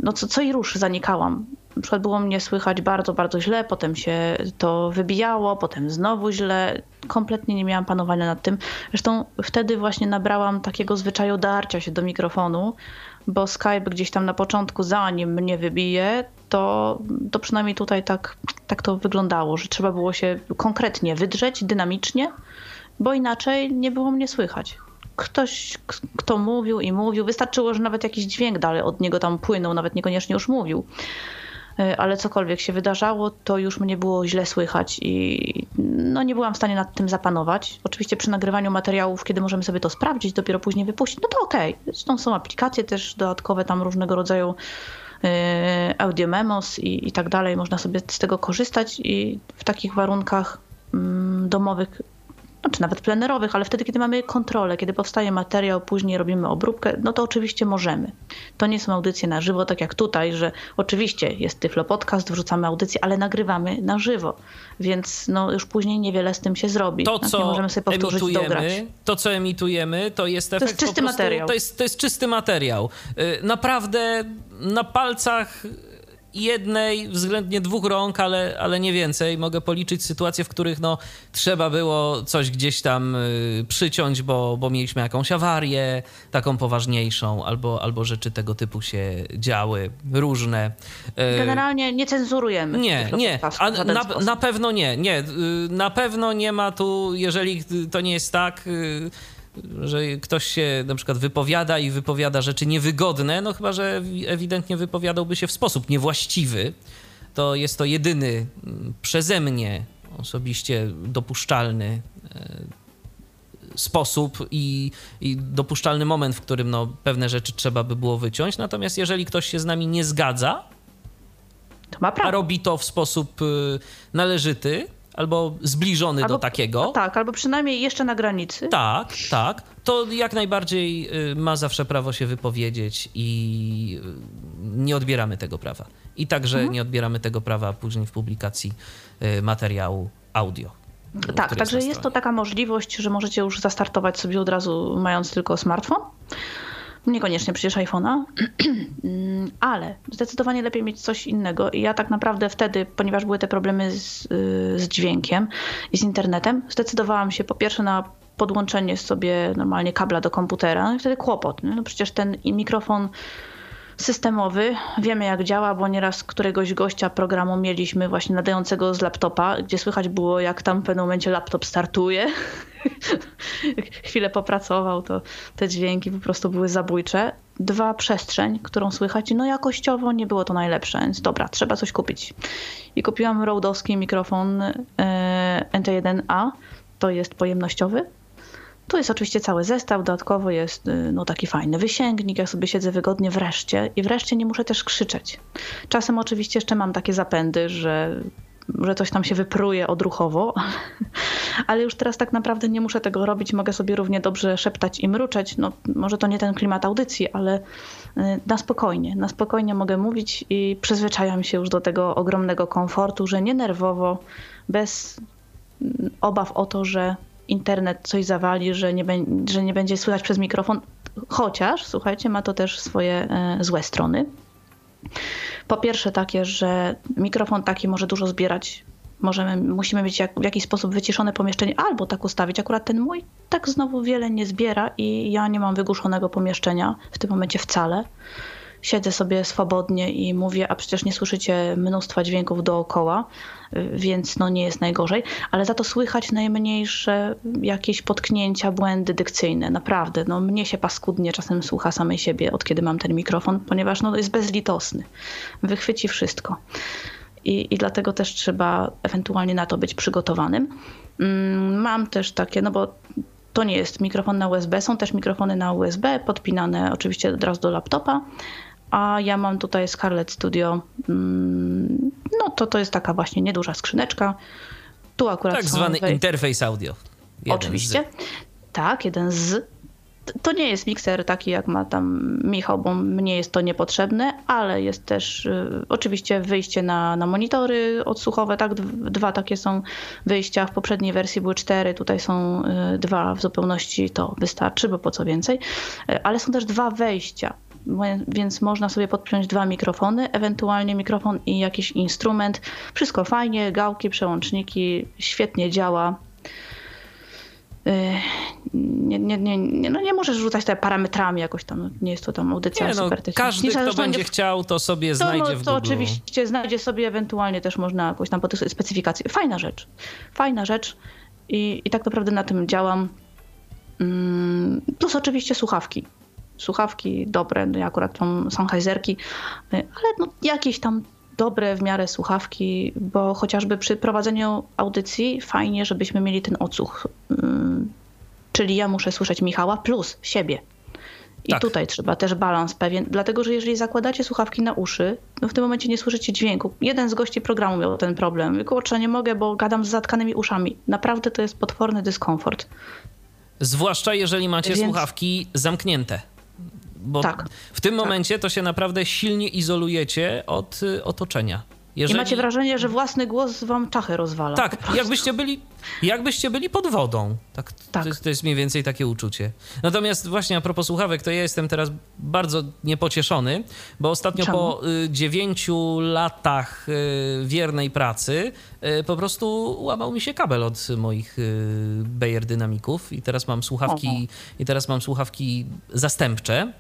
no co, co i rusz zanikałam. Na przykład było mnie słychać bardzo, bardzo źle, potem się to wybijało, potem znowu źle. Kompletnie nie miałam panowania nad tym. Zresztą wtedy właśnie nabrałam takiego zwyczaju darcia się do mikrofonu, bo Skype gdzieś tam na początku, zanim mnie wybije, to, to przynajmniej tutaj tak, tak to wyglądało, że trzeba było się konkretnie wydrzeć, dynamicznie, bo inaczej nie było mnie słychać. Ktoś, kto mówił i mówił, wystarczyło, że nawet jakiś dźwięk dalej od niego tam płynął, nawet niekoniecznie już mówił. E, ale cokolwiek się wydarzało, to już mnie było źle słychać i no, nie byłam w stanie nad tym zapanować. Oczywiście przy nagrywaniu materiałów, kiedy możemy sobie to sprawdzić, dopiero później wypuścić, no to okej. Okay. Zresztą są aplikacje też dodatkowe, tam różnego rodzaju e, audio memos i, i tak dalej. Można sobie z tego korzystać i w takich warunkach mm, domowych czy nawet plenerowych, ale wtedy, kiedy mamy kontrolę, kiedy powstaje materiał, później robimy obróbkę, no to oczywiście możemy. To nie są audycje na żywo, tak jak tutaj, że oczywiście jest Tyflo Podcast, wrzucamy audycję, ale nagrywamy na żywo, więc no już później niewiele z tym się zrobi. To, co możemy sobie powtórzyć, emitujemy, to, co emitujemy, to jest efekt To jest czysty prostu, materiał. To jest, to jest czysty materiał. Y, naprawdę na palcach jednej, względnie dwóch rąk, ale, ale nie więcej. Mogę policzyć sytuacje, w których no, trzeba było coś gdzieś tam y, przyciąć, bo, bo mieliśmy jakąś awarię, taką poważniejszą, albo, albo rzeczy tego typu się działy, różne. Y, Generalnie nie cenzurujemy. Nie, nie. A na, na pewno nie, nie. Y, na pewno nie ma tu, jeżeli to nie jest tak y, że ktoś się na przykład wypowiada i wypowiada rzeczy niewygodne, no chyba, że ewidentnie wypowiadałby się w sposób niewłaściwy, to jest to jedyny mm, przeze mnie osobiście dopuszczalny e, sposób i, i, dopuszczalny moment, w którym no, pewne rzeczy trzeba by było wyciąć. Natomiast jeżeli ktoś się z nami nie zgadza, a robi to w sposób y, należyty, albo zbliżony albo, do takiego. Tak, albo przynajmniej jeszcze na granicy. Tak, tak. To jak najbardziej y, ma zawsze prawo się wypowiedzieć i y, nie odbieramy tego prawa. I także mhm. nie odbieramy tego prawa później w publikacji y, materiału audio. Tak, także jest, jest to taka możliwość, że możecie już zastartować sobie od razu mając tylko smartfon Niekoniecznie przecież iPhone'a, <clears throat> mm, ale zdecydowanie lepiej mieć coś innego. I ja tak naprawdę wtedy, ponieważ były te problemy z, y, z dźwiękiem i z internetem, zdecydowałam się po pierwsze na podłączenie sobie normalnie kabla do komputera, no i wtedy kłopot. No przecież ten mikrofon systemowy. Wiemy jak działa, bo nieraz któregoś gościa programu mieliśmy właśnie nadającego z laptopa, gdzie słychać było jak tam w pewnym momencie laptop startuje. <laughs> <laughs> Chwilę popracował, to te dźwięki po prostu były zabójcze. Dwa, przestrzeń, którą słychać, no jakościowo nie było to najlepsze, więc dobra, trzeba coś kupić. I kupiłam Rode'owski mikrofon e, NT1A, to jest pojemnościowy, tu jest oczywiście cały zestaw, dodatkowo jest y, no, taki fajny wysięgnik, ja sobie siedzę wygodnie wreszcie i wreszcie nie muszę też krzyczeć. Czasem oczywiście jeszcze mam takie zapędy, że, że coś tam się wypruje odruchowo, <laughs> ale już teraz tak naprawdę nie muszę tego robić, mogę sobie równie dobrze szeptać i mruczeć. No, może to nie ten klimat audycji, ale y, na spokojnie, na spokojnie mogę mówić i przyzwyczajam się już do tego ogromnego komfortu, że nie nerwowo, bez mm, obaw o to, że internet coś zawali, że nie, że nie będzie słychać przez mikrofon, chociaż, słuchajcie, ma to też swoje e, złe strony. Po pierwsze takie, że mikrofon taki może dużo zbierać. Możemy, musimy mieć jak, w jakiś sposób wyciszone pomieszczenie, albo tak ustawić. Akurat ten mój tak znowu wiele nie zbiera i ja nie mam wygłuszonego pomieszczenia w tym momencie wcale siedzę sobie swobodnie i mówię, a przecież nie słyszycie mnóstwa dźwięków dookoła, więc no nie jest najgorzej, ale za to słychać najmniejsze jakieś potknięcia, błędy dykcyjne. Naprawdę, no mnie się paskudnie czasem słucha samej siebie, od kiedy mam ten mikrofon, ponieważ no jest bezlitosny. Wychwyci wszystko. I, I dlatego też trzeba ewentualnie na to być przygotowanym. Mm, mam też takie, no bo to nie jest mikrofon na USB, są też mikrofony na USB, podpinane oczywiście od razu do laptopa, a ja mam tutaj Scarlett Studio. Mm, no to to jest taka właśnie nieduża skrzyneczka. Tu akurat tak zwany interfejs audio. Jeden Oczywiście. Z. Tak, jeden z. To nie jest mikser taki, jak ma tam Michał, bo mnie jest to niepotrzebne, ale jest też y, oczywiście wyjście na, na monitory odsłuchowe. Tak, dwa takie są wyjścia. W poprzedniej wersji były cztery, tutaj są y, dwa w zupełności, to wystarczy, bo po co więcej. Y, ale są też dwa wejścia więc można sobie podpiąć dwa mikrofony, ewentualnie mikrofon i jakiś instrument. Wszystko fajnie, gałki, przełączniki, świetnie działa. Y, nie, nie, nie, no nie możesz rzucać te parametrami jakoś tam, no nie jest to tam audycja nie, no, super techniczna. Każdy, kto będzie chciał, to sobie to, znajdzie no, w Google. To oczywiście znajdzie sobie, ewentualnie też można jakoś tam po tych specyfikacji. Fajna rzecz, fajna rzecz i, i tak naprawdę na tym działam. Mm, plus oczywiście słuchawki słuchawki dobre, no ja akurat mam Sennheiserki, y, ale no jakieś tam dobre w miarę słuchawki, bo chociażby przy prowadzeniu audycji fajnie, żebyśmy mieli ten odsłuch. Mm, czyli ja muszę słyszeć Michała plus siebie. I tak. tutaj trzeba też balans pewien, dlatego że jeżeli zakładacie słuchawki na uszy, no w tym momencie nie słyszycie dźwięku. Jeden z gości programu miał ten problem. Kurczę, nie mogę, bo gadam z zatkanymi uszami. Naprawdę to jest potworny dyskomfort. Zwłaszcza jeżeli macie Więc... słuchawki zamknięte bo tak. w tym tak. momencie to się naprawdę silnie izolujecie od y, otoczenia. Jeżeli... I macie wrażenie, że własny głos wam czachy rozwala. Tak, jakbyście byli, jakbyście byli pod wodą. Tak, tak. To, jest, to, jest, mniej więcej takie uczucie. Natomiast właśnie a propos słuchawek, to ja jestem teraz bardzo niepocieszony, bo ostatnio Czemu? po y, dziewięciu latach y, wiernej pracy y, po prostu łamał mi się kabel od moich Bayer dynamików i teraz mam słuchawki i teraz mam słuchawki zastępcze.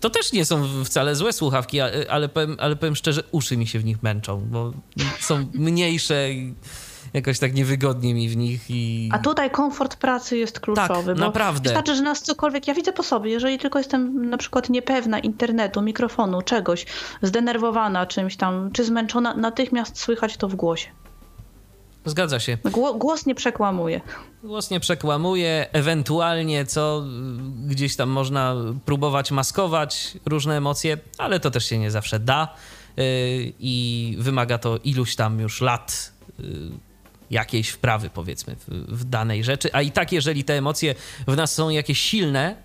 To też nie są wcale złe słuchawki, ale powiem, ale powiem szczerze, uszy mi się w nich męczą, bo są mniejsze jakoś tak niewygodnie mi w nich i... A tutaj komfort pracy jest kluczowy. Tak, naprawdę. Wystarczy, że nas cokolwiek, ja widzę po sobie, jeżeli tylko jestem na przykład niepewna internetu, mikrofonu, czegoś, zdenerwowana czymś tam, czy zmęczona, natychmiast słychać to w głosie. Zgadza się. Głos nie przekłamuje. Głos nie przekłamuje, ewentualnie co gdzieś tam można próbować maskować różne emocje, ale to też się nie zawsze da yy, i wymaga to iluś tam już lat yy, jakiejś wprawy, powiedzmy, w, w danej rzeczy. A i tak, jeżeli te emocje w nas są jakieś silne,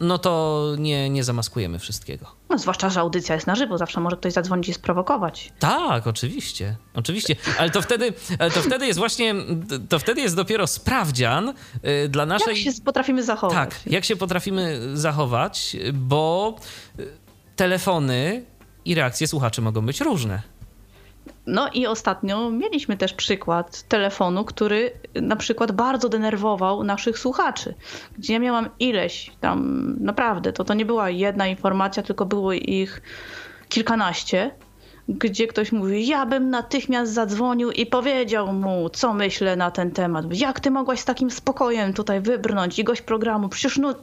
no to nie, nie zamaskujemy wszystkiego. No, zwłaszcza, że audycja jest na żywo, zawsze może ktoś zadzwonić i sprowokować. Tak, oczywiście, oczywiście, ale to wtedy, ale to wtedy jest właśnie, to wtedy jest dopiero sprawdzian y, dla naszej... Jak się potrafimy zachować. Tak, jak się potrafimy zachować, bo y, telefony i reakcje słuchaczy mogą być różne. No i ostatnio mieliśmy też przykład telefonu, który na przykład bardzo denerwował naszych słuchaczy. Gdzie ja miałam ileś tam, naprawdę, to, to nie była jedna informacja, tylko było ich kilkanaście gdzie ktoś mówi, ja bym natychmiast zadzwonił i powiedział mu, co myślę na ten temat. Jak ty mogłaś z takim spokojem tutaj wybrnąć i gość programu, przecież no...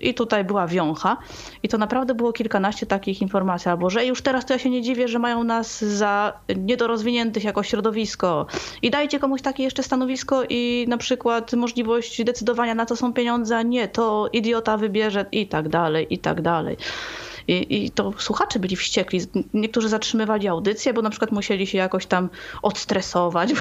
I tutaj była wiącha. I to naprawdę było kilkanaście takich informacji, albo że już teraz to ja się nie dziwię, że mają nas za niedorozwiniętych jako środowisko. I dajcie komuś takie jeszcze stanowisko i na przykład możliwość decydowania na co są pieniądze, a nie, to idiota wybierze i tak dalej, i tak dalej. I, I to słuchacze byli wściekli. Niektórzy zatrzymywali audycję, bo na przykład musieli się jakoś tam odstresować. <laughs>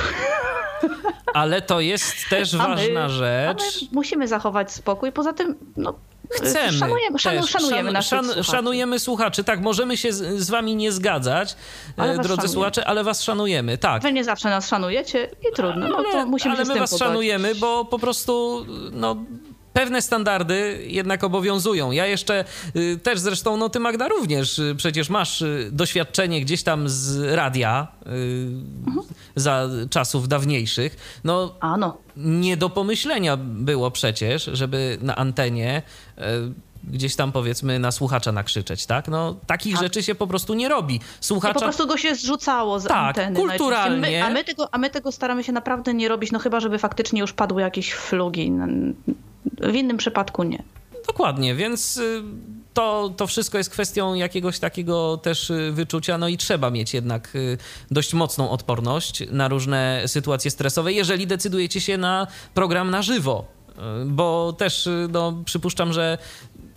Ale to jest też my- ważna rzecz. musimy zachować spokój. Poza tym, no, Chcemy. Szanujemy, szanu, szanujemy Szan- szan- słuchaczy. Szanujemy słuchaczy. Tak, możemy się z, z wami nie zgadzać, Ale e, drodzy szanujemy. słuchacze, ale was szanujemy. Tak. Wy nie zawsze nas szanujecie i trudno. No ale, musimy ale my was pogodzić. szanujemy, bo po prostu no, pewne standardy jednak obowiązują. Ja jeszcze y, też zresztą, no ty Magda również y, przecież masz y, doświadczenie gdzieś tam z radia Mhm. za czasów dawniejszych. No A no. nie do pomyślenia było przecież, żeby na antenie gdzieś tam powiedzmy na słuchacza nakrzyczeć, tak? No takich Tak. rzeczy się po prostu nie robi. Słuchacza po prostu go się zrzucało z Tak, anteny. kulturalnie. najczęściej. My, a, my tego, a my tego staramy się naprawdę nie robić, no chyba, żeby faktycznie już padły jakieś flugi. W innym przypadku nie. Dokładnie, więc y, to, to wszystko jest kwestią jakiegoś takiego też y, wyczucia, no i trzeba mieć jednak y, dość mocną odporność na różne sytuacje stresowe, jeżeli decydujecie się na program na żywo, bo też y, no, przypuszczam, że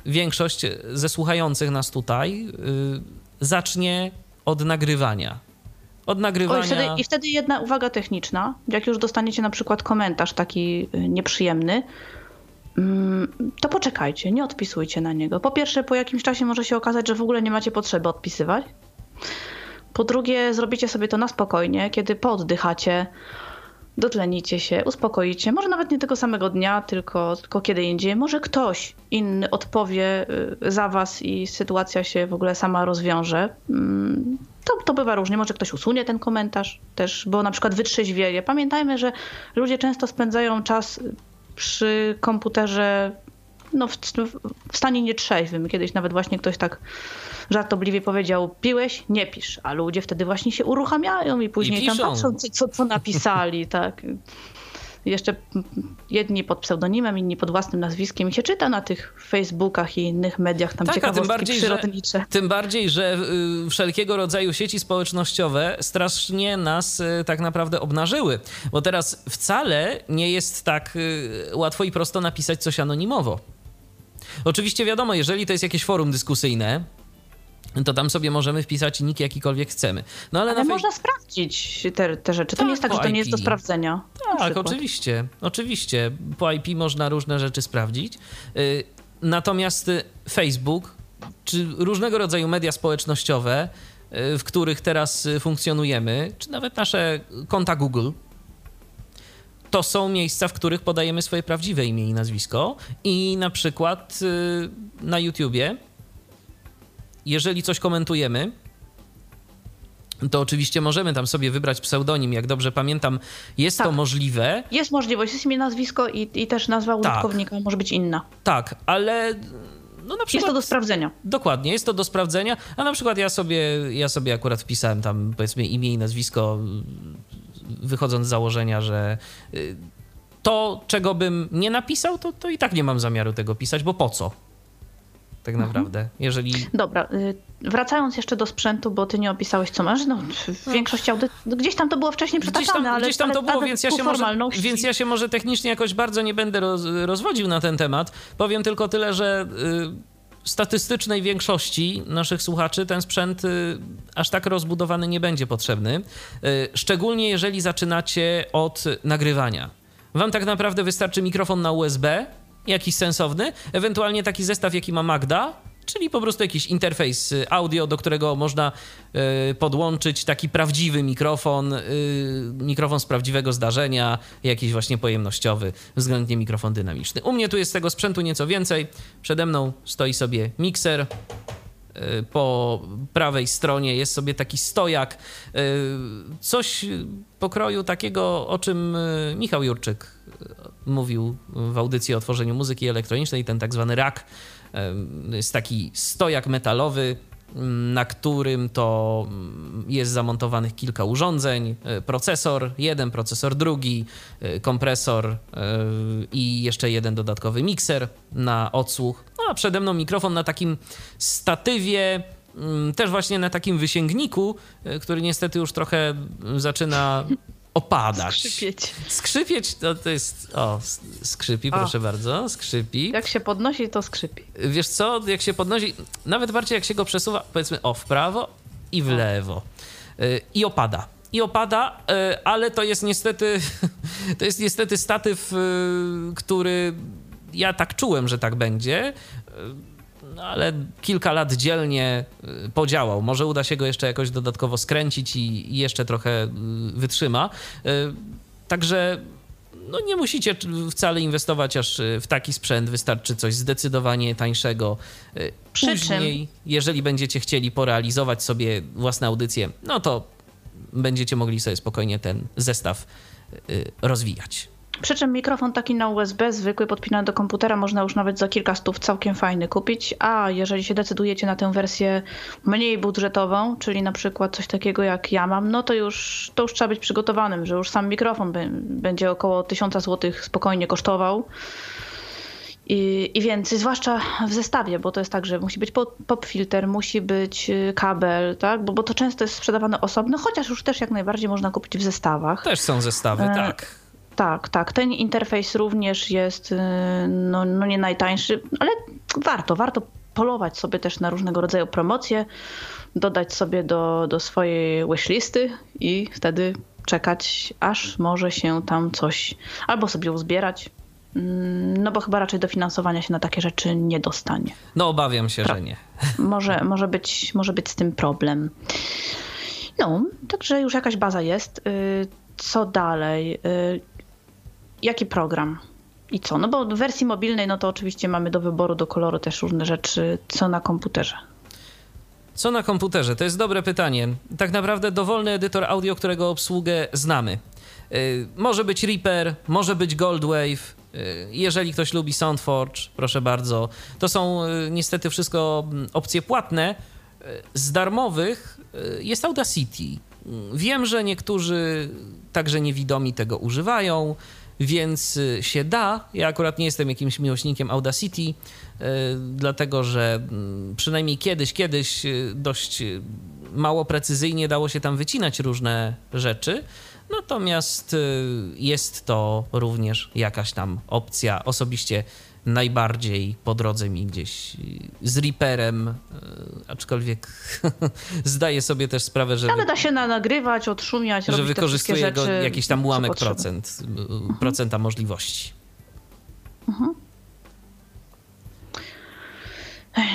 większość ze słuchających nas tutaj y, zacznie od nagrywania. Od O, nagrywania. i, wtedy, I wtedy jedna uwaga techniczna. Jak już dostaniecie na przykład komentarz taki y, nieprzyjemny, mm, to poczekajcie, nie odpisujcie na niego. Po pierwsze, po jakimś czasie może się okazać, że w ogóle nie macie potrzeby odpisywać. Po drugie, zrobicie sobie to na spokojnie, kiedy pooddychacie, dotlenicie się, uspokoicie. Może nawet nie tego samego dnia, tylko, tylko kiedy indziej. Może ktoś inny odpowie y, za was i sytuacja się w ogóle sama rozwiąże. Mm, To, to bywa różnie. Może ktoś usunie ten komentarz też, bo na przykład wytrzeźwieje. Pamiętajmy, że ludzie często spędzają czas przy komputerze no, w, w stanie nietrzeźwym. Kiedyś nawet właśnie ktoś tak żartobliwie powiedział, piłeś? Nie pisz. A ludzie wtedy właśnie się uruchamiają i później tam piszą. patrzą, co, co, napisali. <laughs> tak. Jeszcze jedni pod pseudonimem, inni pod własnym nazwiskiem i się czyta na tych Facebookach i innych mediach tam Tak, a tym ciekawostki bardziej, że, przyrodnicze. tym bardziej, że y, wszelkiego rodzaju sieci społecznościowe strasznie nas y, tak naprawdę obnażyły. Bo teraz wcale nie jest tak y, łatwo i prosto napisać coś anonimowo. Oczywiście wiadomo, jeżeli to jest jakieś forum dyskusyjne, to tam sobie możemy wpisać nick jakikolwiek chcemy. No ale, Ale na fej- można sprawdzić te, te rzeczy. To Tak, nie jest tak, że to nie jest do IP. sprawdzenia. Tak, oczywiście, oczywiście. Po IP można różne rzeczy sprawdzić. Y, Natomiast Facebook czy różnego rodzaju media społecznościowe, y, w których teraz y, funkcjonujemy, czy nawet nasze konta Google, to są miejsca, w których podajemy swoje prawdziwe imię i nazwisko. I na przykład y, na YouTubie, jeżeli coś komentujemy, to oczywiście możemy tam sobie wybrać pseudonim. Jak dobrze pamiętam, jest to Tak. możliwe. Jest możliwość, jest imię, nazwisko i, i też nazwa Tak. użytkownika może być inna. Tak, ale no na Jest przykład... to do sprawdzenia. Dokładnie, jest to do sprawdzenia, a na przykład ja sobie, ja sobie akurat wpisałem tam powiedzmy imię i nazwisko, wychodząc z założenia, że y, to, czego bym nie napisał, to, to i tak nie mam zamiaru tego pisać, bo po co? Tak Mhm. naprawdę, jeżeli... Dobra, y, wracając jeszcze do sprzętu, bo ty nie opisałeś co masz. No, w większości audyt... Gdzieś tam to było wcześniej Gdzieś przytaczane, tam, ale, gdzieś tam ale to było, nawet więc ja, się może, więc ja się może technicznie jakoś bardzo nie będę roz, rozwodził na ten temat. Powiem tylko tyle, że y, statystycznej większości naszych słuchaczy ten sprzęt y, aż tak rozbudowany nie będzie potrzebny. Y, szczególnie jeżeli zaczynacie od nagrywania. Wam tak naprawdę wystarczy mikrofon na USB jakiś sensowny, ewentualnie taki zestaw, jaki ma Magda, czyli po prostu jakiś interfejs y, audio, do którego można y, podłączyć taki prawdziwy mikrofon, y, mikrofon z prawdziwego zdarzenia, jakiś właśnie pojemnościowy, względnie mikrofon dynamiczny. U mnie tu jest tego sprzętu nieco więcej. Przede mną stoi sobie mikser, po prawej stronie jest sobie taki stojak. Coś pokroju takiego, o czym Michał Jurczyk mówił w audycji o tworzeniu muzyki elektronicznej, ten tak zwany rack jest taki stojak metalowy, mm, na którym to mm, jest zamontowanych kilka urządzeń, e, procesor jeden, procesor drugi, e, kompresor e, i jeszcze jeden dodatkowy mikser na odsłuch. No a przede mną mikrofon na takim statywie, mm, też właśnie na takim wysięgniku, który niestety już trochę zaczyna opadać. Skrzypieć. Skrzypieć to, to jest. O, skrzypi, o. proszę bardzo, skrzypi. Jak się podnosi, to skrzypi. Wiesz co, jak się podnosi, nawet bardziej jak się go przesuwa, powiedzmy, o, w prawo i w lewo. Y, I opada. I opada, y, ale to jest niestety, <laughs> to jest niestety statyw, y, który ja tak czułem, że tak będzie ale kilka lat dzielnie y, podziałał. Może uda się go jeszcze jakoś dodatkowo skręcić i, jeszcze trochę y, wytrzyma. Y, także no nie musicie wcale inwestować aż w taki sprzęt, wystarczy coś zdecydowanie tańszego. Później, jeżeli będziecie chcieli porealizować sobie własne audycje, no to będziecie mogli sobie spokojnie ten zestaw rozwijać. Przy czym mikrofon taki na USB, zwykły, podpinany do komputera, można już nawet za kilka stów całkiem fajny kupić. A jeżeli się decydujecie na tę wersję mniej budżetową, czyli na przykład coś takiego jak ja mam, no to już, to już trzeba być przygotowanym, że już sam mikrofon będzie około 1000 zł spokojnie kosztował. I, I więcej, zwłaszcza w zestawie, bo to jest tak, że musi być pop filter, musi być y, kabel, tak? Bo, bo to często jest sprzedawane osobno, chociaż już też jak najbardziej można kupić w zestawach. Też są zestawy, e, tak. Tak, tak. Ten interfejs również jest y, no, no nie najtańszy, ale warto, warto polować sobie też na różnego rodzaju promocje, dodać sobie do, do swojej wishlisty i wtedy czekać, aż może się tam coś albo sobie uzbierać. Mm, no bo chyba raczej dofinansowania się na takie rzeczy nie dostanie. No obawiam się, Pra że nie. <laughs> Może, może, być, może być z tym problem. No, także już jakaś baza jest. Y, co dalej? Y, jaki program i co? No bo w wersji mobilnej, no to oczywiście mamy do wyboru, do koloru też różne rzeczy, co na komputerze. Co na komputerze? To jest dobre pytanie. Tak naprawdę dowolny edytor audio, którego obsługę znamy. Yy, może być Reaper, może być Goldwave. Yy, jeżeli ktoś lubi SoundForge, proszę bardzo. To są yy, niestety wszystko mm, opcje płatne. Y, z darmowych y, jest Audacity. Wiem, że niektórzy także niewidomi tego używają więc y, się da. Ja akurat nie jestem jakimś miłośnikiem Audacity, y, dlatego że mm, przynajmniej kiedyś, kiedyś y, dość mało precyzyjnie dało się tam wycinać różne rzeczy. Natomiast jest to również jakaś tam opcja. Osobiście najbardziej po drodze mi gdzieś z Reaperem, e, aczkolwiek <laughs> zdaję sobie też sprawę, że... Ale da się na nagrywać, odszumiać, Że wykorzystuje go jakiś tam ułamek procent, mhm. procenta możliwości. Mhm.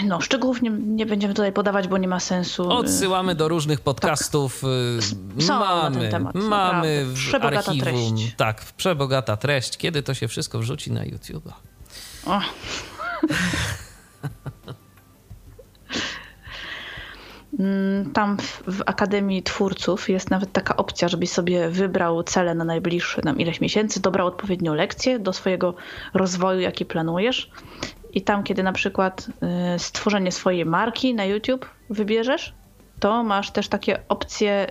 No, szczegółów nie, nie, będziemy tutaj podawać, bo nie ma sensu. Odsyłamy do różnych podcastów. Tak. Są mamy, temat, mamy w archiwum. Treść. Tak, przebogata treść. Kiedy to się wszystko wrzuci na YouTube? O. Mm, tam w, w, Akademii Twórców jest nawet taka opcja, żebyś sobie wybrał cele na najbliższe nam ileś miesięcy, dobrał odpowiednią lekcję do swojego rozwoju, jaki planujesz. I tam, kiedy na przykład y, stworzenie swojej marki na YouTube wybierzesz, to masz też takie opcje,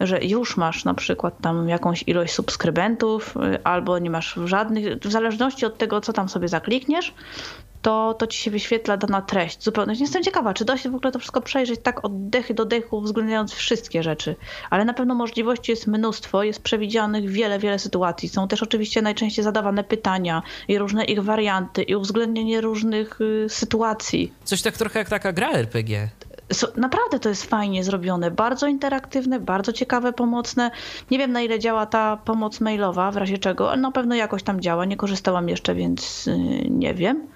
y, że już masz na przykład tam jakąś ilość subskrybentów, y, albo nie masz żadnych, w zależności od tego, co tam sobie zaklikniesz, to, to ci się wyświetla dana treść. Zupełnie jestem ciekawa, czy da się w ogóle to wszystko przejrzeć tak od dechy do dechu, uwzględniając wszystkie rzeczy. Ale na pewno możliwości jest mnóstwo, jest przewidzianych wiele, wiele sytuacji. Są też oczywiście najczęściej zadawane pytania i różne ich warianty i uwzględnienie różnych y, sytuacji. Coś tak trochę jak taka gra RPG. Naprawdę to jest fajnie zrobione, bardzo interaktywne, bardzo ciekawe, pomocne. Nie wiem na ile działa ta pomoc mailowa, w razie czego, ale na pewno jakoś tam działa. Nie korzystałam jeszcze, więc y, nie wiem.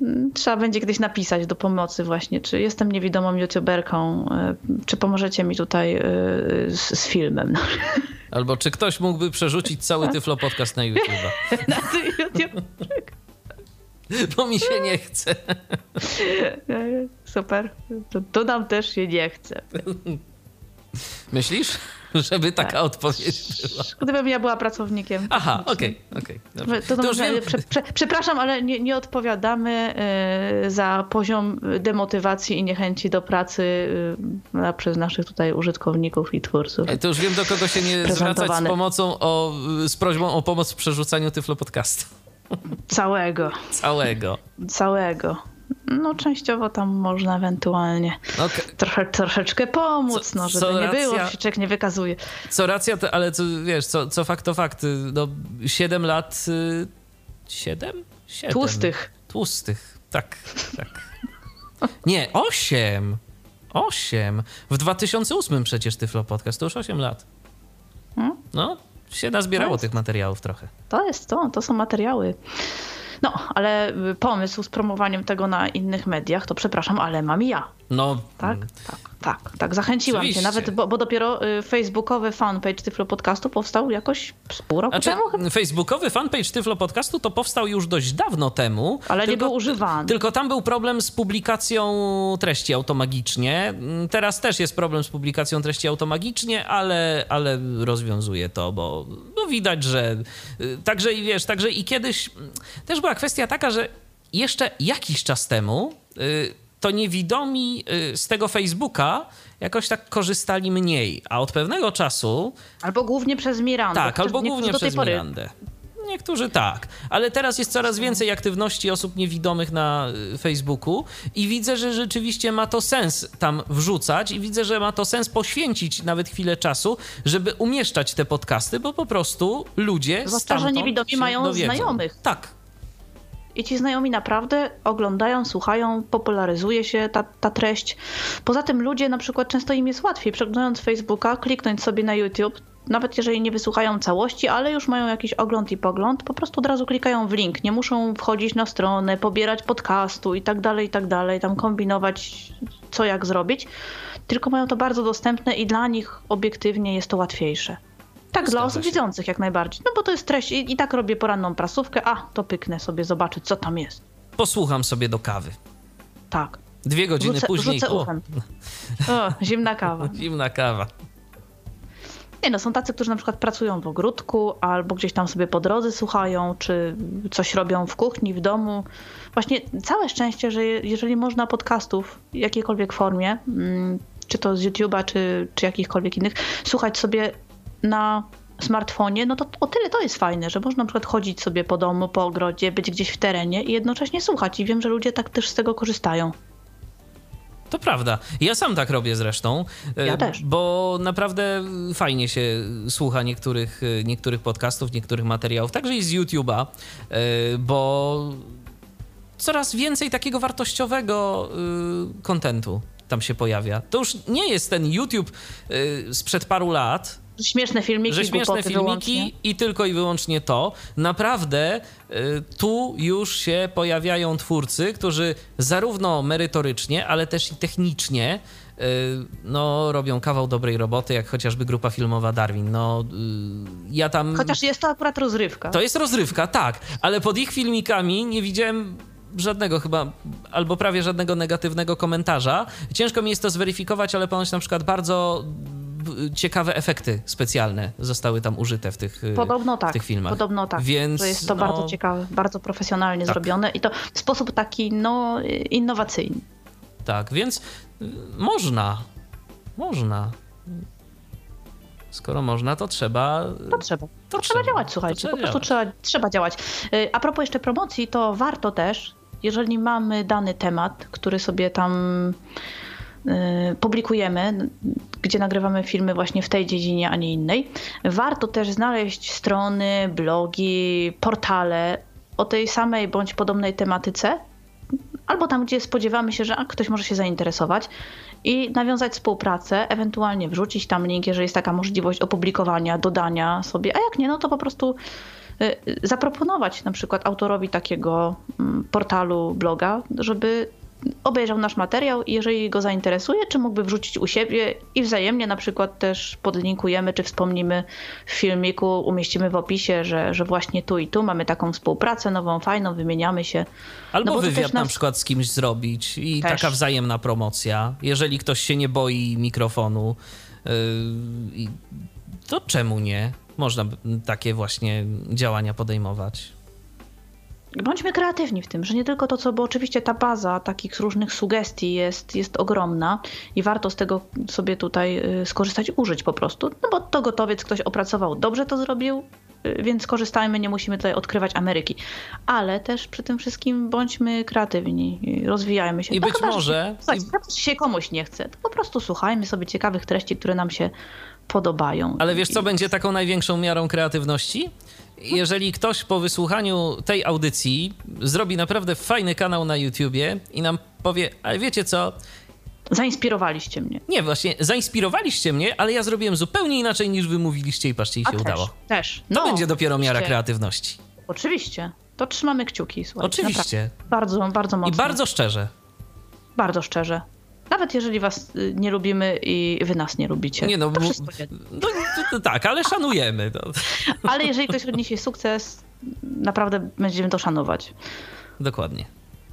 Mm, trzeba będzie kiedyś napisać do pomocy właśnie, czy jestem niewidomą youtuberką, y, czy pomożecie mi tutaj y, z, z filmem. <laughs> Albo czy ktoś mógłby przerzucić cały Tyflo Podcast na <laughs> YouTube? na <laughs> YouTube. Bo mi się nie chce. Super. To, to nam też się nie chce. Myślisz? Żeby taka tak. odpowiedź była. Gdybym ja była pracownikiem. Aha, okej, okay, okej. Okay, to, to, to wiem... prze, prze, przepraszam, ale nie, nie odpowiadamy y, za poziom demotywacji i niechęci do pracy y, przez naszych tutaj użytkowników i twórców. To już wiem, do kogo się nie zwracać z pomocą, o, z prośbą o pomoc w przerzucaniu Tyflo Podcastu. Całego. Całego. Całego. No częściowo tam można ewentualnie okay. trochę, troszeczkę pomóc, co, no, żeby nie racja, było, się człowiek nie wykazuje. Co racja, to, ale co, wiesz, co, co fakt to fakt, no 7 lat... 7? 7. Tłustych. Tłustych, tak, tak. Nie, 8. 8. W 2008 przecież Tyflo Podcast, to już 8 lat. Hmm? No, się nazbierało tych materiałów trochę. To jest to, to są materiały. No, ale pomysł z promowaniem tego na innych mediach, to przepraszam, ale mam ja. No. Tak, tak, tak, tak. Zachęciłam Oczywiście. cię, nawet, bo, bo, dopiero y, facebookowy fanpage Tyflo Podcastu powstał jakoś z pół roku znaczy, temu. Facebookowy fanpage Tyflo Podcastu to powstał już dość dawno temu. Ale tylko, nie był używany. Tylko tam był problem z publikacją treści automagicznie. Teraz też jest problem z publikacją treści automagicznie, ale, ale rozwiązuje to, bo, bo widać, że y, także i wiesz, także i kiedyś też była kwestia taka, że jeszcze jakiś czas temu y, to niewidomi y, z tego Facebooka jakoś tak korzystali mniej, a od pewnego czasu... Albo głównie przez Mirandę. Tak, albo głównie przez Mirandę. Niektórzy tak, ale teraz jest coraz więcej aktywności osób niewidomych na y, Facebooku i widzę, że rzeczywiście ma to sens tam wrzucać i widzę, że ma to sens poświęcić nawet chwilę czasu, żeby umieszczać te podcasty, bo po prostu ludzie Zwłaszcza, że niewidomi mają dowiedzą. znajomych. Tak, i ci znajomi naprawdę oglądają, słuchają, popularyzuje się ta, ta treść. Poza tym ludzie na przykład często im jest łatwiej, przeglądając Facebooka, kliknąć sobie na YouTube, nawet jeżeli nie wysłuchają całości, ale już mają jakiś ogląd i pogląd, po prostu od razu klikają w link. Nie muszą wchodzić na stronę, pobierać podcastu i tak dalej, i tak dalej, tam kombinować co jak zrobić, tylko mają to bardzo dostępne i dla nich obiektywnie jest to łatwiejsze. Tak, dla osób widzących jak najbardziej. No bo to jest treść i, i tak robię poranną prasówkę, a to pyknę sobie, zobaczyć co tam jest. Posłucham sobie do kawy. Tak. Dwie godziny rzucę, później. Rzucę uchem. O, zimna kawa. <laughs> zimna kawa. Nie no, są tacy, którzy na przykład pracują w ogródku albo gdzieś tam sobie po drodze słuchają, czy coś robią w kuchni, w domu. Właśnie całe szczęście, że jeżeli można podcastów w jakiejkolwiek formie, mm, czy to z YouTube'a, czy, czy jakichkolwiek innych, słuchać sobie na smartfonie, no to o tyle to jest fajne, że można na przykład chodzić sobie po domu, po ogrodzie, być gdzieś w terenie i jednocześnie słuchać. I wiem, że ludzie tak też z tego korzystają. To prawda. Ja sam tak robię zresztą. Ja e, też. Bo naprawdę fajnie się słucha niektórych, e, niektórych podcastów, niektórych materiałów, także i z YouTube'a, e, bo coraz więcej takiego wartościowego kontentu tam się pojawia. To już nie jest ten YouTube sprzed paru lat, Śmieszne filmiki, że śmieszne filmiki wyłącznie. i tylko i wyłącznie to. Naprawdę y, tu już się pojawiają twórcy, którzy zarówno merytorycznie, ale też i technicznie y, no, robią kawał dobrej roboty, jak chociażby grupa filmowa Darwin. No, y, ja tam... Chociaż jest to akurat rozrywka. To jest rozrywka, tak, ale pod ich filmikami nie widziałem żadnego chyba, albo prawie żadnego negatywnego komentarza. Ciężko mi jest to zweryfikować, ale ponoć na przykład bardzo ciekawe efekty specjalne zostały tam użyte w tych, podobno tak, w tych filmach. Podobno tak, Więc, że jest to no, bardzo ciekawe, bardzo profesjonalnie tak. zrobione i to w sposób taki no, innowacyjny. Tak, więc y, można, można. Skoro można, to trzeba. To trzeba. To, to trzeba, działać, słuchajcie. Trzeba po prostu trzeba, trzeba działać. Y, a propos jeszcze promocji, to warto też, jeżeli mamy dany temat, który sobie tam Y, publikujemy, gdzie nagrywamy filmy właśnie w tej dziedzinie, a nie innej. Warto też znaleźć strony, blogi, portale o tej samej bądź podobnej tematyce albo tam, gdzie spodziewamy się, że a, ktoś może się zainteresować i nawiązać współpracę, ewentualnie wrzucić tam link, jeżeli jest taka możliwość opublikowania, dodania sobie, a jak nie, no to po prostu y, zaproponować na przykład autorowi takiego mm, portalu, bloga, żeby obejrzał nasz materiał i jeżeli go zainteresuje, czy mógłby wrzucić u siebie i wzajemnie na przykład też podlinkujemy, czy wspomnimy w filmiku, umieścimy w opisie, że, że właśnie tu i tu mamy taką współpracę nową, fajną, wymieniamy się. Albo no wywiad nas... na przykład z kimś zrobić i też. taka wzajemna promocja. Jeżeli ktoś się nie boi mikrofonu, yy, to czemu nie? Można takie właśnie działania podejmować bądźmy kreatywni w tym, że nie tylko to, co, bo oczywiście ta baza takich różnych sugestii jest, jest ogromna i warto z tego sobie tutaj y, skorzystać, użyć po prostu, no bo to gotowiec ktoś opracował, dobrze to zrobił, y, więc korzystajmy, nie musimy tutaj odkrywać Ameryki. Ale też przy tym wszystkim bądźmy kreatywni, rozwijajmy się. I być może... Słuchajcie, i... się komuś nie chce, to po prostu słuchajmy sobie ciekawych treści, które nam się podobają. Ale wiesz, co będzie taką największą miarą kreatywności? Jeżeli ktoś po wysłuchaniu tej audycji zrobi naprawdę fajny kanał na YouTubie i nam powie, ale wiecie co? Zainspirowaliście mnie. Nie, właśnie, zainspirowaliście mnie, ale ja zrobiłem zupełnie inaczej niż wy mówiliście i patrzcie, i się udało. Też. No, to będzie dopiero miara oczywiście. kreatywności. Oczywiście. To trzymamy kciuki, słuchajcie. Oczywiście. Naprawdę. Bardzo, bardzo mocno. I bardzo szczerze. Bardzo szczerze. Nawet jeżeli was y, nie lubimy i wy nas nie lubicie. Nie no, to wszystko no, to, tak, ale szanujemy. No. Ale jeżeli ktoś odniesie sukces, naprawdę będziemy to szanować. Dokładnie.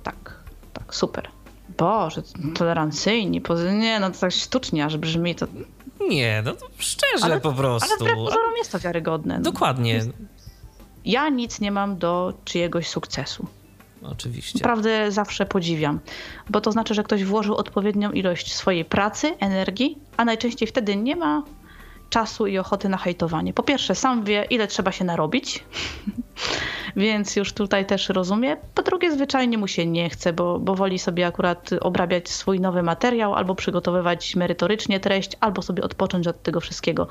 Tak, tak, super. Boże, tolerancyjni, nie, no to tak sztucznie aż brzmi to. Nie, no to szczerze ale, po prostu. Ale wbrew pozorom jest to wiarygodne. No. Dokładnie. Ja nic nie mam do czyjegoś sukcesu. Oczywiście. Naprawdę zawsze podziwiam, bo to znaczy, że ktoś włożył odpowiednią ilość swojej pracy, energii, a najczęściej wtedy nie ma czasu i ochoty na hejtowanie. Po pierwsze, sam wie, ile trzeba się narobić, <laughs> więc już tutaj też rozumie. Po drugie, zwyczajnie mu się nie chce, bo, bo woli sobie akurat obrabiać swój nowy materiał, albo przygotowywać merytorycznie treść, albo sobie odpocząć od tego wszystkiego.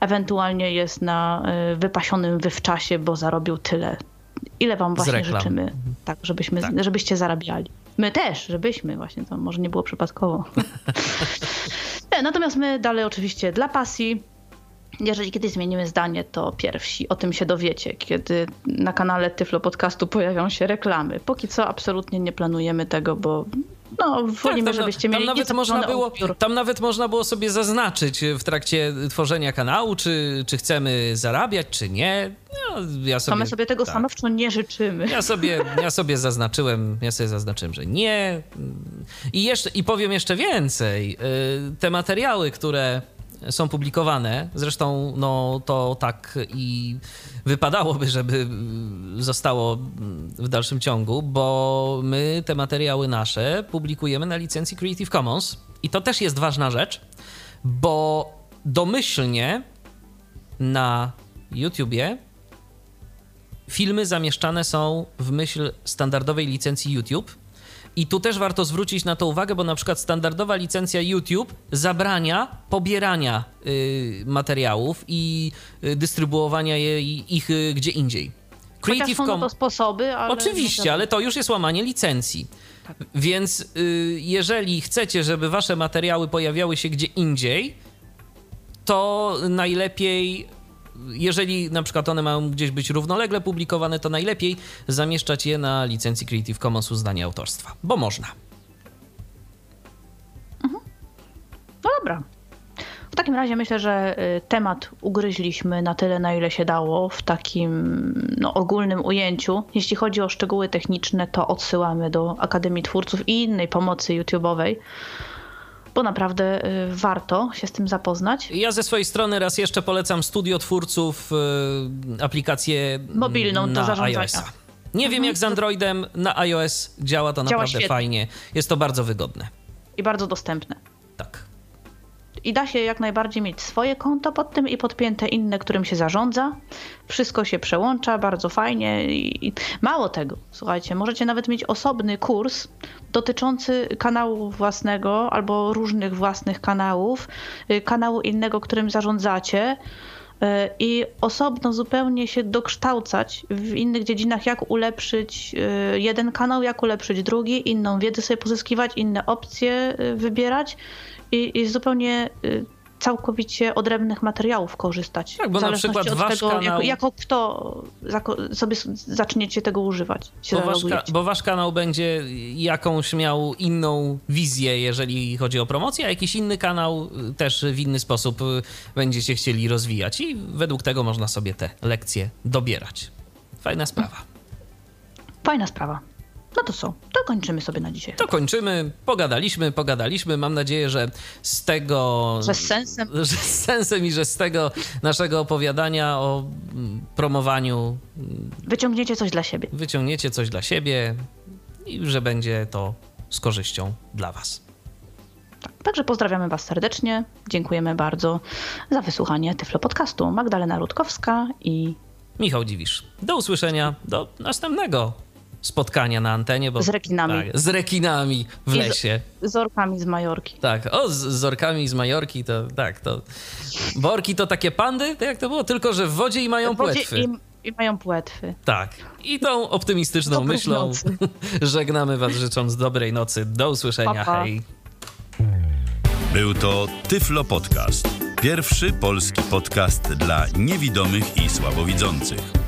Ewentualnie jest na y, wypasionym wywczasie, bo zarobił tyle ile wam właśnie życzymy, mhm. tak, żebyśmy, tak. żebyście zarabiali. My też, żebyśmy właśnie, to może nie było przypadkowo. <laughs> <laughs> Natomiast my dalej oczywiście dla pasji. Jeżeli kiedyś zmienimy zdanie, to pierwsi o tym się dowiecie, kiedy na kanale Tyflo Podcastu pojawią się reklamy. Póki co absolutnie nie planujemy tego, bo no, wolimy, tak, żebyście mieli tam nawet, można było, tam nawet można było sobie zaznaczyć w trakcie tworzenia kanału, czy, czy chcemy zarabiać, czy nie. No, ja sobie, sobie tego tak. stanowczo nie życzymy. Ja sobie, ja sobie zaznaczyłem, ja sobie zaznaczyłem, że nie. I, jeszcze, I powiem jeszcze więcej. Y, te materiały, które są publikowane. Zresztą no, to tak i wypadałoby, żeby zostało w dalszym ciągu, bo my te materiały nasze publikujemy na licencji Creative Commons i to też jest ważna rzecz, bo domyślnie na YouTubie filmy zamieszczane są w myśl standardowej licencji YouTube i tu też warto zwrócić na to uwagę, bo na przykład standardowa licencja YouTube zabrania pobierania y, materiałów i y, dystrybuowania je, ich y, gdzie indziej. Creative są Com... to sposoby, ale... Oczywiście, ale to już jest łamanie licencji. Tak. Więc y, jeżeli chcecie, żeby wasze materiały pojawiały się gdzie indziej, to najlepiej jeżeli na przykład one mają gdzieś być równolegle publikowane, to najlepiej zamieszczać je na licencji Creative Commons uznania autorstwa, bo można. Mhm. No dobra. W takim razie myślę, że y, temat ugryźliśmy na tyle, na ile się dało w takim no, ogólnym ujęciu. Jeśli chodzi o szczegóły techniczne, to odsyłamy do Akademii Twórców i innej pomocy YouTube'owej bo naprawdę y, warto się z tym zapoznać. Ja ze swojej strony raz jeszcze polecam Studio Twórców, y, aplikację mobilną na do zarządzania. iOS-a. Nie mhm. wiem jak z Androidem, na iOS działa to działa naprawdę świetnie. fajnie. Jest to bardzo wygodne. I bardzo dostępne. I da się jak najbardziej mieć swoje konto pod tym i podpięte inne, którym się zarządza. Wszystko się przełącza bardzo fajnie i mało tego, słuchajcie, możecie nawet mieć osobny kurs dotyczący kanału własnego albo różnych własnych kanałów, y, kanału innego, którym zarządzacie e, i osobno zupełnie się dokształcać w innych dziedzinach, jak ulepszyć e, jeden kanał, jak ulepszyć drugi, inną wiedzę sobie pozyskiwać, inne opcje wybierać i, i zupełnie całkowicie odrębnych materiałów korzystać. Tak, bo na przykład od wasz tego, kanał... jako, jako kto sobie zaczniecie tego używać. Bo wasz, bo wasz, kanał będzie jakąś miał inną wizję, jeżeli chodzi o promocję, a jakiś inny kanał też w inny sposób będziecie chcieli rozwijać i według tego można sobie te lekcje dobierać. Fajna sprawa. Fajna sprawa. No to co? To kończymy sobie na dzisiaj. To kończymy. Pogadaliśmy, pogadaliśmy. Mam nadzieję, że z tego. Że z sensem. <laughs> Że z sensem i że z tego naszego opowiadania o mm, promowaniu. Mm, wyciągniecie coś dla siebie. Wyciągniecie coś dla siebie i że będzie to z korzyścią dla Was. Tak, także pozdrawiamy Was serdecznie. Dziękujemy bardzo za wysłuchanie Tyflo Podcastu. Magdalena Rutkowska i Michał Dziwisz. Do usłyszenia. Do następnego spotkania na antenie. Bo, z rekinami. Tak, z rekinami w lesie. Z, z orkami z Majorki. Tak, o, z, z orkami z Majorki to tak, to... Bo orki to takie pandy, to jak to było? Tylko, że w wodzie i mają w płetwy. I, I, mają płetwy. Tak. I tą optymistyczną myślą nocy. <laughs> żegnamy was życząc dobrej nocy. Do usłyszenia. Pa, pa. Hej. Był to Tyflo Podcast. Pierwszy polski podcast dla niewidomych i słabowidzących.